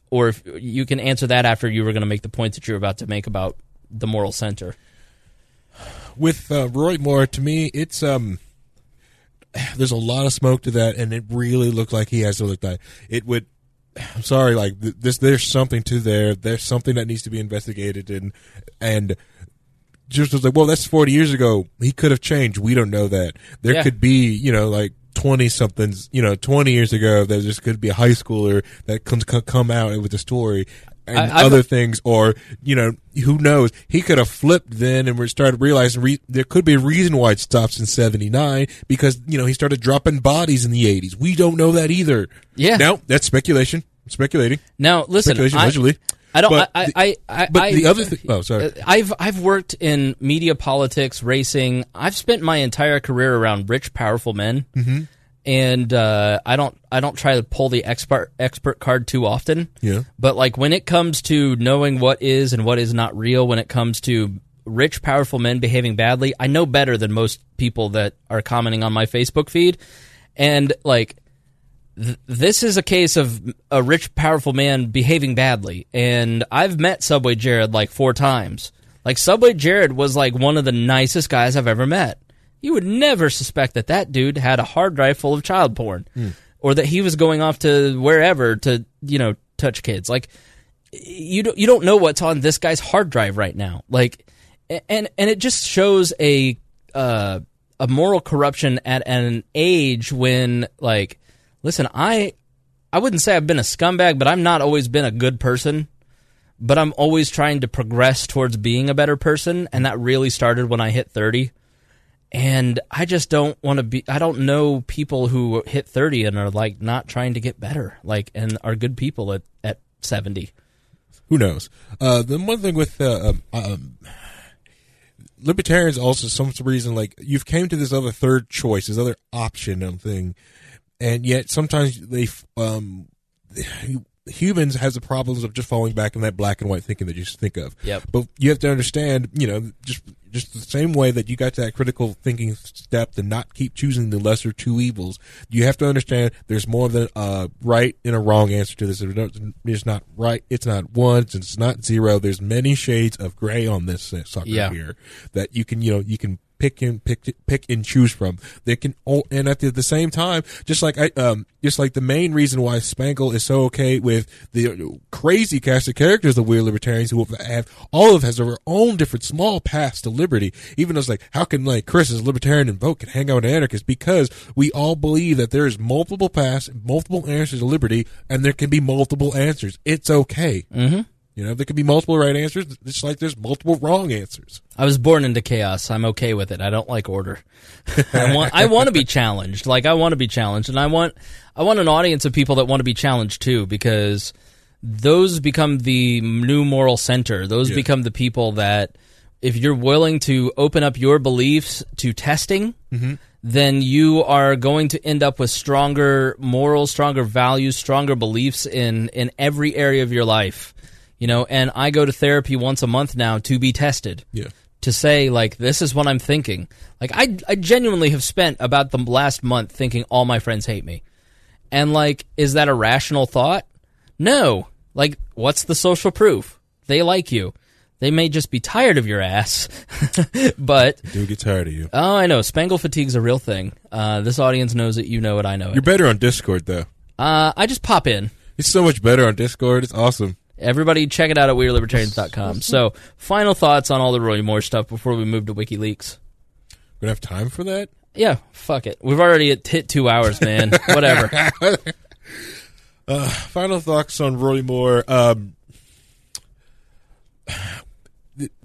Or if you can answer that after you were going to make the point that you're about to make about the moral center. with uh, Roy Moore, to me, it's um, there's a lot of smoke to that, and it really looked like he has to look that. It would. I'm sorry, like this. There's something to there. There's something that needs to be investigated, and and just was like, well, that's 40 years ago. He could have changed. We don't know that. There Yeah. could be, you know, like 20 somethings, you know, 20 years ago, there just could be a high schooler that comes come out with a story and I- other things, or you know, who knows? He could have flipped then, and we started realizing re- there could be a reason why it stops in '79 because you know he started dropping bodies in the '80s. We don't know that either. Yeah. Now that's speculation. Speculating. Now, listen, Speculation, I, allegedly. I don't. But I, the- I, I, but I, the other thing. Oh, sorry. Uh, I've I've worked in media, politics, racing. I've spent my entire career around rich, powerful men, mm-hmm. and uh, I don't I don't try to pull the expert expert card too often. Yeah. But like when it comes to knowing what is and what is not real, when it comes to rich, powerful men behaving badly, I know better than most people that are commenting on my Facebook feed, and like th- this is a case of a rich, powerful man behaving badly. And I've met Subway Jared like four times. Like, Subway Jared was like one of the nicest guys I've ever met. You would never suspect that that dude had a hard drive full of child porn or that he was going off to wherever to, you know, touch kids. Like, you don't, you don't know what's on this guy's hard drive right now. Like, and, and it just shows a, uh, a moral corruption at an age when, like, listen, I I wouldn't say I've been a scumbag, but I've not always been a good person. But I'm always trying to progress towards being a better person, and that really started when I hit 30. And I just don't want to be I don't know people who hit 30 and are like not trying to get better, like and are good people at at 70. Who knows? Uh, the one thing with uh, um, um, libertarians also some reason like you've came to this other third choice, this other option and thing, and yet sometimes they um, humans has the problems of just falling back in that black and white thinking that you just think of. Yep. But you have to understand, you know, just just the same way that you got to that critical thinking step to not keep choosing the lesser two evils. You have to understand there's more than a right and a wrong answer to this. It's not right. It's not one. It's not zero. There's many shades of gray on this sucker Yeah. here that you can, you know, you can pick and pick pick and choose from. They can, and at the, the same time, just like I, um, just like the main reason why Spangle is so okay with the crazy cast of characters of Weird Libertarians who have all of has their own different small paths to liberty. Even though it's like, how can like Chris a libertarian and vote can hang out with anarchists? Because we all believe that there is multiple paths, multiple answers to liberty, and there can be multiple answers. It's okay. Mm-hmm. You know, there can be multiple right answers, just like there's multiple wrong answers. I was born into chaos. I'm okay with it. I don't like order. I want I want to be challenged. Like I want to be challenged and I want I want an audience of people that want to be challenged too because those become the new moral center. Those Yeah. become the people that if you're willing to open up your beliefs to testing, mm-hmm. then you are going to end up with stronger morals, stronger values, stronger beliefs in in every area of your life. You know, and I go to therapy once a month now to be tested Yeah. to say like this is what I'm thinking. Like I I genuinely have spent about the last month thinking all my friends hate me. And like is that a rational thought? No. Like what's the social proof? They like you. They may just be tired of your ass. but Do get tired of you. oh, I know Spangle fatigue's a real thing. Uh, this audience knows it, you know it, I know You're it. better on Discord though. Uh, I just pop in. It's so much better on Discord. It's awesome. Everybody check it out at weirdlibertarians.com. So, final thoughts on all the Roy Moore stuff before we move to WikiLeaks. We're gonna have time for that. Yeah, fuck it. We've already hit two hours, man. Whatever. Final thoughts on Roy Moore. Um,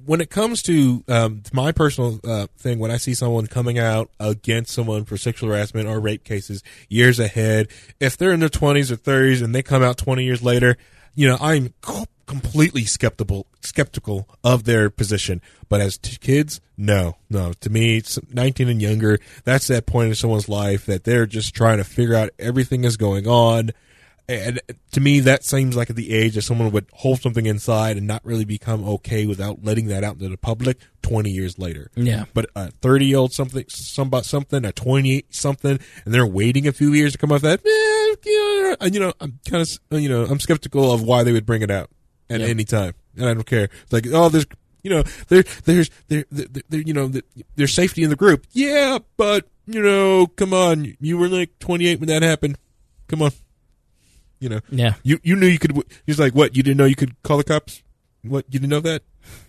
when it comes to um, my personal uh, thing, when I see someone coming out against someone for sexual harassment or rape cases years ahead, if they're in their twenties or thirties and they come out twenty years later, you know, I'm co- completely skeptical skeptical of their position. But as kids, no, no. To me, it's 19 and younger, that's that point in someone's life that they're just trying to figure out everything is going on. And to me, that seems like at the age that someone would hold something inside and not really become okay without letting that out into the public 20 years later. Yeah. But a 30 year old something, some about something, a 28 something, and they're waiting a few years to come off that, eh, you know, I'm kind of, you know, I'm skeptical of why they would bring it out at any time. And I don't care. It's like, oh, there's, you know, there, there's, there, there, there you know, there's safety in the group. Yeah, but, you know, come on. You were like 28 when that happened. Come on. You know, Yeah. you, you knew you could, he's like, what? You didn't know you could call the cops? What? You didn't know that?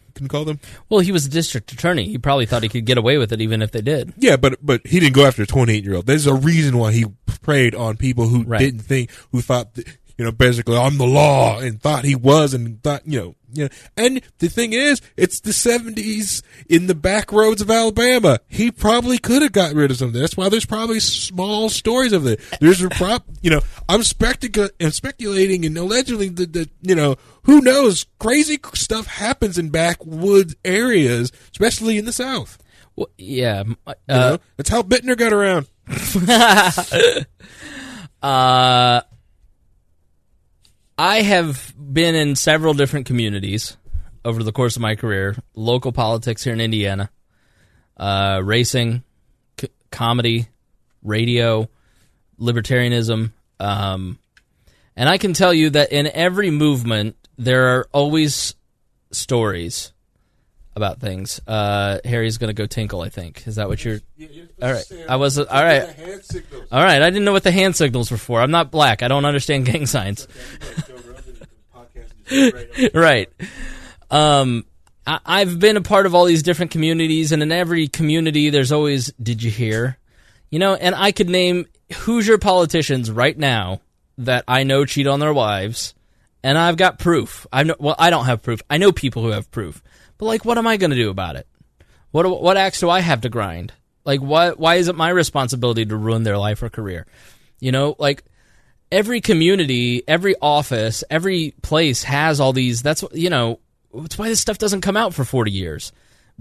You couldn't call them? Well, he was a district attorney. He probably thought he could get away with it even if they did. Yeah, but but he didn't go after a 28 year old. There's a reason why he preyed on people who Right. didn't think, who thought, that, you know, basically I'm the law and thought he was and thought, you know, you know. And the thing is, it's the 70s in the back roads of Alabama. He probably could have got rid of some of this. That's why there's probably small stories of it. There's a prop, you know, I'm speculating and allegedly that, that, you know, who knows, crazy stuff happens in backwoods areas, especially in the South. Well, yeah. m- You Uh, know? That's how Bittner got around. Uh, I have been in several different communities over the course of my career. Local politics here in Indiana, uh, racing, c- comedy, radio, libertarianism, um, and I can tell you that in every movement there are always stories about things. Uh, Harry's going to go tinkle. I think is that what you're? All right, I was all right. All right, I didn't know what the hand signals were for. I'm not black. I don't understand gang signs. right. Um, I, I've been a part of all these different communities, and in every community, there's always, did you hear? You know, and I could name Hoosier politicians right now that I know cheat on their wives, and I've got proof. I know, well, I don't have proof. I know people who have proof, but like, what am I going to do about it? What what axe do I have to grind? Like, what? Why is it my responsibility to ruin their life or career? You know, like every community, every office, every place has all these. That's you know. That's why this stuff doesn't come out for forty years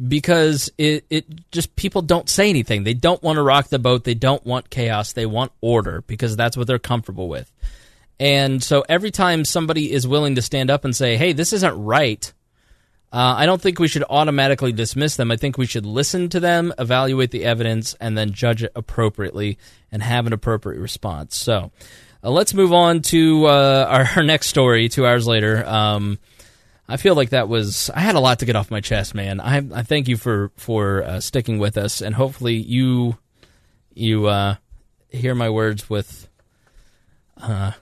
because it it just people don't say anything. They don't want to rock the boat. They don't want chaos. They want order because that's what they're comfortable with. And so every time somebody is willing to stand up and say, "Hey, this isn't right," uh, I don't think we should automatically dismiss them. I think we should listen to them, evaluate the evidence, and then judge it appropriately and have an appropriate response. So uh, let's move on to uh, our, our next story. Two hours later, um, I feel like that was I had a lot to get off my chest, man. I, I thank you for for uh, sticking with us, and hopefully you you uh, hear my words with. Uh,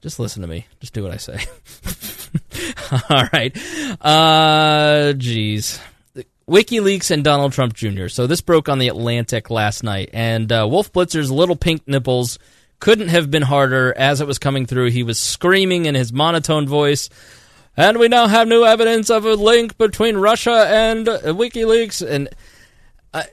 just listen to me. Just do what I say. All right. Uh, geez. WikiLeaks and Donald Trump Jr. So this broke on the Atlantic last night, and uh, Wolf Blitzer's little pink nipples couldn't have been harder as it was coming through. He was screaming in his monotone voice, and we now have new evidence of a link between Russia and WikiLeaks. And uh,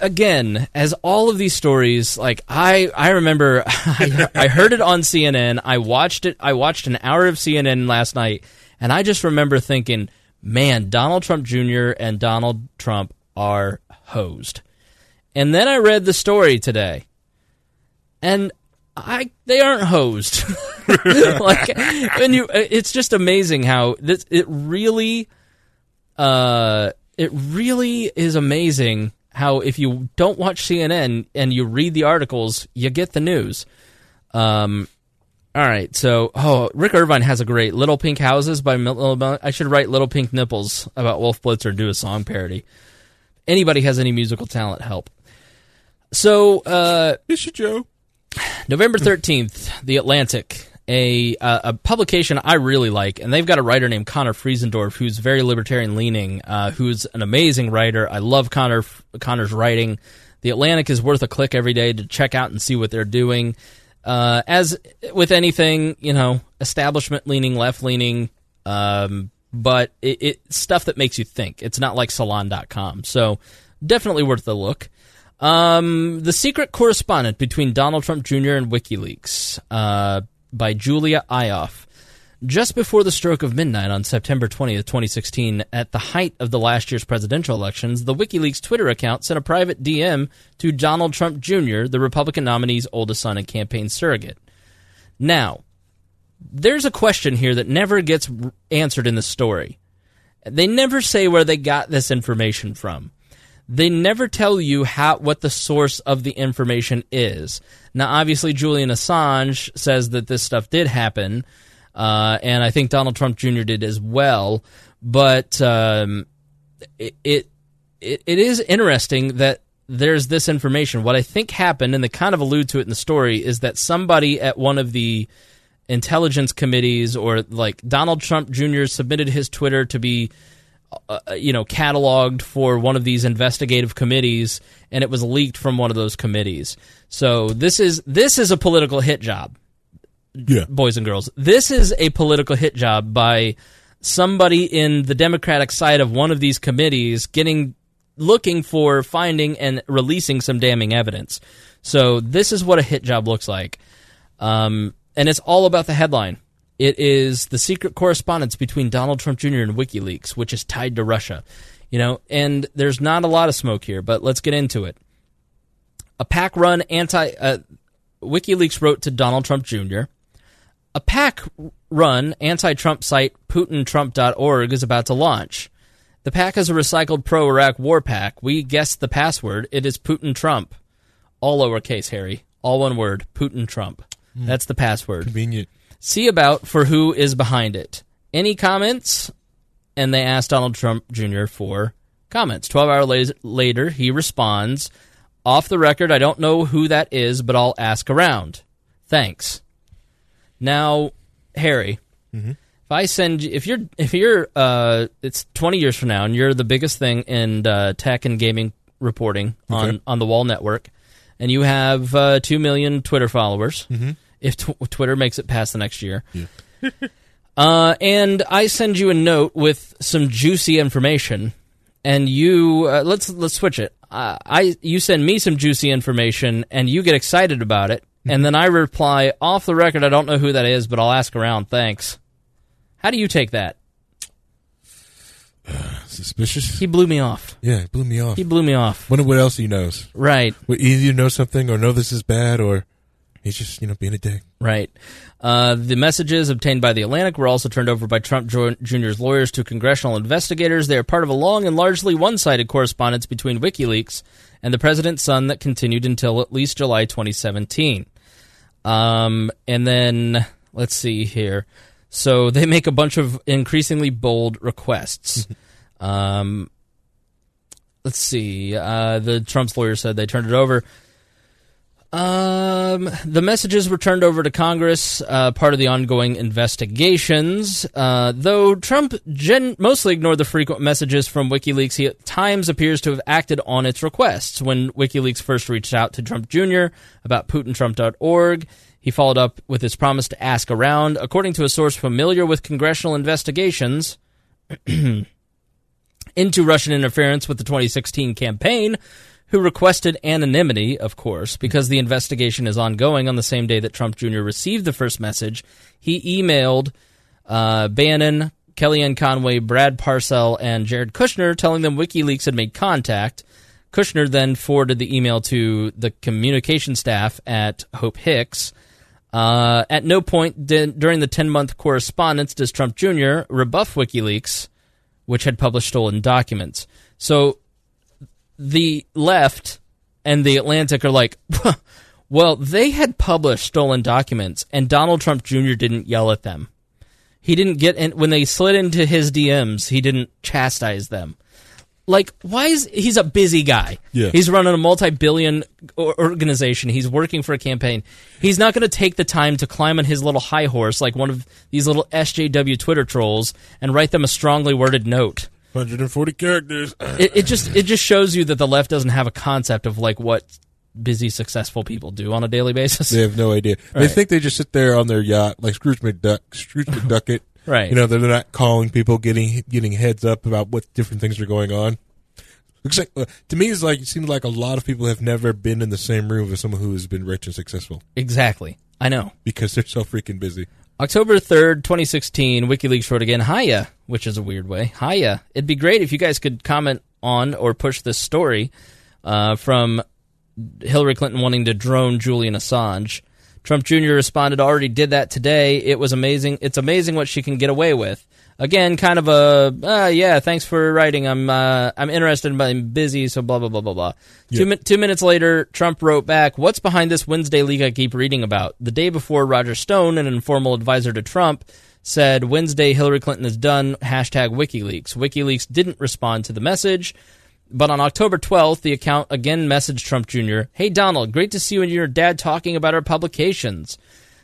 again, as all of these stories, like I, I remember, I, I heard it on CNN. I watched it. I watched an hour of CNN last night, and I just remember thinking, man, Donald Trump Jr. and Donald Trump are hosed. And then I read the story today, and I they aren't hosed. like, and you, it's just amazing how this it really, uh, it really is amazing how if you don't watch CNN and you read the articles, you get the news. Um, all right, so oh, Rick Irvine has a great "Little Pink Houses" by Milton. I should write "Little Pink Nipples" about Wolf Blitzer and do a song parody. Anybody has any musical talent, help. So, uh, Mr. Joe. November 13th, The Atlantic, a uh, a publication I really like, and they've got a writer named Conor Friedersdorf who's very libertarian leaning, uh, who's an amazing writer. I love Conor Conor's writing. The Atlantic is worth a click every day to check out and see what they're doing. Uh, as with anything, you know, establishment leaning, left leaning, um, but it, it stuff that makes you think. It's not like Salon.com, so definitely worth the look. Um, the Secret Correspondent Between Donald Trump Jr. and WikiLeaks uh, by Julia Ioffe. Just before the stroke of midnight on September 20th, 2016, at the height of the last year's presidential elections, the WikiLeaks Twitter account sent a private DM to Donald Trump Jr., the Republican nominee's oldest son and campaign surrogate. Now, there's a question here that never gets answered in the story. They never say where they got this information from. They never tell you how what the source of the information is. Now, obviously, Julian Assange says that this stuff did happen, uh, and I think Donald Trump Jr. did as well. But um, it, it it is interesting that there's this information. What I think happened, and they kind of allude to it in the story, is that somebody at one of the intelligence committees or like Donald Trump Jr. submitted his Twitter to be uh, you know cataloged for one of these investigative committees and it was leaked from one of those committees. So this is this is a political hit job. Yeah. Boys and girls. This is a political hit job by somebody in the Democratic side of one of these committees getting looking for finding and releasing some damning evidence. So this is what a hit job looks like. Um, and it's all about the headline. It is the secret correspondence between Donald Trump Jr. and WikiLeaks, which is tied to Russia. You know, and there's not a lot of smoke here, but let's get into it. A PAC run anti uh, WikiLeaks wrote to Donald Trump Jr. A PAC run anti Trump site PutinTrump.org is about to launch. The PAC is a recycled pro Iraq war PAC. We guessed the password. It is Putin Trump. All lowercase, Harry. All one word. Putin Trump. Hmm. That's the password. Convenient. See about for who is behind it. Any comments? And they asked Donald Trump Jr. for comments. 12 hours later, he responds, Off the record, I don't know who that is, but I'll ask around. Thanks. Now, Harry, if I send you, if you're, if you're, uh, it's 20 years from now and you're the biggest thing in uh, tech and gaming reporting on, Okay. on the Wall Network, and you have uh, 2 million Twitter followers, if tw- Twitter makes it past the next year. uh, and I send you a note with some juicy information, and you uh, let's let's switch it. Uh, I you send me some juicy information, and you get excited about it, and then I reply off the record. I don't know who that is, but I'll ask around. Thanks. How do you take that? Suspicious. He blew me off. yeah, he blew me off. He blew me off. Wonder what else he knows. Right. Either you know something or know this is bad, or he's just you know being a dick. Right. Uh, the messages obtained by The Atlantic were also turned over by Trump Jr.'s lawyers to congressional investigators. They are part of a long and largely one sided correspondence between WikiLeaks and the president's son that continued until at least July 2017. Um, and then, let's see here. So they make a bunch of increasingly bold requests. um, let's see. Uh, the Trump's lawyer said they turned it over. Um, the messages were turned over to Congress, uh, part of the ongoing investigations. Uh, though Trump gen- mostly ignored the frequent messages from WikiLeaks, he at times appears to have acted on its requests. When WikiLeaks first reached out to Trump Jr. about PutinTrump.org, he followed up with his promise to ask around. According to a source familiar with congressional investigations, into Russian interference with the 2016 campaign, who requested anonymity, of course, because the investigation is ongoing on the same day that Trump Jr. received the first message. He emailed uh, Bannon, Kellyanne Conway, Brad Parscale, and Jared Kushner, telling them WikiLeaks had made contact. Kushner then forwarded the email to the communication staff at Hope Hicks. Uh, at no point during the 10 month correspondence does Trump Jr. rebuff WikiLeaks, which had published stolen documents. So the left and the Atlantic are like, well, they had published stolen documents, and Donald Trump Jr. didn't yell at them. He didn't get in when they slid into his DMs. He didn't chastise them. Like, why is he's a busy guy? Yeah. He's running a multi-billion organization. He's working for a campaign. He's not going to take the time to climb on his little high horse like one of these little SJW Twitter trolls and write them a strongly worded note 140 characters. it, it just it just shows you that the left doesn't have a concept of like what busy successful people do on a daily basis. They have no idea. They think they just sit there on their yacht like Scrooge McDuck, Scrooge McDucket. Right. You know, they're not calling people, getting getting heads up about what different things are going on. Looks like uh, to me, it's like it seems like a lot of people have never been in the same room with someone who has been rich and successful Exactly. I know. because they're so freaking busy. October 3rd, 2016, WikiLeaks wrote again, Hiya, which is a weird way. Hiya. It'd be great if you guys could comment on or push this story uh, from Hillary Clinton wanting to drone Julian Assange. Trump Jr. responded, already did that today. It was amazing. It's amazing what she can get away with. Again, kind of a, uh, yeah, thanks for writing. I'm, uh, I'm interested, but I'm busy, so blah, blah, blah, blah, blah. Yeah. Two, mi- two minutes later, Trump wrote back, what's behind this Wednesday leak I keep reading about? The day before, Roger Stone, an informal advisor to Trump, said, Wednesday, Hillary Clinton is done, hashtag WikiLeaks. WikiLeaks didn't respond to the message. But on October 12th, the account again messaged Trump Jr. Hey, Donald, great to see you and your dad talking about our publications.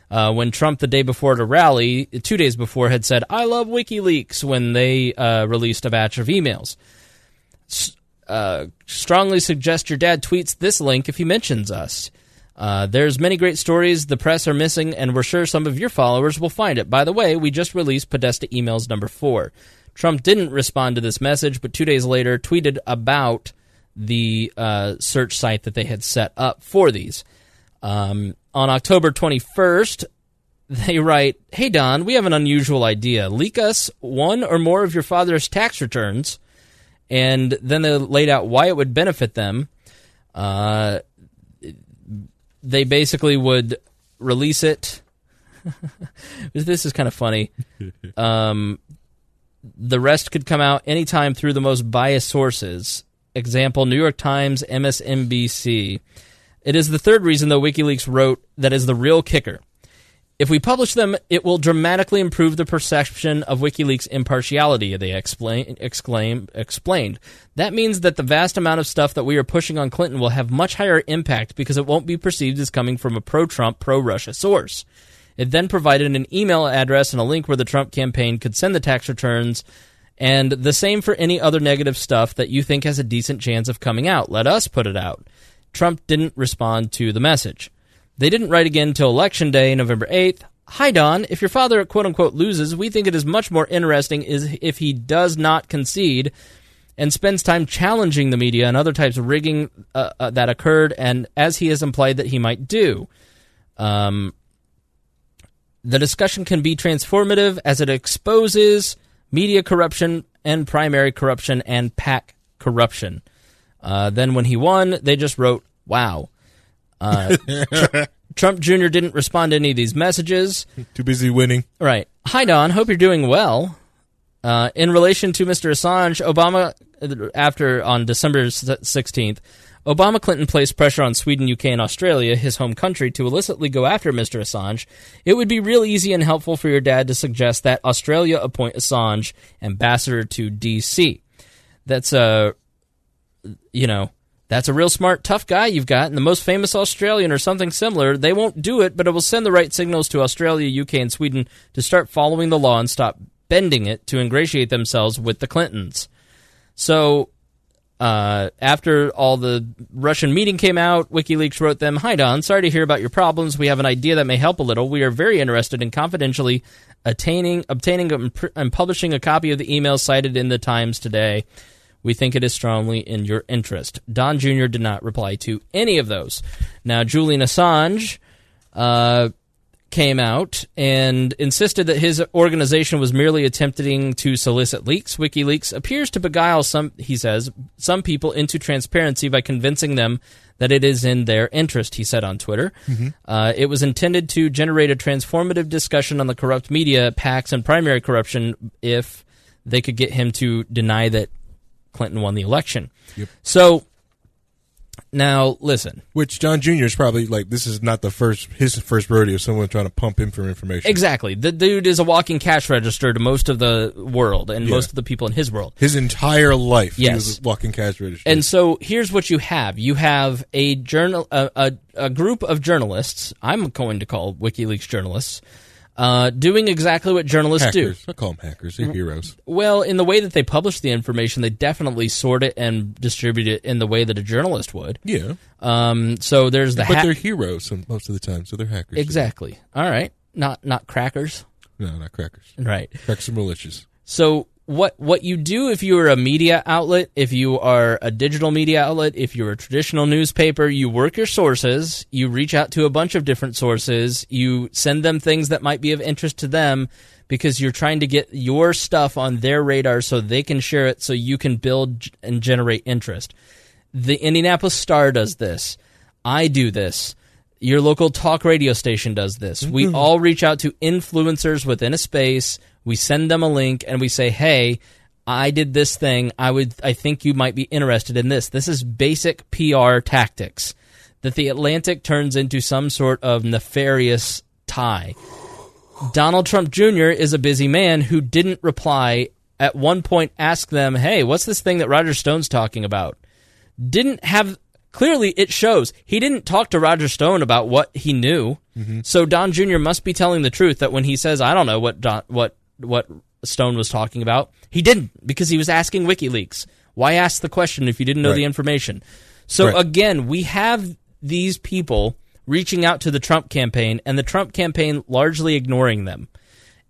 Uh, when Trump, the day before at a rally, two days before, had said, I love WikiLeaks when they uh, released a batch of emails. S- uh, strongly suggest your dad tweets this link if he mentions us. Uh, there's many great stories the press are missing, and we're sure some of your followers will find it. By the way, we just released Podesta emails number four. Trump didn't respond to this message, but two days later tweeted about the uh, search site that they had set up for these. Um, on October 21st, they write, Hey Don, we have an unusual idea. Leak us one or more of your father's tax returns. And then they laid out why it would benefit them. Uh, they basically would release it. this is kind of funny. Um, the rest could come out anytime through the most biased sources. Example New York Times, MSNBC. It is the third reason, though, WikiLeaks wrote that is the real kicker. If we publish them, it will dramatically improve the perception of WikiLeaks' impartiality, they explain, exclaim, explained. That means that the vast amount of stuff that we are pushing on Clinton will have much higher impact because it won't be perceived as coming from a pro Trump, pro Russia source. It then provided an email address and a link where the Trump campaign could send the tax returns, and the same for any other negative stuff that you think has a decent chance of coming out. Let us put it out. Trump didn't respond to the message. They didn't write again till election day, November 8th. Hi, Don. If your father quote unquote loses, we think it is much more interesting is if he does not concede and spends time challenging the media and other types of rigging uh, uh, that occurred, and as he has implied that he might do. Um, the discussion can be transformative as it exposes media corruption and primary corruption and PAC corruption. Uh, then when he won, they just wrote, wow. Uh, Tr- Trump Jr. didn't respond to any of these messages. Too busy winning. Right. Hi, Don. Hope you're doing well. Uh, in relation to Mr. Assange, Obama, after on December 16th, Obama Clinton placed pressure on Sweden, UK, and Australia, his home country, to illicitly go after Mr. Assange. It would be real easy and helpful for your dad to suggest that Australia appoint Assange ambassador to DC. That's a, you know, that's a real smart, tough guy you've got, and the most famous Australian or something similar. They won't do it, but it will send the right signals to Australia, UK, and Sweden to start following the law and stop bending it to ingratiate themselves with the Clintons. So, uh, after all the Russian meeting came out, WikiLeaks wrote them, Hi, Don. Sorry to hear about your problems. We have an idea that may help a little. We are very interested in confidentially attaining, obtaining and and publishing a copy of the email cited in the Times today. We think it is strongly in your interest. Don Jr. did not reply to any of those. Now, Julian Assange uh, came out and insisted that his organization was merely attempting to solicit leaks. WikiLeaks appears to beguile some, he says, some people into transparency by convincing them that it is in their interest, he said on Twitter. Uh, it was intended to generate a transformative discussion on the corrupt media, PACs, and primary corruption if they could get him to deny that Clinton won the election. Yep. So now listen. Which John Jr. is probably like this is not the first his first rodeo. Someone trying to pump him for information. Exactly. The dude is a walking cash register to most of the world and Yeah. most of the people in his world. His entire life, he Yes. was walking cash register. And so here's what you have. You have a journal a, a, a group of journalists, I'm going to call WikiLeaks journalists, uh, doing exactly what journalists do. hackers, I call them hackers. They're heroes. Well, in the way that they publish the information, they definitely sort it and distribute it in the way that a journalist would. Yeah, Um, so there's the but ha- they're heroes most of the time, so they're hackers. exactly. All right, not not crackers. No, not crackers. Right. Crackers are malicious. So what what you do if you are a media outlet, if you are a digital media outlet, if you're a traditional newspaper, you work your sources, you reach out to a bunch of different sources, you send them things that might be of interest to them because you're trying to get your stuff on their radar so they can share it so you can build and generate interest. The Indianapolis Star does this. I do this. Your local talk radio station does this. We Mm-hmm. all reach out to influencers within a space. We send them a link and we say, "Hey, I did this thing. I would I think you might be interested in this." This is basic PR tactics that the Atlantic turns into some sort of nefarious tie. Donald Trump Jr. is a busy man who didn't reply at one point ask them, "Hey, what's this thing that Roger Stone's talking about?" Didn't have clearly it shows he didn't talk to Roger Stone about what he knew. Mm-hmm. So Don Jr. must be telling the truth that when he says, "I don't know what Don, what what Stone was talking about," he didn't because he was asking WikiLeaks. Why ask the question if you didn't know the information? So Right. again, we have these people reaching out to the Trump campaign and the Trump campaign largely ignoring them.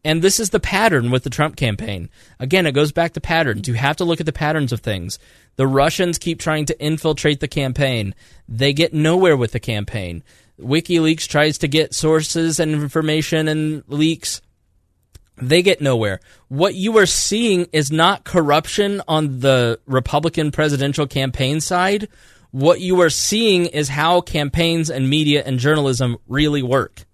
And this is the pattern with the Trump campaign. Again, it goes back to patterns. You have to look at the patterns of things. The Russians keep trying to infiltrate the campaign. They get nowhere with the campaign. WikiLeaks tries to get sources and information and leaks. They get nowhere. What you are seeing is not corruption on the Republican presidential campaign side. What you are seeing is how campaigns and media and journalism really work.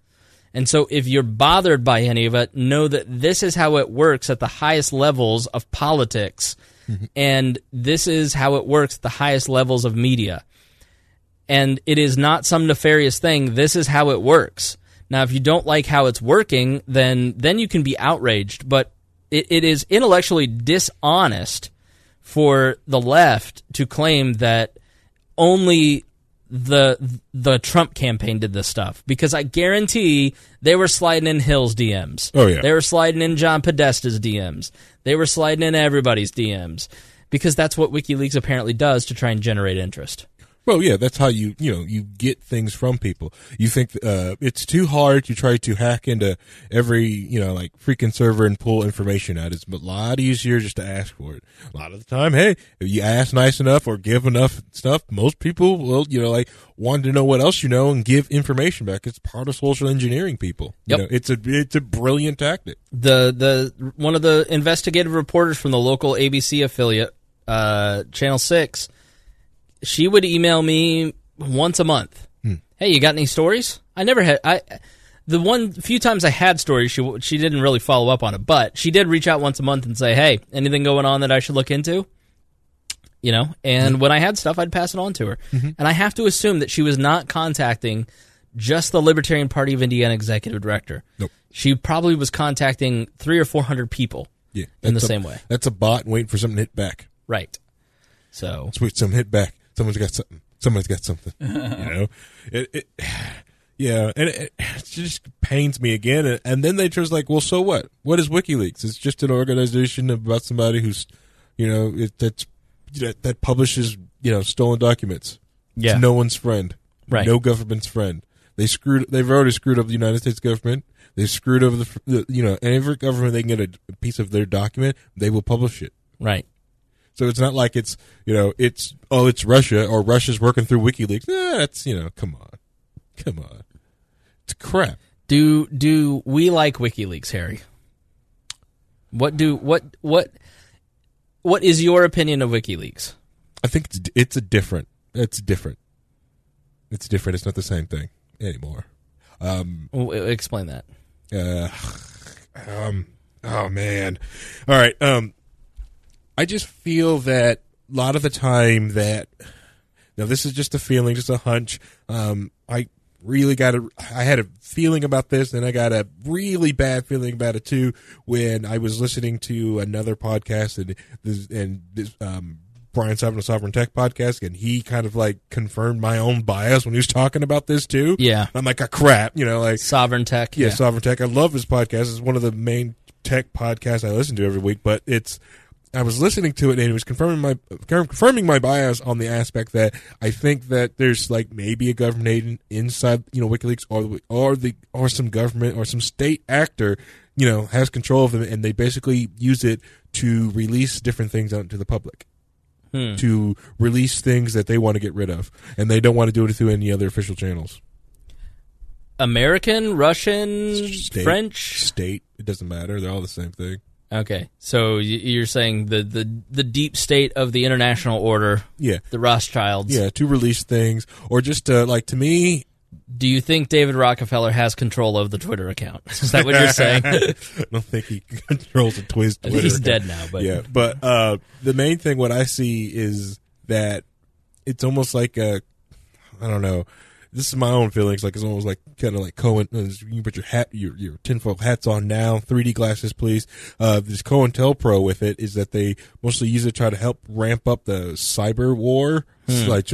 And so if you're bothered by any of it, know that this is how it works at the highest levels of politics. Mm-hmm. And this is how it works at the highest levels of media. And it is not some nefarious thing. This is how it works. Now, if you don't like how it's working, then then you can be outraged. But it, it is intellectually dishonest for the left to claim that only the the Trump campaign did this stuff because I guarantee they were sliding in Hill's DMs. Oh, yeah. they were sliding in John Podesta's DMs. They were sliding in everybody's DMs because that's what WikiLeaks apparently does to try and generate interest. Well, yeah, that's how you you know you get things from people. You think uh, it's too hard to try to hack into every you know like freaking server and pull information out. It's a lot easier just to ask for it. A lot of the time, hey, if you ask nice enough or give enough stuff, most people will you know like want to know what else you know and give information back. It's part of social engineering. People, Yep. you know, it's a it's a brilliant tactic. the the one of the investigative reporters from the local ABC affiliate, uh, Channel Six, she would email me once a month. Hmm. Hey, you got any stories? I never had. I the one few times I had stories, she she didn't really follow up on it, but she did reach out once a month and say, "Hey, anything going on that I should look into?" You know, and hmm. when I had stuff, I'd pass it on to her. Mm-hmm. And I have to assume that she was not contacting just the Libertarian Party of Indiana executive director. Nope. She probably was contacting three or four hundred people. Yeah, In the a- same way. That's a bot waiting for something to hit back. Right. So Sweet, some hit back. Someone's got something. Someone's got something. you know, it, it, yeah, and it, it just pains me again. And, and then they just like, well, so what? What is WikiLeaks? It's just an organization about somebody who's, you know, it, that's that, that publishes, you know, stolen documents. Yeah. it's no one's friend. Right. No government's friend. They screwed. They've already screwed up the United States government. They've screwed over the, the you know, every government they can get a piece of their document, they will publish it. right. So it's not like it's you know it's oh it's Russia or Russia's working through WikiLeaks. Nah, that's you know come on, come on, it's crap. Do do we like WikiLeaks, Harry? What do what what what is your opinion of WikiLeaks? I think it's it's a different. It's different. It's different. It's not the same thing anymore. Um. Explain that. Uh. Um. Oh man. All right. Um. I just feel that a lot of the time that now this is just a feeling, just a hunch. Um. I really got a. I had a feeling about this, and I got a really bad feeling about it too when I was listening to another podcast and this and this um. Brian Sovryn Sovryn Tech podcast, and he kind of like confirmed my own bias when he was talking about this too. Yeah. I'm like, a crap, you know, like Sovryn Tech. yeah, Sovryn Tech. I love his podcast. It's one of the main tech podcasts I listen to every week. But it's I was listening to it and it was confirming my confirming my bias on the aspect that I think that there's like maybe a government agent inside you know WikiLeaks or the or the or some government or some state actor you know has control of them and they basically use it to release different things out to the public. Hmm. To release things that they want to get rid of, and they don't want to do it through any other official channels. American, Russian, State, French. state, it doesn't matter. They're all the same thing. Okay, so you're saying the, the the deep state of the international order, Yeah, the Rothschilds. yeah, to release things or just uh, like to me, Do you think David Rockefeller has control of the Twitter account? Is that what you're saying? I don't think he controls the think he's dead now, but yeah, but uh, the main thing what I see is that it's almost like a, I don't know. This is my own feelings. Like it's almost like kind of like Cohen. uh, You put your hat, your your tinfoil hats on now. 3D glasses, please. Uh, this COINTELPRO with it is that they mostly use it to try to help ramp up the cyber war. So, like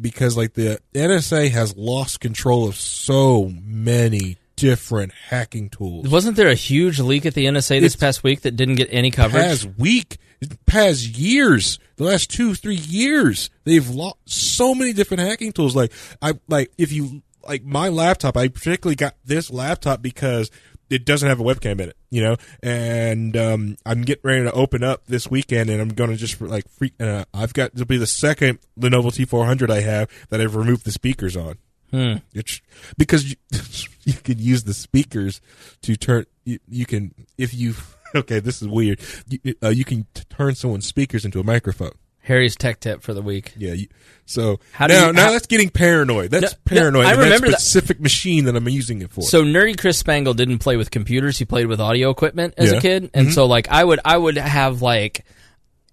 because like the NSA has lost control of so many different hacking tools. wasn't there a huge leak at the NSA this It's- past week that didn't get any coverage? past week, past years, the last two, three years, they've lost so many different hacking tools. Like I like if you like my laptop, I particularly got this laptop because it doesn't have a webcam in it, you know, and um, I'm getting ready to open up this weekend, and I'm gonna just like freak. Uh, I've got to be the second Lenovo T400 I have that I've removed the speakers on. Hmm. It's because you, you can use the speakers to turn. You, you can if you okay. This is weird. You, uh, you can t- turn someone's speakers into a microphone. Harry's tech tip for the week. Yeah. You, so How do now, you- now how- that's getting paranoid. That's No, no, paranoid. I and that remember that- specific machine that I'm using it for. So nerdy Chris Spangle didn't play with computers; he played with audio equipment as a kid, and so like I would I would have like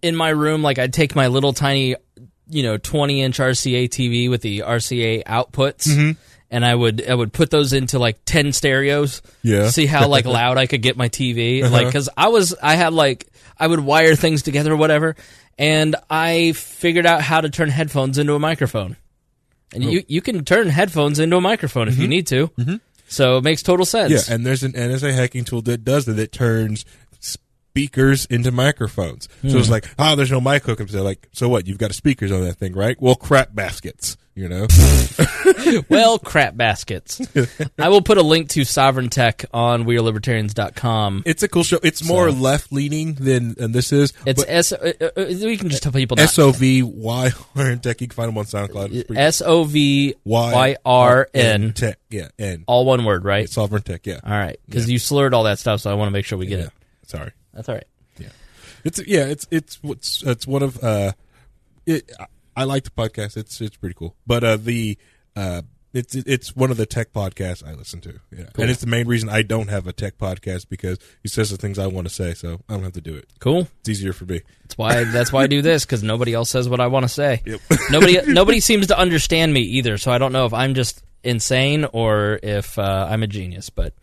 in my room like I'd take my little tiny you know 20 inch RCA TV with the RCA outputs. And I would I would put those into like ten stereos. Yeah. See how like loud I could get my TV. Like uh-huh. because I was I had like I would wire things together or whatever, and I figured out how to turn headphones into a microphone. And oh. you you can turn headphones into a microphone if you mm-hmm. need to. Mm-hmm. So it makes total sense. yeah, and there's an NSA hacking tool that does that. It turns speakers into microphones. So hmm. it's like, oh, there's no mic hook. And so like, so what? You've got speakers on that thing, right? Well, crap baskets. You know. well, crap baskets. I will put a link to Sovryn Tech on WeAreLibertarians.com. It's a cool show. It's more So- left leaning than than this is. It's S. Uh, uh, uh, we can just tell people. S O V Y R N Tech. You can find them on SoundCloud. It's S O V Y R N. Tech. Yeah, N. All one word, right? Sovryn Tech. Yeah. All right, because you slurred all that stuff, so I want to make sure we get yeah. it. Sorry. That's all right. Yeah. It's yeah. It's it's what's it's one of uh, it. I, like the podcast. It's it's pretty cool. But uh, the uh, it's it's one of the tech podcasts I listen to. Yeah, and it's the main reason I don't have a tech podcast because he says the things I want to say, so I don't have to do it. Cool. It's easier for me. That's why. That's why I do this because nobody else says what I want to say. Yep. nobody. Nobody seems to understand me either. So I don't know if I'm just insane or if uh, I'm a genius. But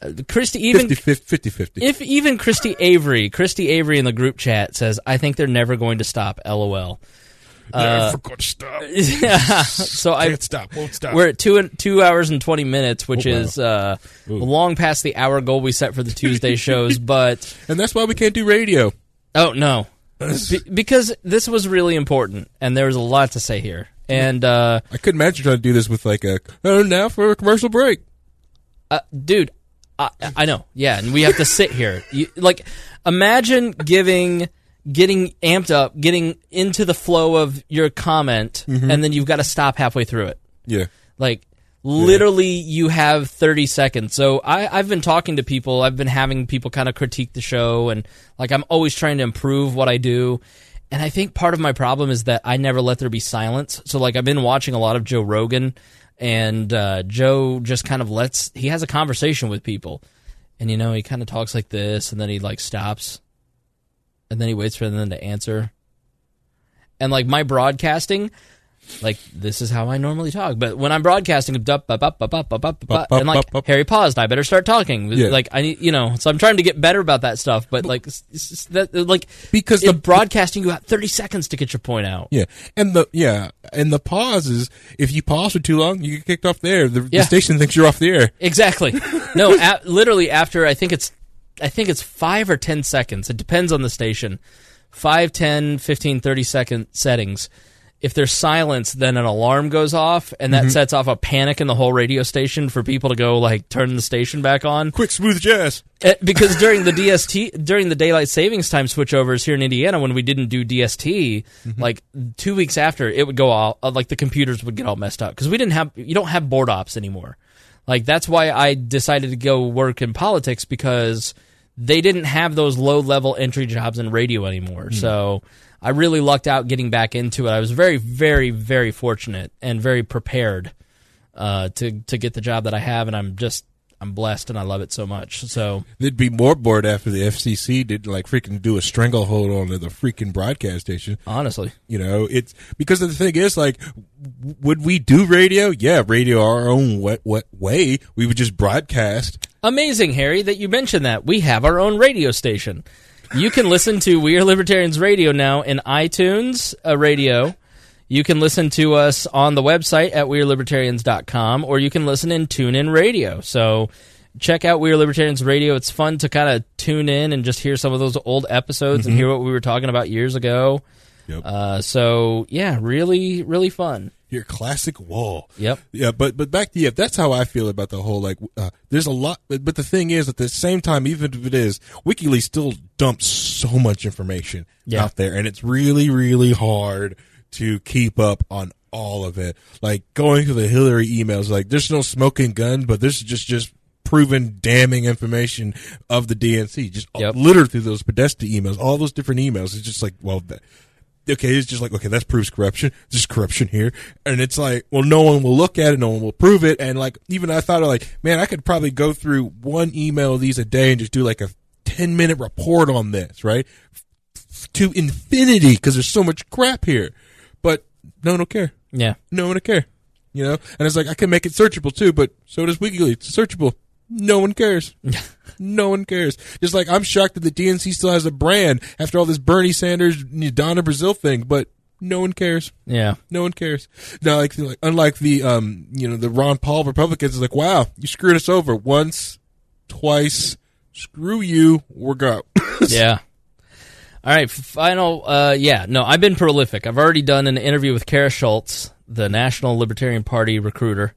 uh, Christy, even 50 50 50. if even Christy Avery, Christy Avery in the group chat says, "I think they're never going to stop." LOL. Never going to stop. yeah. So I Can't stop. Won't stop. we're at two and two hours and twenty minutes, which Oh, wow. is uh, long past the hour goal we set for the Tuesday shows. But and that's why we can't do radio. oh no, Be- because this was really important, and there was a lot to say here. And uh, I couldn't imagine trying to do this with like a oh now for a commercial break. uh, dude, I, I know, yeah, and we have to sit here. You, like, imagine giving, getting amped up, getting into the flow of your comment, and then you've got to stop halfway through it. Yeah. Like, literally, you have 30 seconds. So I, I've been talking to people. I've been having people kind of critique the show, and like, I'm always trying to improve what I do. And I think part of my problem is that I never let there be silence. So, like, I've been watching a lot of Joe Rogan, and uh, Joe just kind of lets, he has a conversation with people. And, you know, he kind of talks like this, and then he, like, stops. And then he waits for them to answer. And, like, my broadcasting, like this is how I normally talk. But when I'm broadcasting, and like. Harry paused, I better start talking. Yeah. Like I need, you know, so I'm trying to get better about that stuff. But like, that, like Because the- broadcasting, you got 30 seconds to get your point out. Yeah, and the yeah, and the pause is if you pause for too long, you get kicked off the air. The, Yeah. the station thinks you're off the air. Exactly. No, a- literally after I think it's I think it's 5 or 10 seconds. It depends on the station. 5, 10, 15, 30 second settings. if there's silence, then an alarm goes off, and that sets off a panic in the whole radio station for people to go like turn the station back on. Quick, smooth jazz. Uh, because during the DST during the daylight savings time switchovers here in Indiana when we didn't do DST like 2 weeks after it would go all uh, like the computers would get all messed up cuz we didn't have you don't have board ops anymore. Like that's why I decided to go work in politics because they didn't have those low level entry jobs in radio anymore. So I really lucked out getting back into it. I was very very very fortunate and very prepared uh, to to get the job that I have and I'm just I'm blessed and I love it so much. So They'd be more bored after the FCC did like freaking do a stranglehold on the freaking broadcast station. honestly, You know, it's because the thing is, like, would we do radio? Yeah, radio our own what wet way. We would just broadcast. Amazing, Harry, that you mentioned that. We have our own radio station. You can listen to We Are Libertarians Radio now in iTunes uh, Radio. You can listen to us on the website at WeareLibertarians.com, or you can listen in TuneIn Radio. So check out We Are Libertarians Radio. It's fun to kind of tune in and just hear some of those old episodes and hear what we were talking about years ago. Yep. Uh, so, yeah, really, really fun. Your classic wall. Yep. Yeah, but but back to yeah, that's how I feel about the whole like. Uh, there's a lot, but, but the thing is, at the same time, even if it is, WikiLeaks still dumps so much information Yeah. out there, and it's really really hard to keep up on all of it. Like going through the Hillary emails, like there's no smoking gun, but there's just just proven damning information of the DNC, just Yep. littered through those Podesta emails, all those different emails. It's just like, well, that, okay, it's just like, okay, that proves corruption. There's corruption here. And it's like, well, no one will look at it. No one will prove it. And like, even I thought of like, man, I could probably go through one email of these a day and just do like a 10 minute report on this, right? To infinity because there's so much crap here. No one will care. Yeah. No one will care. You know? And it's like, I can make it searchable too, but so does WikiLeaks. It's searchable. No one cares. no one cares. Just like I'm shocked that the DNC still has a brand after all this Bernie Sanders, Donna Brazile thing, but no one cares. Yeah. No one cares. Now, like, like unlike the um, you know, the Ron Paul Republicans, it's like, wow, you screwed us over once, twice. Screw you. We're go. yeah. All right, final. Uh, yeah, no, I've been prolific. I've already done an interview with Cara Schulz, the National Libertarian Party recruiter.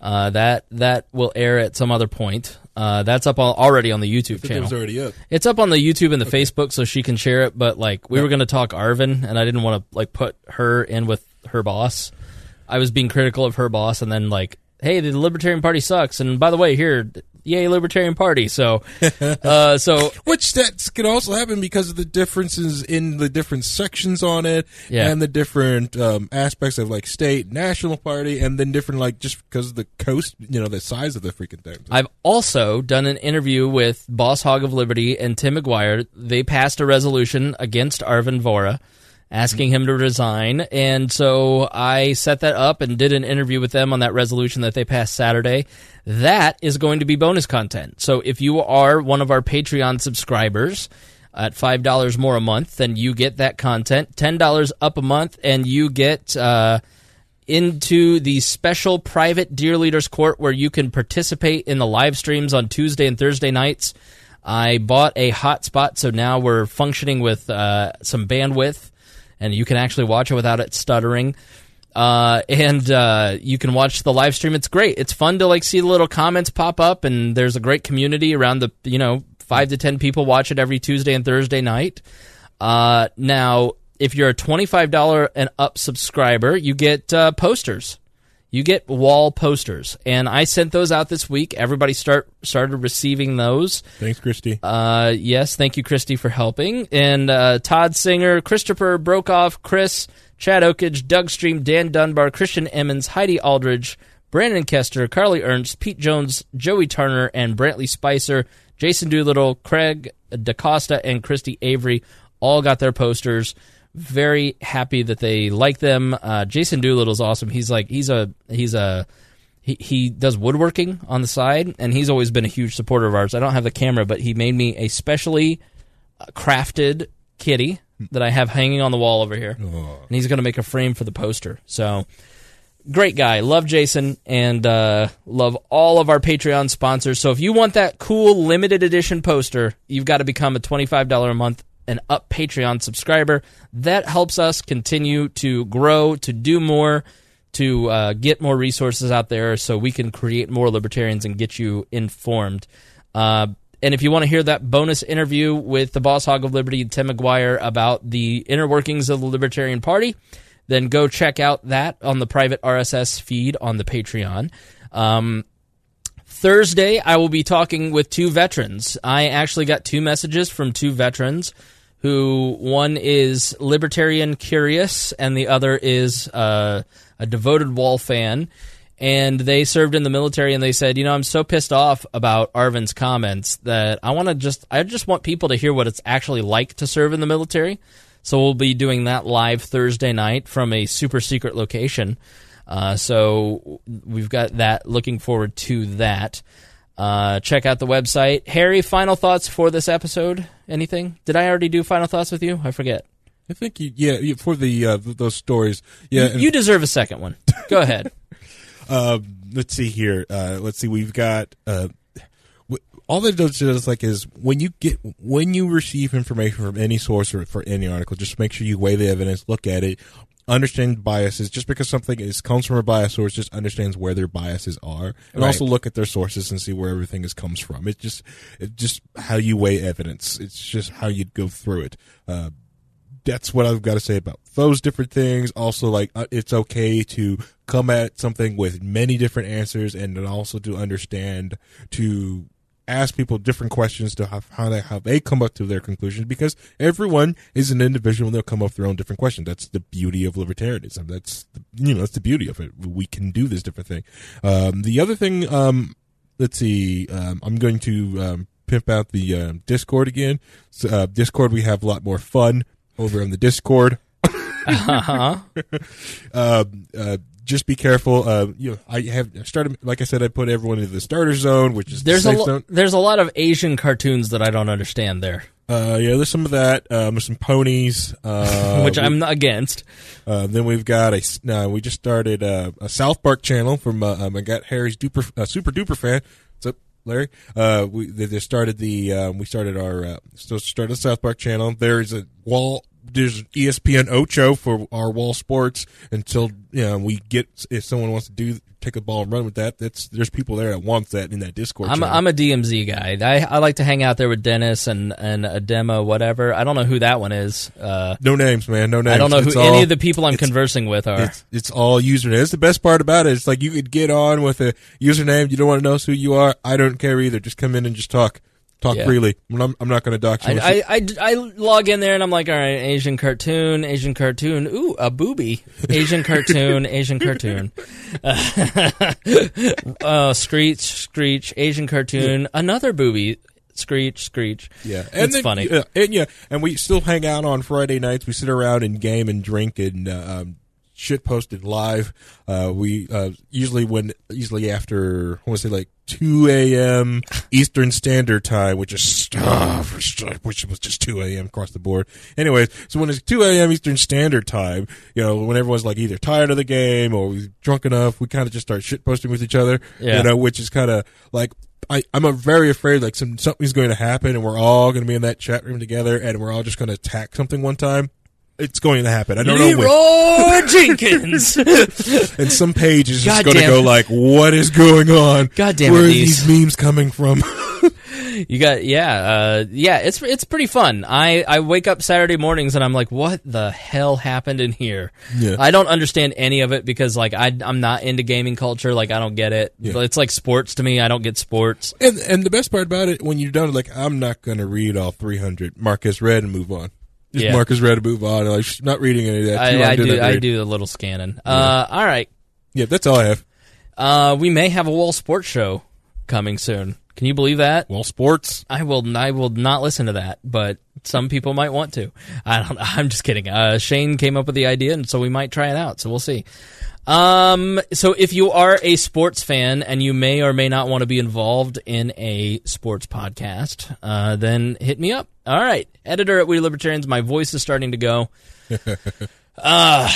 Uh, that that will air at some other point. Uh, that's up al- already on the YouTube channel. was already up. It's up on the YouTube and the Facebook, so she can share it. But like, we were going to talk Arvin, and I didn't want to like put her in with her boss. I was being critical of her boss, and then like, hey, the Libertarian Party sucks. And by the way, here, yay, Libertarian Party. So, uh, so Which that can also happen because of the differences in the different sections on it, Yeah. and the different um, aspects of like state, national party, and then different like just because of the coast, you know, the size of the freaking thing. I've also done an interview with Boss Hog of Liberty and Tim McGuire. They passed a resolution against Arvin Vohra, asking him to resign. And so I set that up and did an interview with them on that resolution that they passed Saturday. That is going to be bonus content. So if you are one of our Patreon subscribers, at five dollars more a month, then you get that content. Ten dollars up a month, and you get uh, into the special private Dear Leaders Court where you can participate in the live streams on Tuesday and Thursday nights. I bought a hotspot, so now we're functioning with uh, some bandwidth, and you can actually watch it without it stuttering. Uh, and uh, you can watch the live stream. It's great. It's fun to like see the little comments pop up, and there's a great community around the you know five to ten people watch it every Tuesday and Thursday night. Uh, now, if you're a twenty-five dollar and up subscriber, you get uh, posters. You get wall posters, and I sent those out this week. Everybody start started receiving those. Thanks, Christy. Uh, yes, thank you, Christy, for helping. And uh, Todd Singer, Christopher Brokoff, Chris, Chad Oakage, Doug Stream, Dan Dunbar, Christian Emmons, Heidi Aldridge, Brandon Kester, Carly Ernst, Pete Jones, Joey Turner, and Brantley Spicer, Jason Doolittle, Craig DaCosta, and Christy Avery all got their posters. Very happy that they like them. Uh, Jason Doolittle's awesome. He's like he's a he's a he, he does woodworking on the side, and he's always been a huge supporter of ours. I don't have the camera, but he made me a specially uh, crafted kitty that I have hanging on the wall over here, and he's going to make a frame for the poster. So great guy, love Jason, and uh, love all of our Patreon sponsors. So if you want that cool limited edition poster, you've got to become a twenty five dollar a month an up Patreon subscriber. That helps us continue to grow, to do more, to uh, get more resources out there so we can create more libertarians and get you informed. Uh, and if you want to hear that bonus interview with the boss hog of liberty, Tim McGuire, about the inner workings of the Libertarian Party, then go check out that on the private RSS feed on the Patreon. Um, Thursday, I will be talking with two veterans. I actually got two messages from two veterans who one is libertarian curious and the other is uh, a devoted wall fan and they served in the military and they said you know i'm so pissed off about arvin's comments that i want to just i just want people to hear what it's actually like to serve in the military so we'll be doing that live thursday night from a super secret location uh, so we've got that. Looking forward to that. Uh, check out the website. Harry, final thoughts for this episode? Anything? Did I already do final thoughts with you? I forget. I think you, yeah, for the uh, those stories, yeah. You, you deserve a second one. Go ahead. Uh, let's see here. Uh, let's see. We've got uh, all that does is like is when you get when you receive information from any source or for any article, just make sure you weigh the evidence, look at it, understand biases. Just because something is comes from a bias source, just understands where their biases are, and Right. also look at their sources and see where everything is comes from. It's just it's just how you weigh evidence. It's just how you go through it. Uh, that's what I've got to say about those different things. Also, like uh, it's okay to come at something with many different answers, and then also to understand to ask people different questions to have how they how they come up to their conclusions because everyone is an individual and they'll come up with their own different questions. That's the beauty of libertarianism. That's the, you know that's the beauty of it. We can do this different thing. Um, the other thing, um, let's see, um, I'm going to um, pimp out the um, Discord again. So, uh, Discord, we have a lot more fun over on the Discord. Uh-huh. uh, uh, just be careful. Uh, you know, I have started, like I said, I put everyone into the starter zone, which is There's the a safe lo- zone. there's a lot of Asian cartoons that I don't understand there, Uh, yeah, there's some of that. Um, there's some ponies, uh, which I'm not against. Uh, then we've got a. No, we just started uh, a South Park channel from. Uh, um, I got Harry's duper, uh, super duper fan. What's up, Larry? Uh, we they, started the. Um, we started our. Uh, still started the South Park channel. There's a wall. There's ESPN Ocho for our wall sports until you know we get if someone wants to do take a ball and run with that. That's there's people there that wants that in that Discord. I'm a. I'm a DMZ guy. I, I like to hang out there with Dennis and and a demo whatever. I don't know who that one is. Uh, no names, man. No names. I don't know who It's any of the people I'm conversing with are. It's it's all username. It's the best part about it. It's like you could get on with a username. You don't want to know who you are. I don't care either. Just come in and just talk, talk Yeah. freely. I'm not, I'm not going to dox you. I, I, I, I log in there and I'm like, all right, Asian cartoon, Asian cartoon, ooh, a booby, Asian cartoon, Asian cartoon, uh, screech, screech, Asian cartoon, another booby, screech, screech. yeah, it's then- funny. Yeah, and yeah, and we still hang out on Friday nights. We sit around and game and drink and uh, um, shit posted live. Uh, we uh, usually when usually after I want to say like two a.m. Eastern Standard Time, which is uh, which was just two a.m. across the board. Anyways, so when it's two a.m. Eastern Standard Time, you know when everyone's like either tired of the game or drunk enough, we kind of just start shit posting with each other. Yeah. You know, which is kind of like. I, I'm a very afraid like some something's going to happen and we're all going to be in that chat room together and we're all just going to attack something one time. It's going to happen. I don't know when. Leroy Jenkins. And some page is just going to go like, "What is going on? God damn it, are these- memes coming from?" You got yeah, uh, yeah. It's it's pretty fun. I I wake up Saturday mornings and I'm like, what the hell happened in here? Yeah. I don't understand any of it because like I I'm not into gaming culture. Like I don't get it. Yeah. It's like sports to me. I don't get sports. and and the best part about it, when you're done, like, I'm not going to read all 300. Marcus read and move on. Just Yeah. Marcus read and move on. Like, sh- not reading any of that. I, I do I do a little scanning. Uh, all right. Yeah, that's all I have. Uh, we may have a wall sports show coming soon. Can you believe that? Well, sports. I will. I will not listen to that, but some people might want to. I don't. I'm just kidding. Uh, Shane came up with the idea, and so we might try it out. So we'll see. Um. So if you are a sports fan and you may or may not want to be involved in a sports podcast, uh, then hit me up. All right, editor at We Libertarians. My voice is starting to go. Uh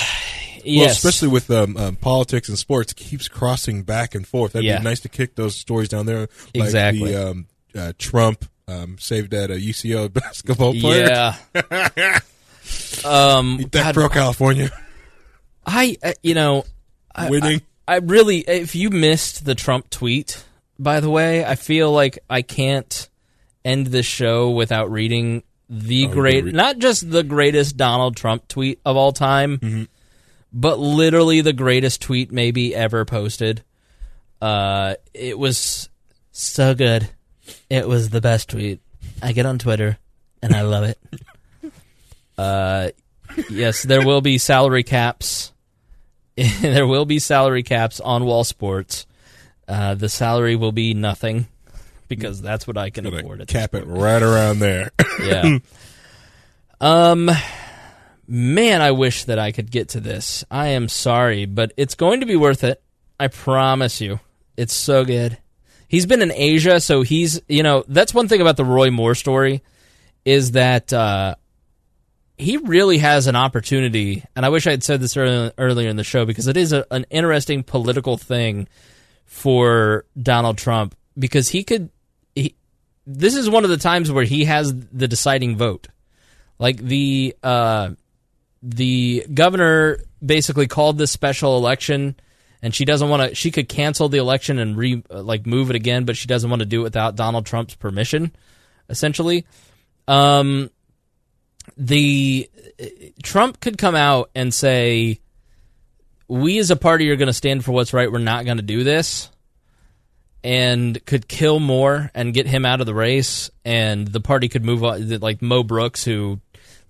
yes. Well, especially with um, um, politics and sports, keeps crossing back and forth. That'd Yeah. be nice to kick those stories down there. Like Exactly. The, um, uh, Trump, um, saved at a UCO basketball player. Yeah. um, that God, pro California I, uh, you know, I, winning. I, I really, if you missed the Trump tweet, by the way, I feel like I can't end this show without reading the Oh, great, read. not just the greatest Donald Trump tweet of all time, Mm-hmm. But literally the greatest tweet maybe ever posted. Uh, it was so good. It was the best tweet. I get on Twitter and I love it. Uh, yes, there will be salary caps. there will be salary caps on Wall Sports. Uh, the salary will be nothing because that's what I can afford. At cap it right around there. Yeah. um, man, I wish that I could get to this. I am sorry, but it's going to be worth it. I promise you. It's so good. He's been in Asia, so he's you know that's one thing about the Roy Moore story is that uh, he really has an opportunity, and I wish I had said this earlier, earlier in the show because it is a, an interesting political thing for Donald Trump because he could. This is one of the times where he has the deciding vote. Like the uh, the governor basically called this special election, and she doesn't want to. She could cancel the election and re like move it again, but she doesn't want to do it without Donald Trump's permission. Essentially, um, the Trump could come out and say, "We as a party are going to stand for what's right. We're not going to do this." and could kill more and get him out of the race, and the party could move on. Like Mo Brooks, who,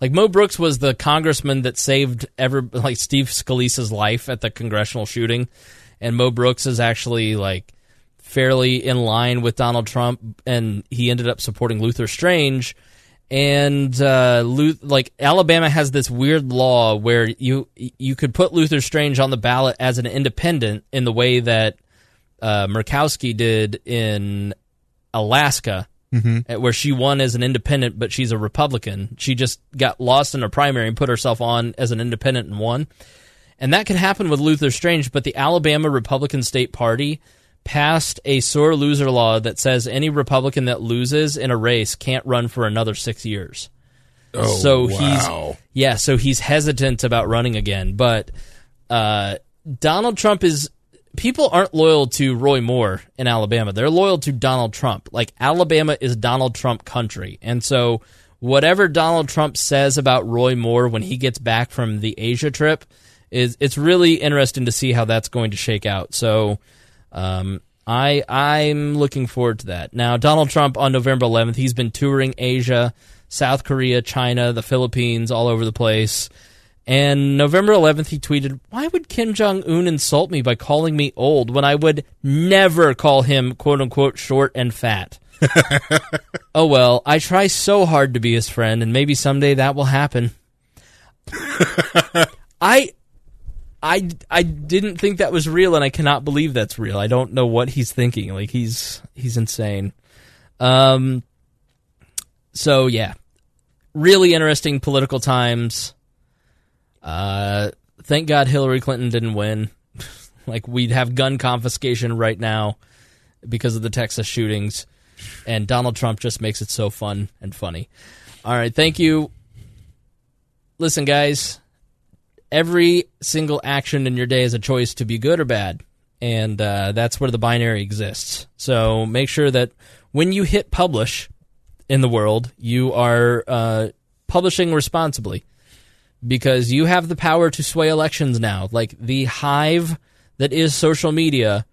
like Mo Brooks, was the congressman that saved ever like Steve Scalise's life at the congressional shooting, and Mo Brooks is actually like fairly in line with Donald Trump, and he ended up supporting Luther Strange. And uh, like Alabama has this weird law where you you could put Luther Strange on the ballot as an independent in the way that uh, Murkowski did in Alaska, uh, where she won as an independent, but she's a Republican. She just got lost in a primary and put herself on as an independent and won. And that could happen with Luther Strange, but the Alabama Republican State Party passed a sore loser law that says any Republican that loses in a race can't run for another six years. Oh, so wow. he's yeah, so he's hesitant about running again. But uh, Donald Trump is people aren't loyal to Roy Moore in Alabama. They're loyal to Donald Trump. Like Alabama is Donald Trump country, and so whatever Donald Trump says about Roy Moore when he gets back from the Asia trip is it's really interesting to see how that's going to shake out. So. Um, I I'm looking forward to that. Now, Donald Trump on November 11th, he's been touring Asia, South Korea, China, the Philippines, all over the place. And November 11th, he tweeted, "Why would Kim Jong Un insult me by calling me old when I would never call him quote unquote short and fat?" oh well, I try so hard to be his friend, and maybe someday that will happen. I I, I didn't think that was real, and I cannot believe that's real. I don't know what he's thinking. Like he's he's insane. Um. So yeah, really interesting political times. Uh, thank God Hillary Clinton didn't win. like we'd have gun confiscation right now because of the Texas shootings, and Donald Trump just makes it so fun and funny. All right, thank you. Listen, guys every single action in your day is a choice to be good or bad. And uh, that's where the binary exists. So make sure that when you hit publish in the world, you are uh, publishing responsibly because you have the power to sway elections now. Like the hive that is social media,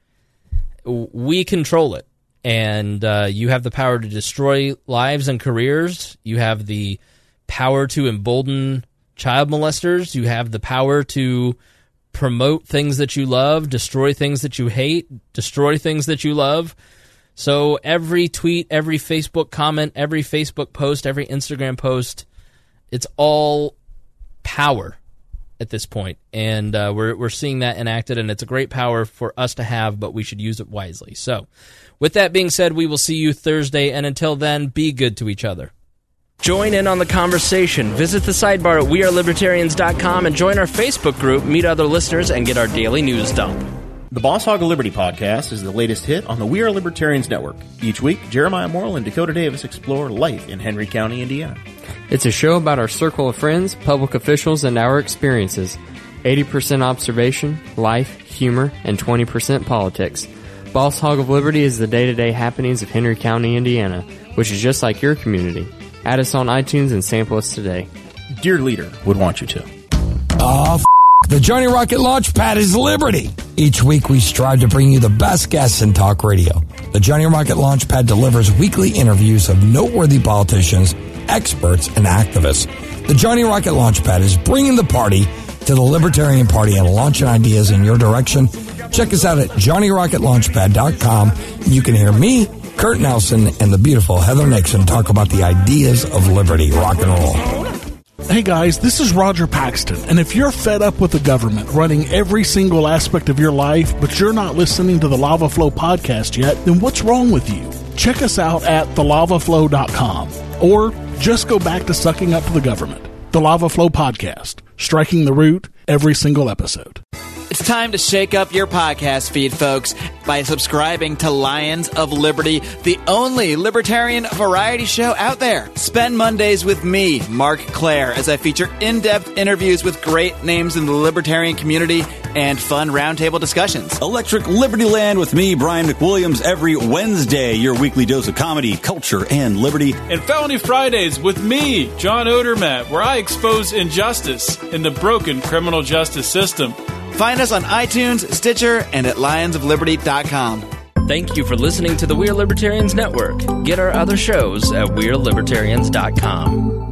we control it. And uh, you have the power to destroy lives and careers. You have the power to embolden child molesters. You have the power to promote things that you love, destroy things that you hate, destroy things that you love. So every tweet, every Facebook comment, every Facebook post, every Instagram post, it's all power at this point, and uh, we're we're seeing that enacted, and it's a great power for us to have, but we should use it wisely. So, with that being said, we will see you Thursday, and until then, be good to each other. Join in on the conversation. Visit the sidebar at wearelibertarians.com and join our Facebook group, meet other listeners, and get our daily news dump. The Boss Hog of Liberty podcast is the latest hit on the We Are Libertarians Network. Each week, Jeremiah Morrill and Dakota Davis explore life in Henry County, Indiana. It's a show about our circle of friends, public officials, and our experiences. 80% observation, life, humor, and 20% politics. Boss Hog of Liberty is the day to day happenings of Henry County, Indiana, which is just like your community. Add us on iTunes and sample us today. Dear Leader would want you to. Oh, f- the Johnny Rocket Launchpad is Liberty. Each week we strive to bring you the best guests in talk radio. The Johnny Rocket Launchpad delivers weekly interviews of noteworthy politicians, experts, and activists. The Johnny Rocket Launchpad is bringing the party to the Libertarian Party and launching ideas in your direction. Check us out at johnnyrocketlaunchpad.com. You can hear me, Kurt Nelson, and the beautiful Heather Nixon talk about the ideas of liberty, rock and roll. Hey guys, this is Roger Paxton, and if you're fed up with the government running every single aspect of your life, but you're not listening to the Lava Flow podcast yet, then what's wrong with you? Check us out at thelavaflow.com, or just go back to sucking up to the government. The Lava Flow podcast, striking the root every single episode. It's time to shake up your podcast feed, folks, by subscribing to Lions of Liberty, the only libertarian variety show out there. Spend Mondays with me, Marc Clair, as I feature in depth interviews with great names in the libertarian community and fun roundtable discussions. Electric Liberty Land with me, Brian McWilliams, every Wednesday, your weekly dose of comedy, culture, and liberty. And Felony Fridays with me, John Odermatt, where I expose injustice in the broken criminal justice system. Find us on iTunes, Stitcher, and at lionsofliberty.com. Thank you for listening to the We're Libertarians Network. Get our other shows at We'reLibertarians.com.